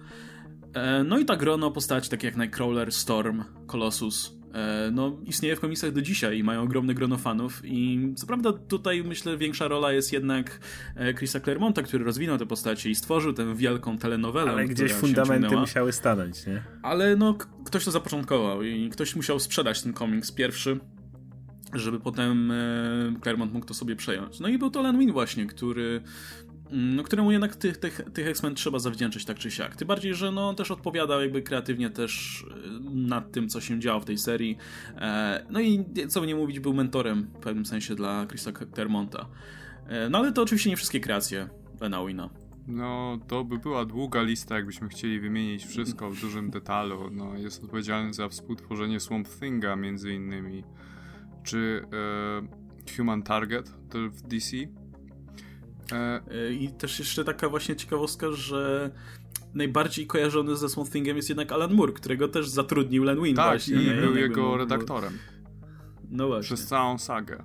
E, no i ta grono postaci, takie jak Nightcrawler, Storm, Colossus, e, no istnieje w komiksach do dzisiaj i mają ogromne grono fanów i co prawda tutaj myślę większa rola jest jednak e, Chrisa Claremonta, który rozwinął te postacie i stworzył tę wielką telenowelę, Ale gdzieś fundamenty ciągnęła. musiały stanąć, nie? Ale no, ktoś to zapoczątkował i ktoś musiał sprzedać ten komiks pierwszy, żeby potem Claremont mógł to sobie przejąć. No i był to Len Wein właśnie, który no, któremu jednak tych, tych, tych X-Men trzeba zawdzięczyć tak czy siak. Tym bardziej, że no, też odpowiadał jakby kreatywnie też e, nad tym, co się działo w tej serii. E, no i co by nie mówić, był mentorem w pewnym sensie dla Chrisa Claremonta. E, no ale to oczywiście nie wszystkie kreacje Lena Weina. No, to by była długa lista, jakbyśmy chcieli wymienić wszystko w dużym detalu. No, jest odpowiedzialny za współtworzenie Swamp Thinga między innymi, czy e, Human Target w DC. E, E, I też jeszcze taka właśnie ciekawostka, że najbardziej kojarzony ze Swamp Thingiem jest jednak Alan Moore, którego też zatrudnił Len Wein tak, właśnie. i nie? był jego mógł- redaktorem No właśnie. przez całą sagę.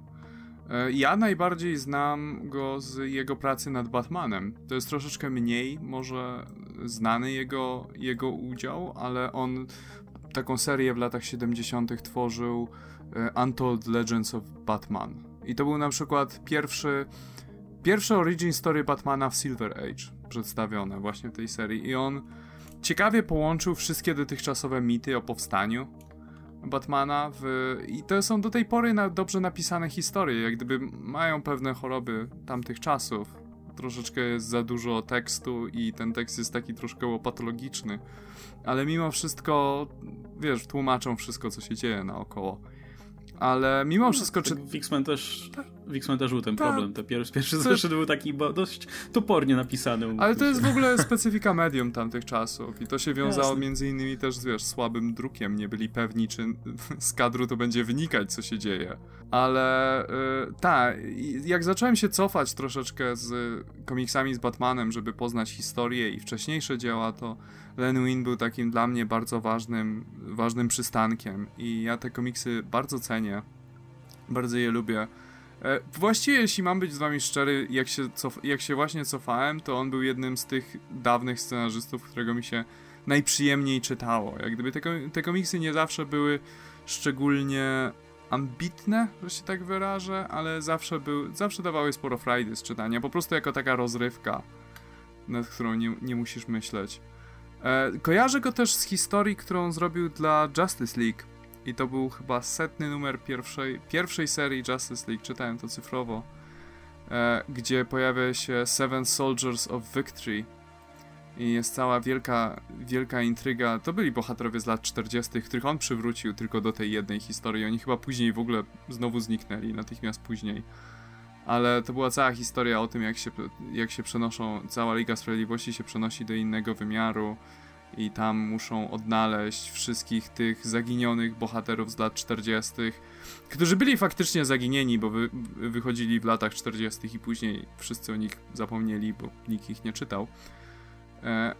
E, Ja najbardziej znam go z jego pracy nad Batmanem. To jest troszeczkę mniej może znany jego, jego udział, ale on taką serię w latach 70. tworzył Untold Legends of Batman. I to był na przykład pierwszy, pierwsze origin story Batmana w Silver Age przedstawione właśnie w tej serii. I on ciekawie połączył wszystkie dotychczasowe mity o powstaniu Batmana w... i to są do tej pory na dobrze napisane historie, jak gdyby mają pewne choroby tamtych czasów. Troszeczkę jest za dużo tekstu i ten tekst jest taki troszkę patologiczny, ale mimo wszystko, wiesz, tłumaczą wszystko, co się dzieje naokoło. Ale mimo no, wszystko, czy... W X-Men też, w X-Men też był ten Ta. problem. Te pierwszy, pierwszy to... zeszyt był taki dość topornie napisany. Ale to jest w ogóle specyfika medium tamtych czasów i to się wiązało Jasne. między innymi też z, wiesz, słabym drukiem. Nie byli pewni, czy z kadru to będzie wynikać, co się dzieje. Ale yy, tak, jak zacząłem się cofać troszeczkę z komiksami z Batmanem, żeby poznać historię i wcześniejsze dzieła, to Len Wein był takim dla mnie bardzo ważnym, ważnym przystankiem i ja te komiksy bardzo cenię, bardzo je lubię. E, właściwie, jeśli mam być z wami szczery, jak się, cof- jak się właśnie cofałem, to on był jednym z tych dawnych scenarzystów, którego mi się najprzyjemniej czytało. Jak gdyby te, te komiksy nie zawsze były szczególnie ambitne, że się tak wyrażę, ale zawsze, był, zawsze dawały sporo frajdy z czytania, po prostu jako taka rozrywka, nad którą nie, nie musisz myśleć. E, kojarzę go też z historii, którą zrobił dla Justice League. I to był chyba setny numer pierwszej, pierwszej serii Justice League, czytałem to cyfrowo, e, gdzie pojawia się Seven Soldiers of Victory. I jest cała wielka, wielka intryga. To byli bohaterowie z lat 40., których on przywrócił tylko do tej jednej historii. Oni chyba później w ogóle znowu zniknęli, natychmiast później. Ale to była cała historia o tym, jak się, jak się przenoszą, cała Liga Sprawiedliwości się przenosi do innego wymiaru i tam muszą odnaleźć wszystkich tych zaginionych bohaterów z lat 40., którzy byli faktycznie zaginieni, bo wy, wychodzili w latach 40. i później wszyscy o nich zapomnieli, bo nikt ich nie czytał. E,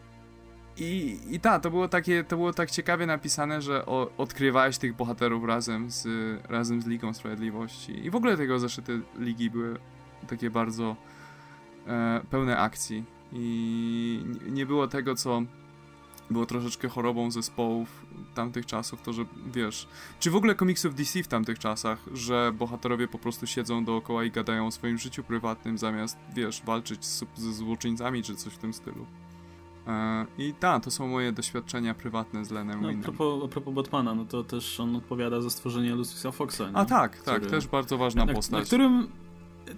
I, i tak, to było takie, to było tak ciekawie napisane, że o, odkrywałeś tych bohaterów razem z, razem z Ligą Sprawiedliwości. I w ogóle tego zeszyty ligi były takie bardzo e, pełne akcji. I nie było tego, co było troszeczkę chorobą zespołów tamtych czasów, to że wiesz, czy w ogóle komiksów DC w tamtych czasach, że bohaterowie po prostu siedzą dookoła i gadają o swoim życiu prywatnym zamiast, wiesz, walczyć z, ze złoczyńcami czy coś w tym stylu. E, I tak, to są moje doświadczenia prywatne z Lenem no, A propos, a propos Batmana, no to też on odpowiada za stworzenie Luciusa Foxa. Nie? A tak, tak, też bardzo ważna na, postać. Na którym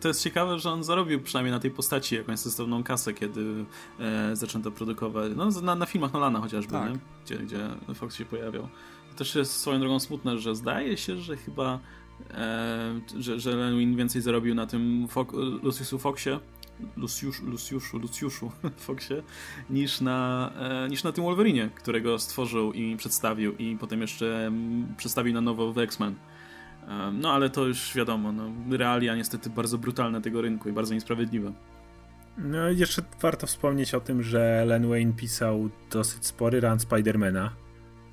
to jest ciekawe, że on zarobił przynajmniej na tej postaci jakąś sensowną kasę, kiedy e, zaczęto produkować, no na, na filmach Nolana chociażby, tak. Gdzie, gdzie Fox się pojawiał. To też jest swoją drogą smutne, że zdaje się, że chyba e, że, że Len więcej zarobił na tym Fo Luciusu Foxie, Luciusz, Luciuszu, Luciuszu Foxie, niż na, e, niż na tym Wolverine, którego stworzył i przedstawił i potem jeszcze m, przedstawił na nowo w X-Men. No ale to już wiadomo, no, realia niestety bardzo brutalne tego rynku i bardzo niesprawiedliwe. No jeszcze warto wspomnieć o tym, że Len Wayne pisał dosyć spory run Spidermana.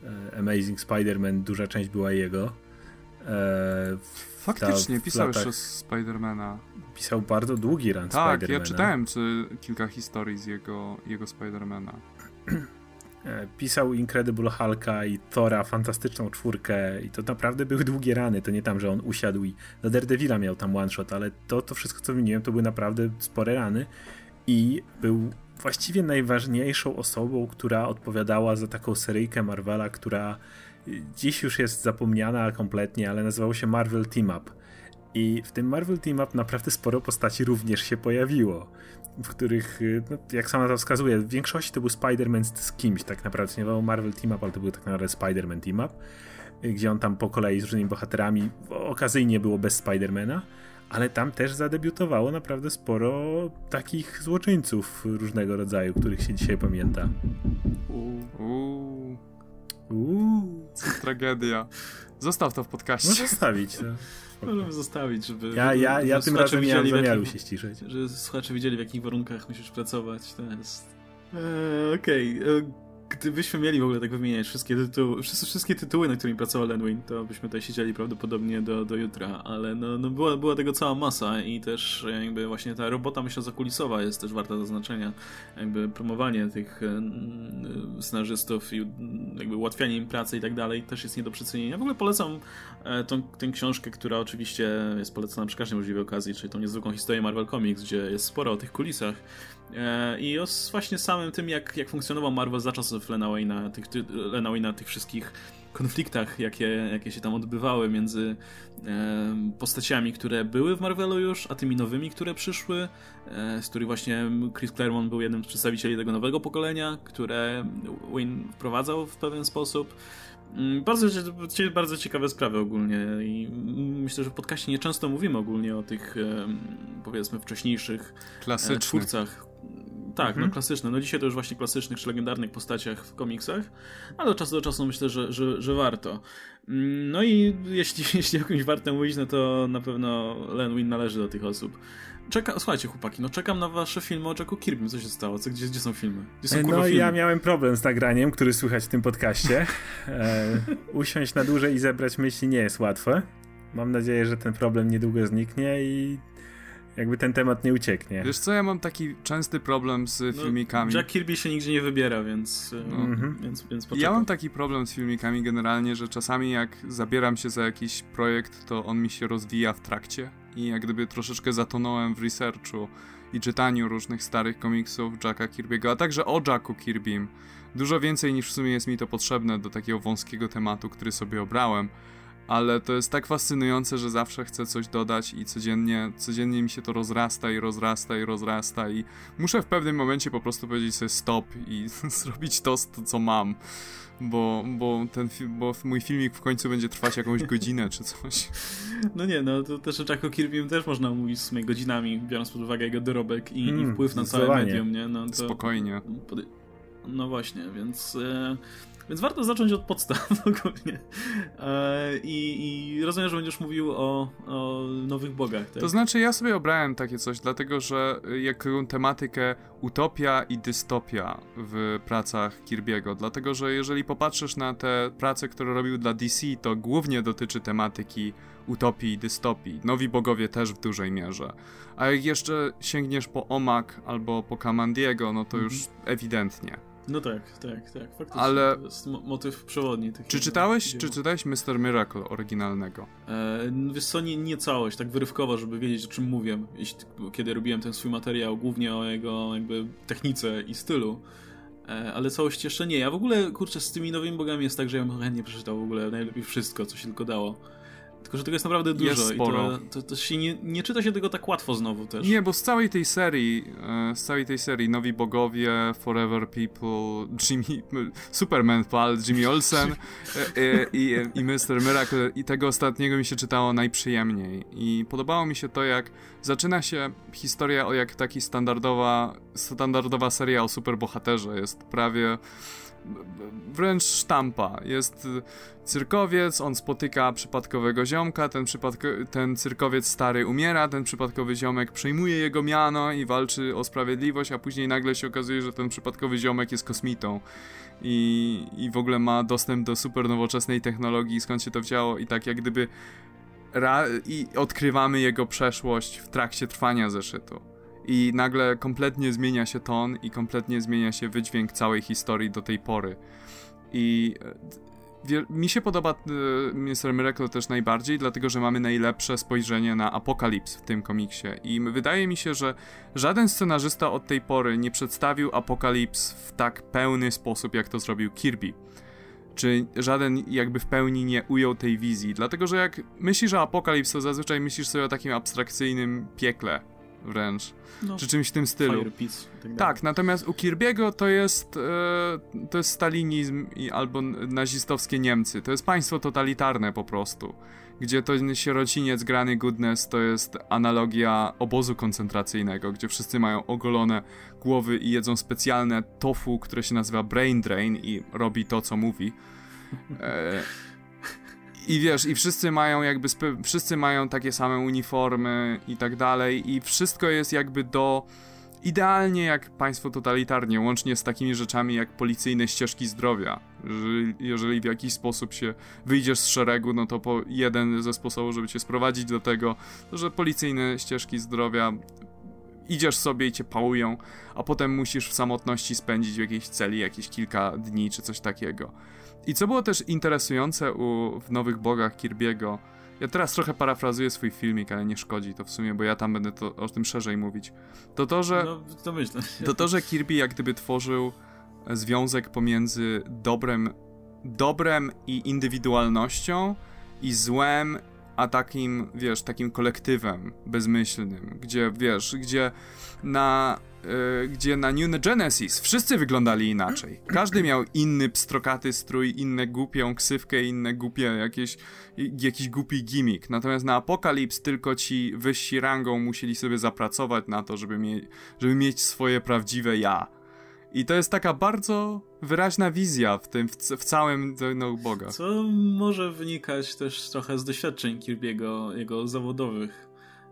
E, Amazing Spider-Man, duża część była jego. E, Faktycznie, pisał latach... jeszcze Spidermana. Pisał bardzo długi run tak, Spidermana. Tak, ja czytałem kilka historii z jego, jego Spidermana. E, pisał Incredible Hulka i Thora, fantastyczną czwórkę i to naprawdę były długie rany, to nie tam, że on usiadł i do Daredevila miał tam one shot, ale to, to wszystko co wymieniłem to były naprawdę spore rany i był właściwie najważniejszą osobą, która odpowiadała za taką seryjkę Marvela, która dziś już jest zapomniana kompletnie, ale nazywało się Marvel Team Up. I w tym Marvel Team Up naprawdę sporo postaci również się pojawiło w których, y, no, jak sama to wskazuje, w większości to był Spider-Man z kimś tak naprawdę. Nie było Marvel Team Up, ale to był tak naprawdę Spider-Man Team Up, y, gdzie on tam po kolei z różnymi bohaterami, okazyjnie było bez Spidermana, ale tam też zadebiutowało naprawdę sporo takich złoczyńców różnego rodzaju, których się dzisiaj pamięta. Uuu. Uuu. Co tragedia. Zostaw to w podcaście. Możesz zostawić. To. Możemy zostawić, żeby. Ja, ja, ja tym razem nie mam zamiaru się ściszyć. Żeby słuchacze wiedzieli, w jakich warunkach musisz pracować. To jest. Eee, Okej. Okay. E, gdybyśmy mieli w ogóle tak wymieniać wszystkie tytuły, wszystkie, wszystkie tytuły, na którymi pracował Len to byśmy tutaj siedzieli prawdopodobnie do, do jutra, ale no, no była, była tego cała masa i też jakby właśnie ta robota, myślę, zakulisowa jest też warta zaznaczenia. Jakby promowanie tych e, scenarzystów i jakby ułatwianie im pracy i tak dalej też jest nie do przecenienia. W ogóle polecam e, tą, tę książkę, która oczywiście jest polecana przy każdej możliwej okazji, czyli tą niezwykłą historię Marvel Comics, gdzie jest sporo o tych kulisach E, I o właśnie samym tym, jak, jak funkcjonował Marvel za czasów Lena Wayne'a, tych, Lena Wayne'a, tych wszystkich konfliktach, jakie, jakie się tam odbywały między e, postaciami, które były w Marvelu już, a tymi nowymi, które przyszły, e, z których właśnie Chris Claremont był jednym z przedstawicieli tego nowego pokolenia, które Win wprowadzał w pewien sposób. Mm, bardzo, bardzo ciekawe sprawy ogólnie i myślę, że w podcaście nieczęsto mówimy ogólnie o tych powiedzmy wcześniejszych e, Klasycznych. twórcach, tak, no mhm. no klasyczne. No dzisiaj to już właśnie klasycznych czy legendarnych postaciach w komiksach, ale od czasu do czasu myślę, że, że, że warto. Mm, no i jeśli, jeśli jakąś wartę mówić, no to na pewno Len Wein należy do tych osób. Czeka, słuchajcie chłopaki, no czekam na wasze filmy o Jacku Kirby. Co się stało? Co, gdzie, gdzie są filmy? Gdzie są, no filmy? ja miałem problem z nagraniem, który słychać w tym podcaście. E, usiąść na dłużej i zebrać myśli nie jest łatwe. Mam nadzieję, że ten problem niedługo zniknie i jakby ten temat nie ucieknie. Wiesz co, ja mam taki częsty problem z no, filmikami. Jack Kirby się nigdzie nie wybiera, więc, no. mhm. więc, więc Ja mam taki problem z filmikami generalnie, że czasami jak zabieram się za jakiś projekt, to on mi się rozwija w trakcie i jak gdyby troszeczkę zatonąłem w researchu i czytaniu różnych starych komiksów Jacka Kirby'ego, a także o Jacku Kirbym. Dużo więcej niż w sumie jest mi to potrzebne do takiego wąskiego tematu, który sobie obrałem ale to jest tak fascynujące, że zawsze chcę coś dodać i codziennie, codziennie mi się to rozrasta i rozrasta i rozrasta i muszę w pewnym momencie po prostu powiedzieć sobie stop i zrobić to, co mam. Bo, bo, ten, bo mój filmik w końcu będzie trwać jakąś godzinę czy coś. No nie, no to też o Jacku Kirby'm też można mówić w sumie godzinami, biorąc pod uwagę jego dorobek i, mm, i wpływ na całe medium, nie? No to, Spokojnie. No właśnie, więc... E więc warto zacząć od podstaw ogólnie. E, I, I, rozumiem, że będziesz mówił o, o nowych bogach. Tak? To znaczy, ja sobie obrałem takie coś, dlatego że jaką tematykę utopia i dystopia w pracach Kirby'ego. Dlatego, że jeżeli popatrzysz na te prace, które robił dla DC, to głównie dotyczy tematyki utopii i dystopii. Nowi bogowie też w dużej mierze. A jak jeszcze sięgniesz po Omak albo po Kamandiego, no to już mhm. ewidentnie. No tak, tak, tak. Faktycznie Ale... to jest motyw przewodni. Tych czy czytałeś, czy czytałeś Mr. Miracle oryginalnego? E, wiesz co, nie, nie całość, tak wyrywkowo, żeby wiedzieć o czym mówię. Jeśli, kiedy robiłem ten swój materiał, głównie o jego jakby technice i stylu. E, ale całość jeszcze nie. Ja w ogóle, kurczę, z tymi nowymi bogami jest tak, że ja bym chętnie przeczytał w ogóle najlepiej wszystko, co się tylko dało. Tylko, że tego jest naprawdę dużo jest sporo. i to, to, to, się nie, nie czyta się tego tak łatwo znowu też. Nie, bo z całej tej serii, e, z całej tej serii Nowi Bogowie, Forever People, Jimmy, Superman Pal, Jimmy Olsen e, e, i, i Mr. Miracle i tego ostatniego mi się czytało najprzyjemniej i podobało mi się to, jak zaczyna się historia o jak taki standardowa, standardowa seria o superbohaterze, jest prawie wręcz sztampa. Jest cyrkowiec, on spotyka przypadkowego ziomka, ten, przypadko ten cyrkowiec stary umiera, ten przypadkowy ziomek przejmuje jego miano i walczy o sprawiedliwość, a później nagle się okazuje, że ten przypadkowy ziomek jest kosmitą i, i w ogóle ma dostęp do super nowoczesnej technologii, skąd się to wzięło i tak jak gdyby i odkrywamy jego przeszłość w trakcie trwania zeszytu i nagle kompletnie zmienia się ton i kompletnie zmienia się wydźwięk całej historii do tej pory. I e, mi się podoba y, Mr. Miracle też najbardziej, dlatego że mamy najlepsze spojrzenie na apokalips w tym komiksie. I wydaje mi się, że żaden scenarzysta od tej pory nie przedstawił apokalips w tak pełny sposób, jak to zrobił Kirby. Czy żaden jakby w pełni nie ujął tej wizji. Dlatego, że jak myślisz o apokalips, to zazwyczaj myślisz sobie o takim abstrakcyjnym piekle, wręcz. No, czy czymś w tym stylu. tak, tak, natomiast u Kirby'ego to jest e, to jest stalinizm i, albo nazistowskie Niemcy. To jest państwo totalitarne po prostu. Gdzie ten sierociniec grany Goodness to jest analogia obozu koncentracyjnego, gdzie wszyscy mają ogolone głowy i jedzą specjalne tofu, które się nazywa Brain Drain i robi to, co mówi. E, i wiesz, i wszyscy mają jakby, wszyscy mają takie same uniformy i tak dalej i wszystko jest jakby do idealnie jak państwo totalitarnie, łącznie z takimi rzeczami jak policyjne ścieżki zdrowia. Jeżeli, jeżeli w jakiś sposób się wyjdziesz z szeregu, no to po jeden ze sposobów, żeby cię sprowadzić do tego, że policyjne ścieżki zdrowia idziesz sobie i cię pałują, a potem musisz w samotności spędzić w jakiejś celi jakieś kilka dni czy coś takiego. I co było też interesujące u, w Nowych Bogach Kirby'ego, ja teraz trochę parafrazuję swój filmik, ale nie szkodzi to w sumie, bo ja tam będę to, o tym szerzej mówić. To to, że. No, to myślę. To to, że Kirby jak gdyby tworzył związek pomiędzy dobrem dobrem i indywidualnością i złem, a takim, wiesz, takim kolektywem bezmyślnym, gdzie, wiesz, gdzie na E, gdzie na New Genesis wszyscy wyglądali inaczej. Każdy miał inny pstrokaty strój, inne głupią ksywkę, inne głupie jakieś, jakiś głupi gimmick. Natomiast na Apokalips tylko ci wyżsi rangą musieli sobie zapracować na to, żeby, mie żeby mieć swoje prawdziwe ja. I to jest taka bardzo wyraźna wizja w tym, w, w całym no, Boga. Co może wynikać też trochę z doświadczeń Kirby'ego, jego zawodowych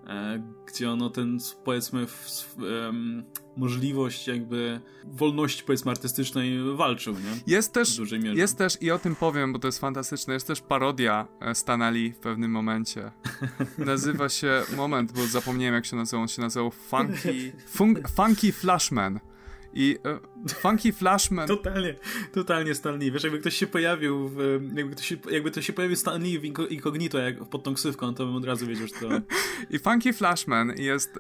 E, gdzie ono ten, powiedzmy, w, um, możliwość jakby wolności, powiedzmy, artystycznej walczył, nie? Jest też, jest też, i o tym powiem, bo to jest fantastyczne, jest też parodia e, Stanali w pewnym momencie. Nazywa się, moment, bo zapomniałem jak się nazywał, on się nazywał Funky, fun, Funky Flashman. I e, Funky Flashman. Totalnie, totalnie Stanley. Wiesz, jakby ktoś się pojawił, w, jakby, ktoś się, jakby ktoś się pojawił Stanley w incognito, jak pod tą ksywką, to bym od razu wiedział, że to. I Funky Flashman jest e,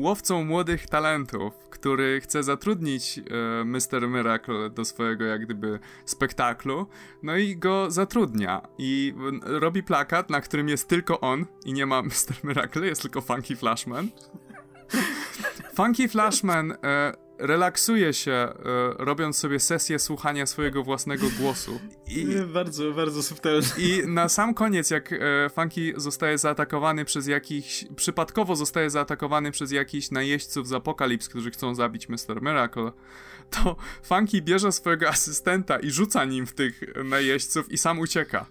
łowcą młodych talentów, który chce zatrudnić e, Mr. Miracle do swojego, jak gdyby, spektaklu. No i go zatrudnia. I robi plakat, na którym jest tylko on i nie ma Mr. Miracle, jest tylko Funky Flashman. Funky Flashman. E, relaksuje się, e, robiąc sobie sesję słuchania swojego własnego głosu. I, bardzo, bardzo subtelnie. I na sam koniec, jak e, Funky zostaje zaatakowany przez jakichś, przypadkowo zostaje zaatakowany przez jakichś najeźdźców z Apokalips, którzy chcą zabić Mr. Miracle, to Funky bierze swojego asystenta i rzuca nim w tych najeźdźców i sam ucieka.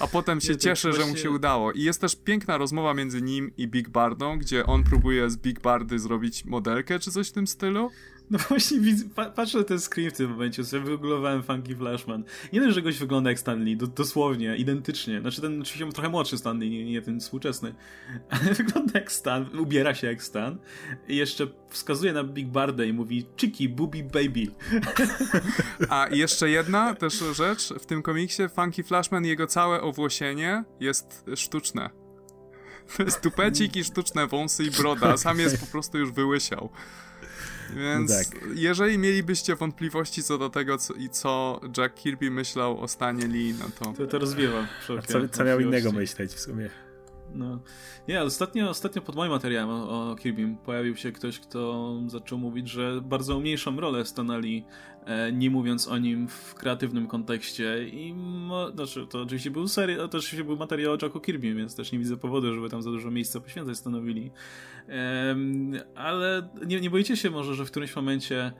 A potem się cieszy, że mu się udało. I jest też piękna rozmowa między nim i Big Bardą, gdzie on próbuje z Big Bardy zrobić modelkę czy coś w tym stylu. No właśnie widzę, patrzę na ten screen w tym momencie, sobie wygooglowałem Funky Flashman. Nie dość, że goś wygląda jak Stanley, do, dosłownie, identycznie. Znaczy ten oczywiście trochę młodszy Stanley, nie, nie ten współczesny. Ale wygląda jak Stan, ubiera się jak Stan. I jeszcze wskazuje na Big Bardę i mówi Chiki, booby, baby. A jeszcze jedna też rzecz, w tym komiksie Funky Flashman, jego całe owłosienie jest sztuczne. To jest tupecik i sztuczne wąsy i broda, sam jest po prostu już wyłysiał. Więc no tak. jeżeli mielibyście wątpliwości co do tego, co, i co Jack Kirby myślał o stanie Lee, no to... To, to rozwiewa. Co, co miał innego myśleć w sumie? No. Nie, ostatnio, ostatnio pod moim materiałem o, o Kirbym pojawił się ktoś, kto zaczął mówić, że bardzo mniejszą rolę stanęli E, nie mówiąc o nim w kreatywnym kontekście. I mo, znaczy, to oczywiście był serii, to oczywiście był materiał o Jacku Kirby, więc też nie widzę powodu, żeby tam za dużo miejsca poświęcać stanowili. Ale nie, nie boicie się może, że w którymś momencie,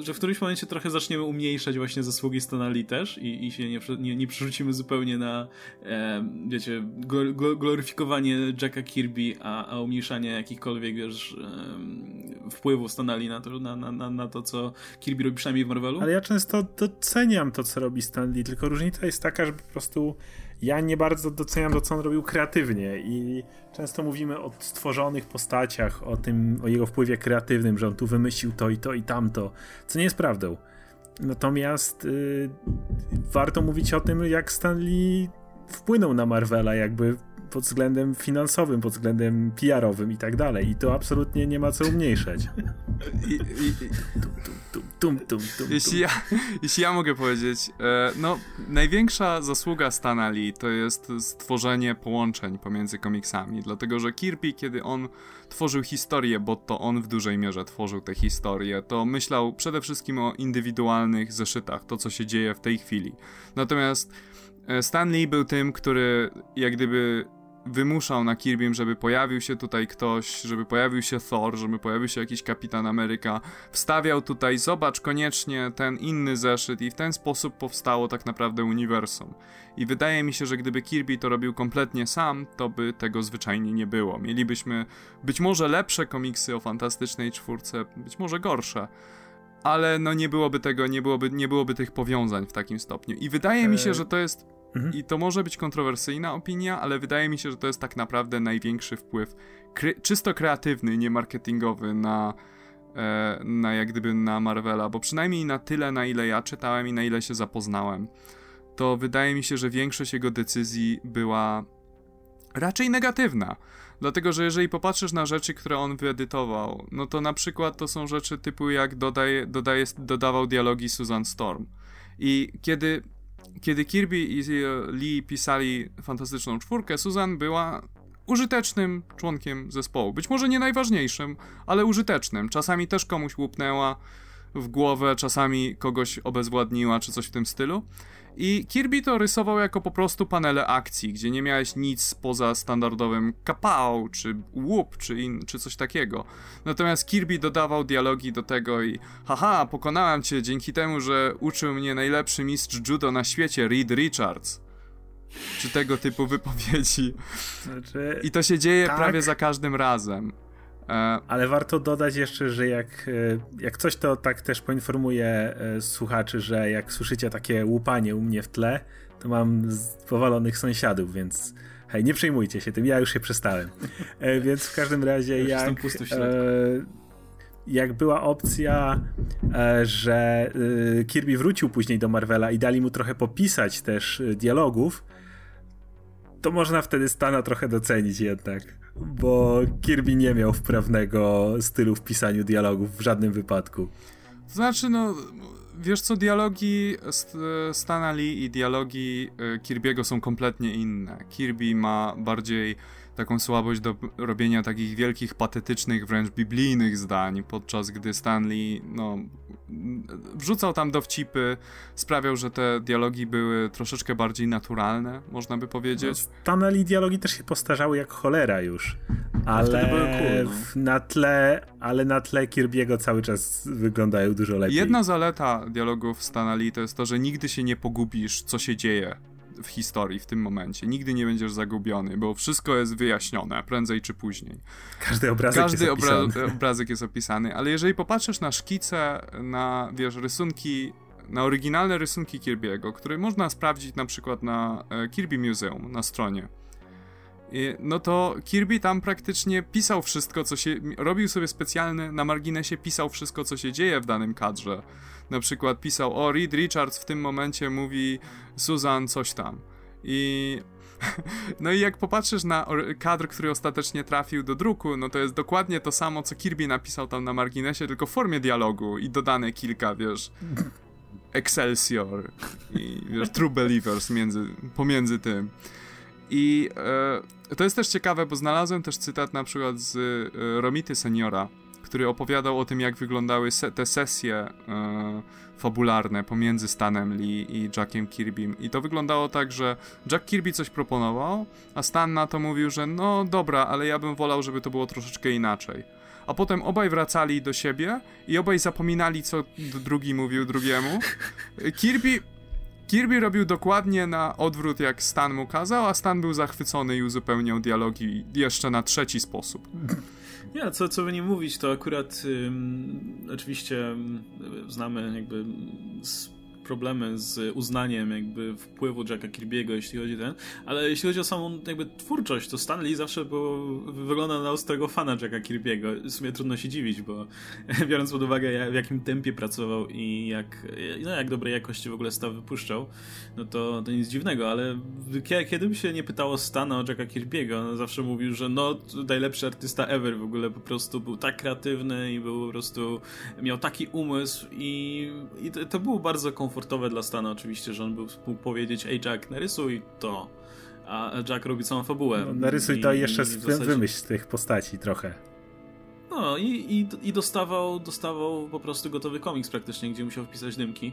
że w którymś momencie trochę zaczniemy umniejszać właśnie zasługi Stanali też i, i się nie, nie, nie przerzucimy zupełnie na wiecie, gloryfikowanie Jacka Kirby, a, a umniejszanie jakichkolwiek wiesz, wpływów Stanali na to, na, na, na to, co Kirby robi przynajmniej w Marvelu. Ale ja często doceniam to, co robi Stanley, tylko różnica jest taka, że po prostu ja nie bardzo doceniam to, co on robił kreatywnie i często mówimy o stworzonych postaciach, o tym, o jego wpływie kreatywnym, że on tu wymyślił to i to i tamto, co nie jest prawdą. Natomiast yy, warto mówić o tym, jak Stanley wpłynął na Marvela, jakby pod względem finansowym, pod względem PR-owym i tak dalej. I to absolutnie nie ma co umniejszać. I, i, jeśli, ja, jeśli ja mogę powiedzieć, e, no największa zasługa Stanali to jest stworzenie połączeń pomiędzy komiksami, dlatego że Kirby, kiedy on tworzył historię, bo to on w dużej mierze tworzył te historie, to myślał przede wszystkim o indywidualnych zeszytach, to co się dzieje w tej chwili. Natomiast e, Stan Lee był tym, który jak gdyby wymuszał na Kirbym, żeby pojawił się tutaj ktoś, żeby pojawił się Thor, żeby pojawił się jakiś Kapitan Ameryka. Wstawiał tutaj, zobacz koniecznie ten inny zeszyt i w ten sposób powstało tak naprawdę uniwersum. I wydaje mi się, że gdyby Kirby to robił kompletnie sam, to by tego zwyczajnie nie było. Mielibyśmy być może lepsze komiksy o Fantastycznej Czwórce, być może gorsze, ale no nie byłoby tego, nie byłoby, nie byłoby tych powiązań w takim stopniu. I wydaje mi się, że to jest Mhm. I to może być kontrowersyjna opinia, ale wydaje mi się, że to jest tak naprawdę największy wpływ kre czysto kreatywny, nie marketingowy na, e, na jak gdyby na Marvela, bo przynajmniej na tyle, na ile ja czytałem i na ile się zapoznałem, to wydaje mi się, że większość jego decyzji była raczej negatywna. Dlatego, że jeżeli popatrzysz na rzeczy, które on wyedytował, no to na przykład to są rzeczy typu jak dodaje, dodaje, dodawał dialogi Susan Storm. I kiedy kiedy Kirby i Lee pisali Fantastyczną Czwórkę, Susan była użytecznym członkiem zespołu. Być może nie najważniejszym, ale użytecznym. Czasami też komuś łupnęła w głowę, czasami kogoś obezwładniła, czy coś w tym stylu. I Kirby to rysował jako po prostu panele akcji, gdzie nie miałeś nic poza standardowym kapał, czy łup, czy, in, czy coś takiego. Natomiast Kirby dodawał dialogi do tego i haha, pokonałem cię dzięki temu, że uczył mnie najlepszy mistrz judo na świecie, Reed Richards. Czy tego typu wypowiedzi. Znaczy, I to się dzieje tak. prawie za każdym razem. E, Ale warto dodać jeszcze, że jak, e, jak coś, to tak też poinformuję e, słuchaczy, że jak słyszycie takie łupanie u mnie w tle, to mam powalonych sąsiadów, więc hej, nie przejmujcie się tym, ja już się przestałem. Więc w każdym razie jak, jak była opcja, że Kirby wrócił później do Marvela i dali mu trochę popisać też dialogów, to można wtedy Stana trochę docenić jednak bo Kirby nie miał wprawnego stylu w pisaniu dialogów w żadnym wypadku. Znaczy, no, wiesz co, dialogi Stana Lee i dialogi e, Kirby'ego są kompletnie inne. Kirby ma bardziej taką słabość do robienia takich wielkich, patetycznych, wręcz biblijnych zdań, podczas gdy Stanley, no, wrzucał tam dowcipy, sprawiał, że te dialogi były troszeczkę bardziej naturalne, można by powiedzieć. No, Stanley dialogi też się postarzały jak cholera już, ale cool, no. na tle, ale na tle Kirby'ego cały czas wyglądają dużo lepiej. Jedna zaleta dialogów Stanley to jest to, że nigdy się nie pogubisz, co się dzieje w historii w tym momencie. Nigdy nie będziesz zagubiony, bo wszystko jest wyjaśnione, prędzej czy później. Każdy obrazek Każdy jest obra opisany. obrazek jest opisany, ale jeżeli popatrzysz na szkice, na, wiesz, rysunki, na oryginalne rysunki Kirby'ego, które można sprawdzić na przykład na e, Kirby Museum, na stronie, no to Kirby tam praktycznie pisał wszystko, co się. Robił sobie specjalny na marginesie, pisał wszystko, co się dzieje w danym kadrze na przykład pisał, o Reed Richards w tym momencie mówi Susan coś tam. I no i jak popatrzysz na kadr, który ostatecznie trafił do druku, no to jest dokładnie to samo, co Kirby napisał tam na marginesie, tylko w formie dialogu i dodane kilka, wiesz, Excelsior i wiesz, True Believers między, pomiędzy tym. I e, to jest też ciekawe, bo znalazłem też cytat na przykład z e, Romity Seniora, który opowiadał o tym, jak wyglądały se te sesje e, fabularne pomiędzy Stanem Lee i Jackiem Kirbym. I to wyglądało tak, że Jack Kirby coś proponował, a Stan na to mówił, że no dobra, ale ja bym wolał, żeby to było troszeczkę inaczej. A potem obaj wracali do siebie i obaj zapominali, co drugi mówił drugiemu. Kirby Kirby robił dokładnie na odwrót, jak Stan mu kazał, a Stan był zachwycony i uzupełniał dialogi jeszcze na trzeci sposób. Nie, co, co by nie mówić, to akurat ym, oczywiście znamy jakby z problemy z uznaniem jakby wpływu Jacka Kirby'ego, jeśli chodzi o ten, ale jeśli chodzi o samą jakby twórczość, to Stan Lee zawsze było, wygląda na ostrego fana Jacka Kirby'ego. W sumie trudno się dziwić, bo biorąc pod uwagę w jakim tempie pracował i jak, no, jak dobrej jakości w ogóle staw wypuszczał, no to, to nic dziwnego, ale kiedy by się nie pytało Stana o Jacka Kirby'ego, on zawsze mówił, że no najlepszy artysta ever w ogóle po prostu był tak kreatywny i był po prostu miał taki umysł i, i to, to było bardzo komfortowe komfortowe dla Stana oczywiście, że on był, mógł powiedzieć, ej Jack, narysuj to, a Jack robi całą fabułę. No, narysuj I, to i jeszcze zasadzie... wymyśl z tych postaci trochę. No i, i, i, dostawał, dostawał po prostu gotowy komiks praktycznie, gdzie musiał wpisać dymki,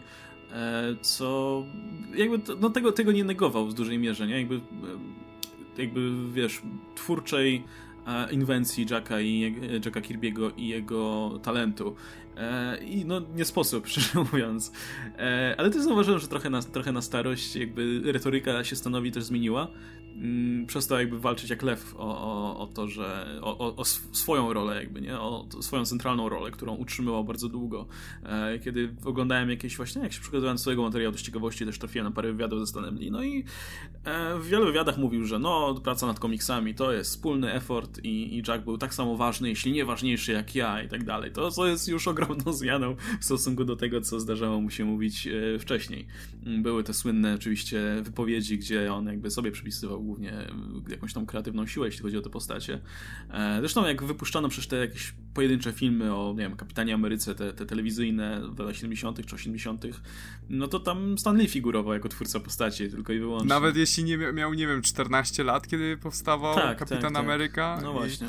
e, co jakby no tego, tego nie negował w dużej mierze, nie? Jakby, jakby wiesz, twórczej e, inwencji Jacka i Jacka Kirby'ego i jego talentu. E, I no nie sposób, szczerze mówiąc. E, ale też zauważyłem, że trochę na, trochę na starość jakby retoryka się stanowi też zmieniła. Mm, przestał jakby walczyć jak lew o, o, o to, że o, o, swoją rolę jakby, nie? O swoją centralną rolę, którą utrzymywał bardzo długo. E, kiedy oglądałem jakieś właśnie, jak się przygotowałem do swojego materiału z ciekawości, też trafiłem na parę wywiadów ze Stanem Lee, no i w wielu wywiadach mówił, że no, praca nad komiksami to jest wspólny effort i, i Jack był tak samo ważny, jeśli nie ważniejszy jak ja i tak dalej. To, to jest już ogromną zmianą w stosunku do tego, co zdarzało mu się mówić e, wcześniej. Były te słynne oczywiście wypowiedzi, gdzie on jakby sobie przypisywał głównie jakąś tą kreatywną siłę, jeśli chodzi o te postacie. Zresztą jak wypuszczano przecież te jakieś pojedyncze filmy o, nie wiem, Kapitanie Ameryce, te, te telewizyjne w latach 70. czy 80., no to tam Stanley figurował jako twórca postaci, tylko i wyłącznie. Nawet jeśli nie miał, nie wiem, 14 lat, kiedy powstawał tak, Kapitan tak, tak. Ameryka. No właśnie.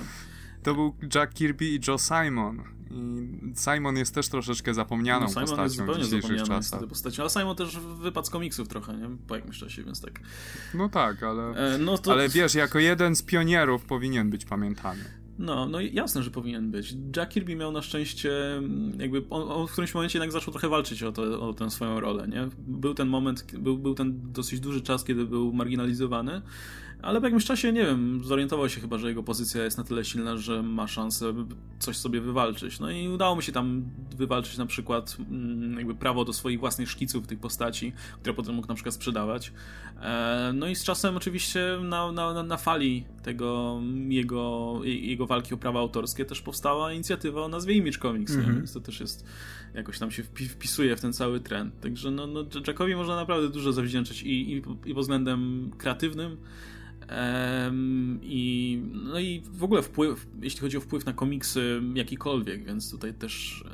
To był Jack Kirby i Joe Simon. I Simon jest też troszeczkę zapomnianą no, Simon postacią jest zupełnie w dzisiejszych czasach. Postacią, ale Simon też wypadł z komiksów trochę, nie? Po jakimś czasie, więc tak. No tak, ale, e, no to... ale wiesz, jako jeden z pionierów powinien być pamiętany. No, no jasne, że powinien być. Jack Kirby miał na szczęście, mm, jakby on, on w którymś momencie jednak zaczął trochę walczyć o, to, o tę swoją rolę, nie? Był ten moment, był, był ten dosyć duży czas, kiedy był marginalizowany, ale po jakimś czasie, nie wiem, zorientował się chyba, że jego pozycja jest na tyle silna, że ma szansę coś sobie wywalczyć. No i udało mu się tam wywalczyć na przykład mm, jakby prawo do swoich własnych szkiców tych postaci, które potem mógł na przykład sprzedawać. E, no i z czasem oczywiście na, na, na fali tego jego, jego walki o prawa autorskie też powstała inicjatywa o nazwie Image Comics, mm -hmm. więc to też jest jakoś tam się wpisuje w ten cały trend. Także no, no Jackowi można naprawdę dużo zawdzięczać i, i, i pod względem kreatywnym, i, no i w ogóle wpływ, jeśli chodzi o wpływ na komiksy jakikolwiek, więc tutaj też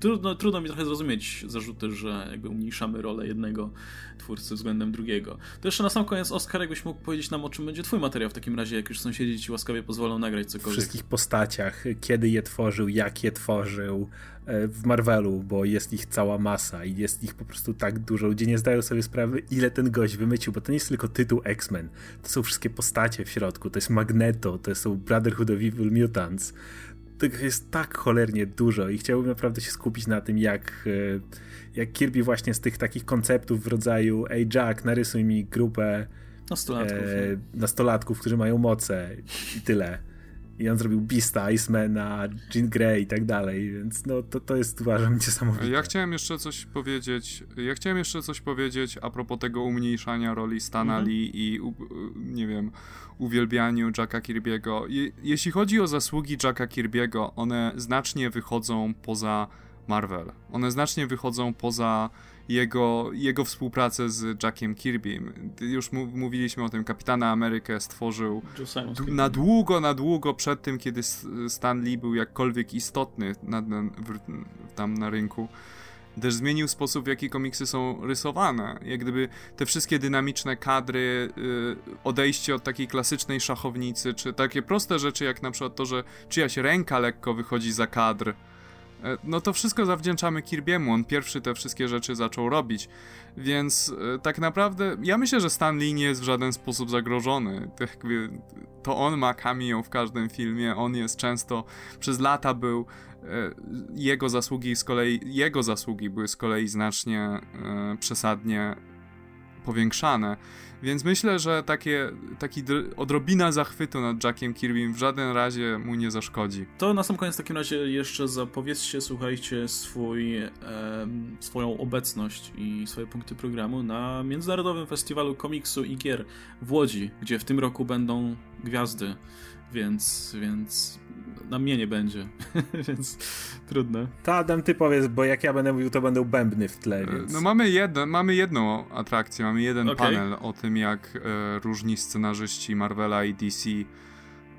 trudno, trudno mi trochę zrozumieć zarzuty, że jakby umniejszamy rolę jednego twórcy względem drugiego. To jeszcze na sam koniec, Oskar, jakbyś mógł powiedzieć nam, o czym będzie twój materiał w takim razie, jak już sąsiedzi ci łaskawie pozwolą nagrać cokolwiek. Wszystkich postaciach, kiedy je tworzył, jak je tworzył, w Marvelu, bo jest ich cała masa i jest ich po prostu tak dużo. Ludzie nie zdają sobie sprawy, ile ten gość wymycił, bo to nie jest tylko tytuł X-Men. To są wszystkie postacie w środku. To jest Magneto, to są Brotherhood of Evil Mutants tego jest tak cholernie dużo i chciałbym naprawdę się skupić na tym, jak, e, jak Kirby właśnie z tych takich konceptów w rodzaju ej Jack, narysuj mi grupę nastolatków, e, nastolatków którzy mają moce i tyle. I on zrobił Beasta, Icemana, Jean Grey i tak dalej, więc no to, to jest uważam niesamowite. Ja chciałem jeszcze coś powiedzieć, ja chciałem jeszcze coś powiedzieć a propos tego umniejszania roli Stana mhm. Lee i nie wiem, uwielbianiu Jacka Kirby'ego. Je, jeśli chodzi o zasługi Jacka Kirby'ego, one znacznie wychodzą poza Marvel. One znacznie wychodzą poza jego, jego współpracę z Jackiem Kirbym. Już mówiliśmy o tym, Kapitana Amerykę stworzył na długo, na długo przed tym, kiedy Stan Lee był jakkolwiek istotny na, na, w, tam na rynku też zmienił sposób, w jaki komiksy są rysowane. Jak gdyby te wszystkie dynamiczne kadry, yy, odejście od takiej klasycznej szachownicy, czy takie proste rzeczy, jak na przykład to, że czyjaś ręka lekko wychodzi za kadr. Yy, no to wszystko zawdzięczamy Kirby'emu, on pierwszy te wszystkie rzeczy zaczął robić. Więc yy, tak naprawdę ja myślę, że Stan Lee nie jest w żaden sposób zagrożony. To, on ma cameo w każdym filmie, on jest często, przez lata był E, jego zasługi z kolei, jego zasługi były z kolei znacznie e, przesadnie powiększane. Więc myślę, że takie, taki odrobina zachwytu nad Jackiem Kirbym w żaden razie mu nie zaszkodzi. To na sam koniec w takim razie jeszcze zapowiedzcie, słuchajcie, swój, e, swoją obecność i swoje punkty programu na Międzynarodowym Festiwalu Komiksu i Gier w Łodzi, gdzie w tym roku będą gwiazdy, więc, więc na mnie nie będzie, więc trudno. To Adam, ty powiedz, bo jak ja będę mówił, to będą bębny w tle, więc... No mamy, jedno, mamy jedną atrakcję, mamy jeden okay. panel o tym, jak e, różni scenarzyści Marvela i DC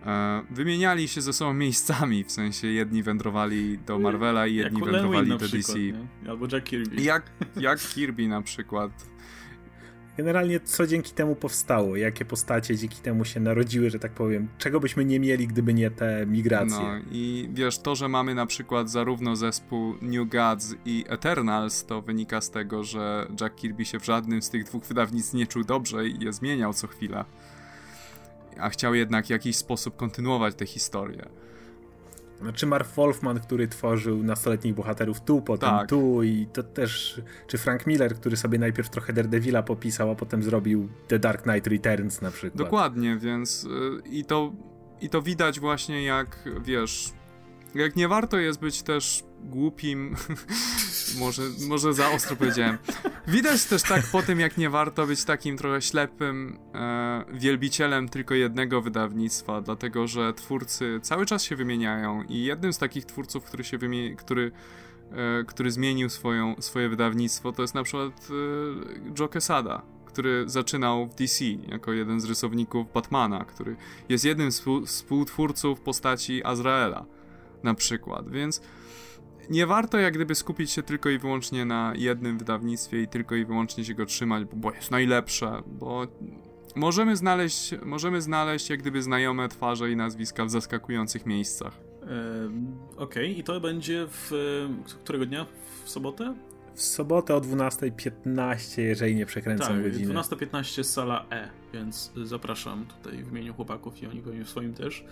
e, wymieniali się ze sobą miejscami, w sensie jedni wędrowali do Marvela i jedni wędrowali do przykład, DC. Nie? Albo Jack Kirby. Jak, jak Kirby na przykład generalnie co dzięki temu powstało, jakie postacie dzięki temu się narodziły, że tak powiem, czego byśmy nie mieli, gdyby nie te migracje. No i wiesz, to, że mamy na przykład zarówno zespół New Gods i Eternals, to wynika z tego, że Jack Kirby się w żadnym z tych dwóch wydawnictw nie czuł dobrze i je zmieniał co chwila. A chciał jednak w jakiś sposób kontynuować tę historię. Czy Mark Wolfman, który tworzył nastoletnich bohaterów tu, potem tak. tu i to też, czy Frank Miller, który sobie najpierw trochę Daredevila popisał, a potem zrobił The Dark Knight Returns na przykład. Dokładnie, więc yy, i to, i to widać właśnie jak, wiesz, jak nie warto jest być też głupim. może, może za ostro powiedziałem. Widać też tak po tym, jak nie warto być takim trochę ślepym e, wielbicielem tylko jednego wydawnictwa, dlatego że twórcy cały czas się wymieniają i jednym z takich twórców, który się wymieni, który e, który zmienił swoją, swoje wydawnictwo, to jest na przykład e, Joe Quesada, który zaczynał w DC jako jeden z rysowników Batmana, który jest jednym z współtwórców postaci Azraela na przykład, więc nie warto jak gdyby skupić się tylko i wyłącznie na jednym wydawnictwie i tylko i wyłącznie się go trzymać, bo jest najlepsze, bo możemy znaleźć, możemy znaleźć jak gdyby znajome twarze i nazwiska w zaskakujących miejscach. Okej, okay. i to będzie w którego dnia? W sobotę? W sobotę o 12.15, jeżeli nie przekręcam tak, godziny. 12.15 sala E, więc zapraszam tutaj w imieniu chłopaków i oni pewnie w swoim też.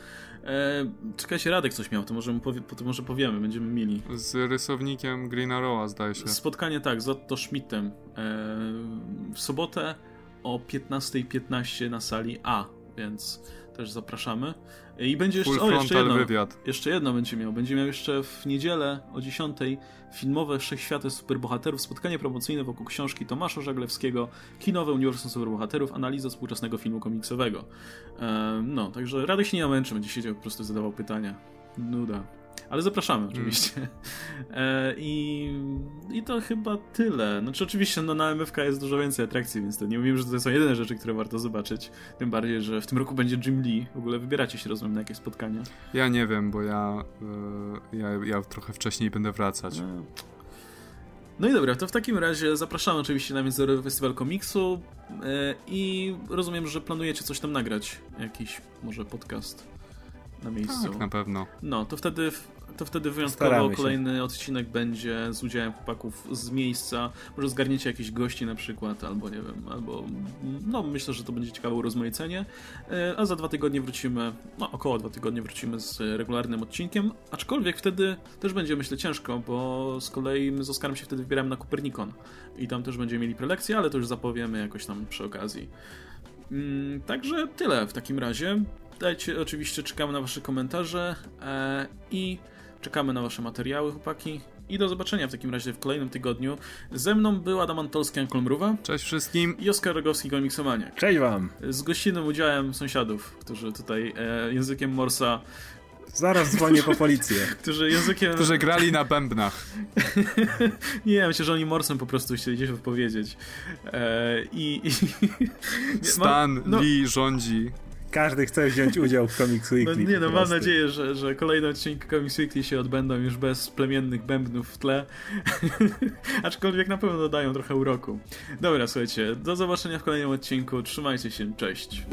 E, czekajcie, Radek coś miał, to może, powie, to może powiemy, będziemy mieli. Z rysownikiem Green Arrowa, zdaje się. Spotkanie, tak, z Otto Schmidtem. E, w sobotę o 15.15 .15 na sali A, więc też zapraszamy. I będzie jeszcze, o, jeszcze jedno, wywiad. jeszcze jedno będzie miał. Będzie miał jeszcze w niedzielę o 10 filmowe Wszechświaty Superbohaterów, spotkanie promocyjne wokół książki Tomasza Żaglewskiego, kinowe Uniwersum Superbohaterów, analiza współczesnego filmu komiksowego. no, także Radek się nie namęczy, będzie siedział po prostu zadawał pytania. Nuda. Ale zapraszamy oczywiście. Mm. E, I, I to chyba tyle. Znaczy oczywiście no, na MFK jest dużo więcej atrakcji, więc to nie mówimy, że to są jedyne rzeczy, które warto zobaczyć. Tym bardziej, że w tym roku będzie Jim Lee. W ogóle wybieracie się, rozumiem, na jakieś spotkania. Ja nie wiem, bo ja, yy, ja, ja trochę wcześniej będę wracać. No. No i dobra, to w takim razie zapraszamy oczywiście na Międzynarodowy Festiwal Komiksu yy, i rozumiem, że planujecie coś tam nagrać. Jakiś może podcast na miejscu. Tak, na pewno. No, to wtedy to wtedy wyjątkowo kolejny odcinek będzie z udziałem chłopaków z miejsca. Może zgarniecie jakichś gości na przykład, albo nie wiem, albo no myślę, że to będzie ciekawe urozmaicenie. E, a za dwa tygodnie wrócimy, no około dwa tygodnie wrócimy z regularnym odcinkiem, aczkolwiek wtedy też będzie myślę ciężko, bo z kolei my z Oskarem się wtedy wybieramy na Kopernikon i tam też będziemy mieli prelekcję, ale to już zapowiemy jakoś tam przy okazji. Mm, także tyle w takim razie. Dajcie, oczywiście czekamy na wasze komentarze e, i Czekamy na wasze materiały, chłopaki. I do zobaczenia w takim razie w kolejnym tygodniu. Ze mną był Adam Antolski, Ankol Mruwa. Cześć wszystkim. I Oskar Rogowski, Komiksomaniak. Cześć wam. Z gościnnym udziałem sąsiadów, którzy tutaj e, językiem Morsa Zaraz dzwonię po policję. Którzy językiem... Którzy grali na bębnach. nie, myślę, że oni morsem po prostu chcieli gdzieś odpowiedzieć. E, i, i... Stan no, Lee rządzi. Każdy chce wziąć udział w Comics no Weekly. No nie, no mam nadzieję, że, że kolejne odcinki Comics Weekly się odbędą już bez plemiennych bębnów w tle. Aczkolwiek na pewno dodają trochę uroku. Dobra, słuchajcie, do zobaczenia w kolejnym odcinku. Trzymajcie się, cześć.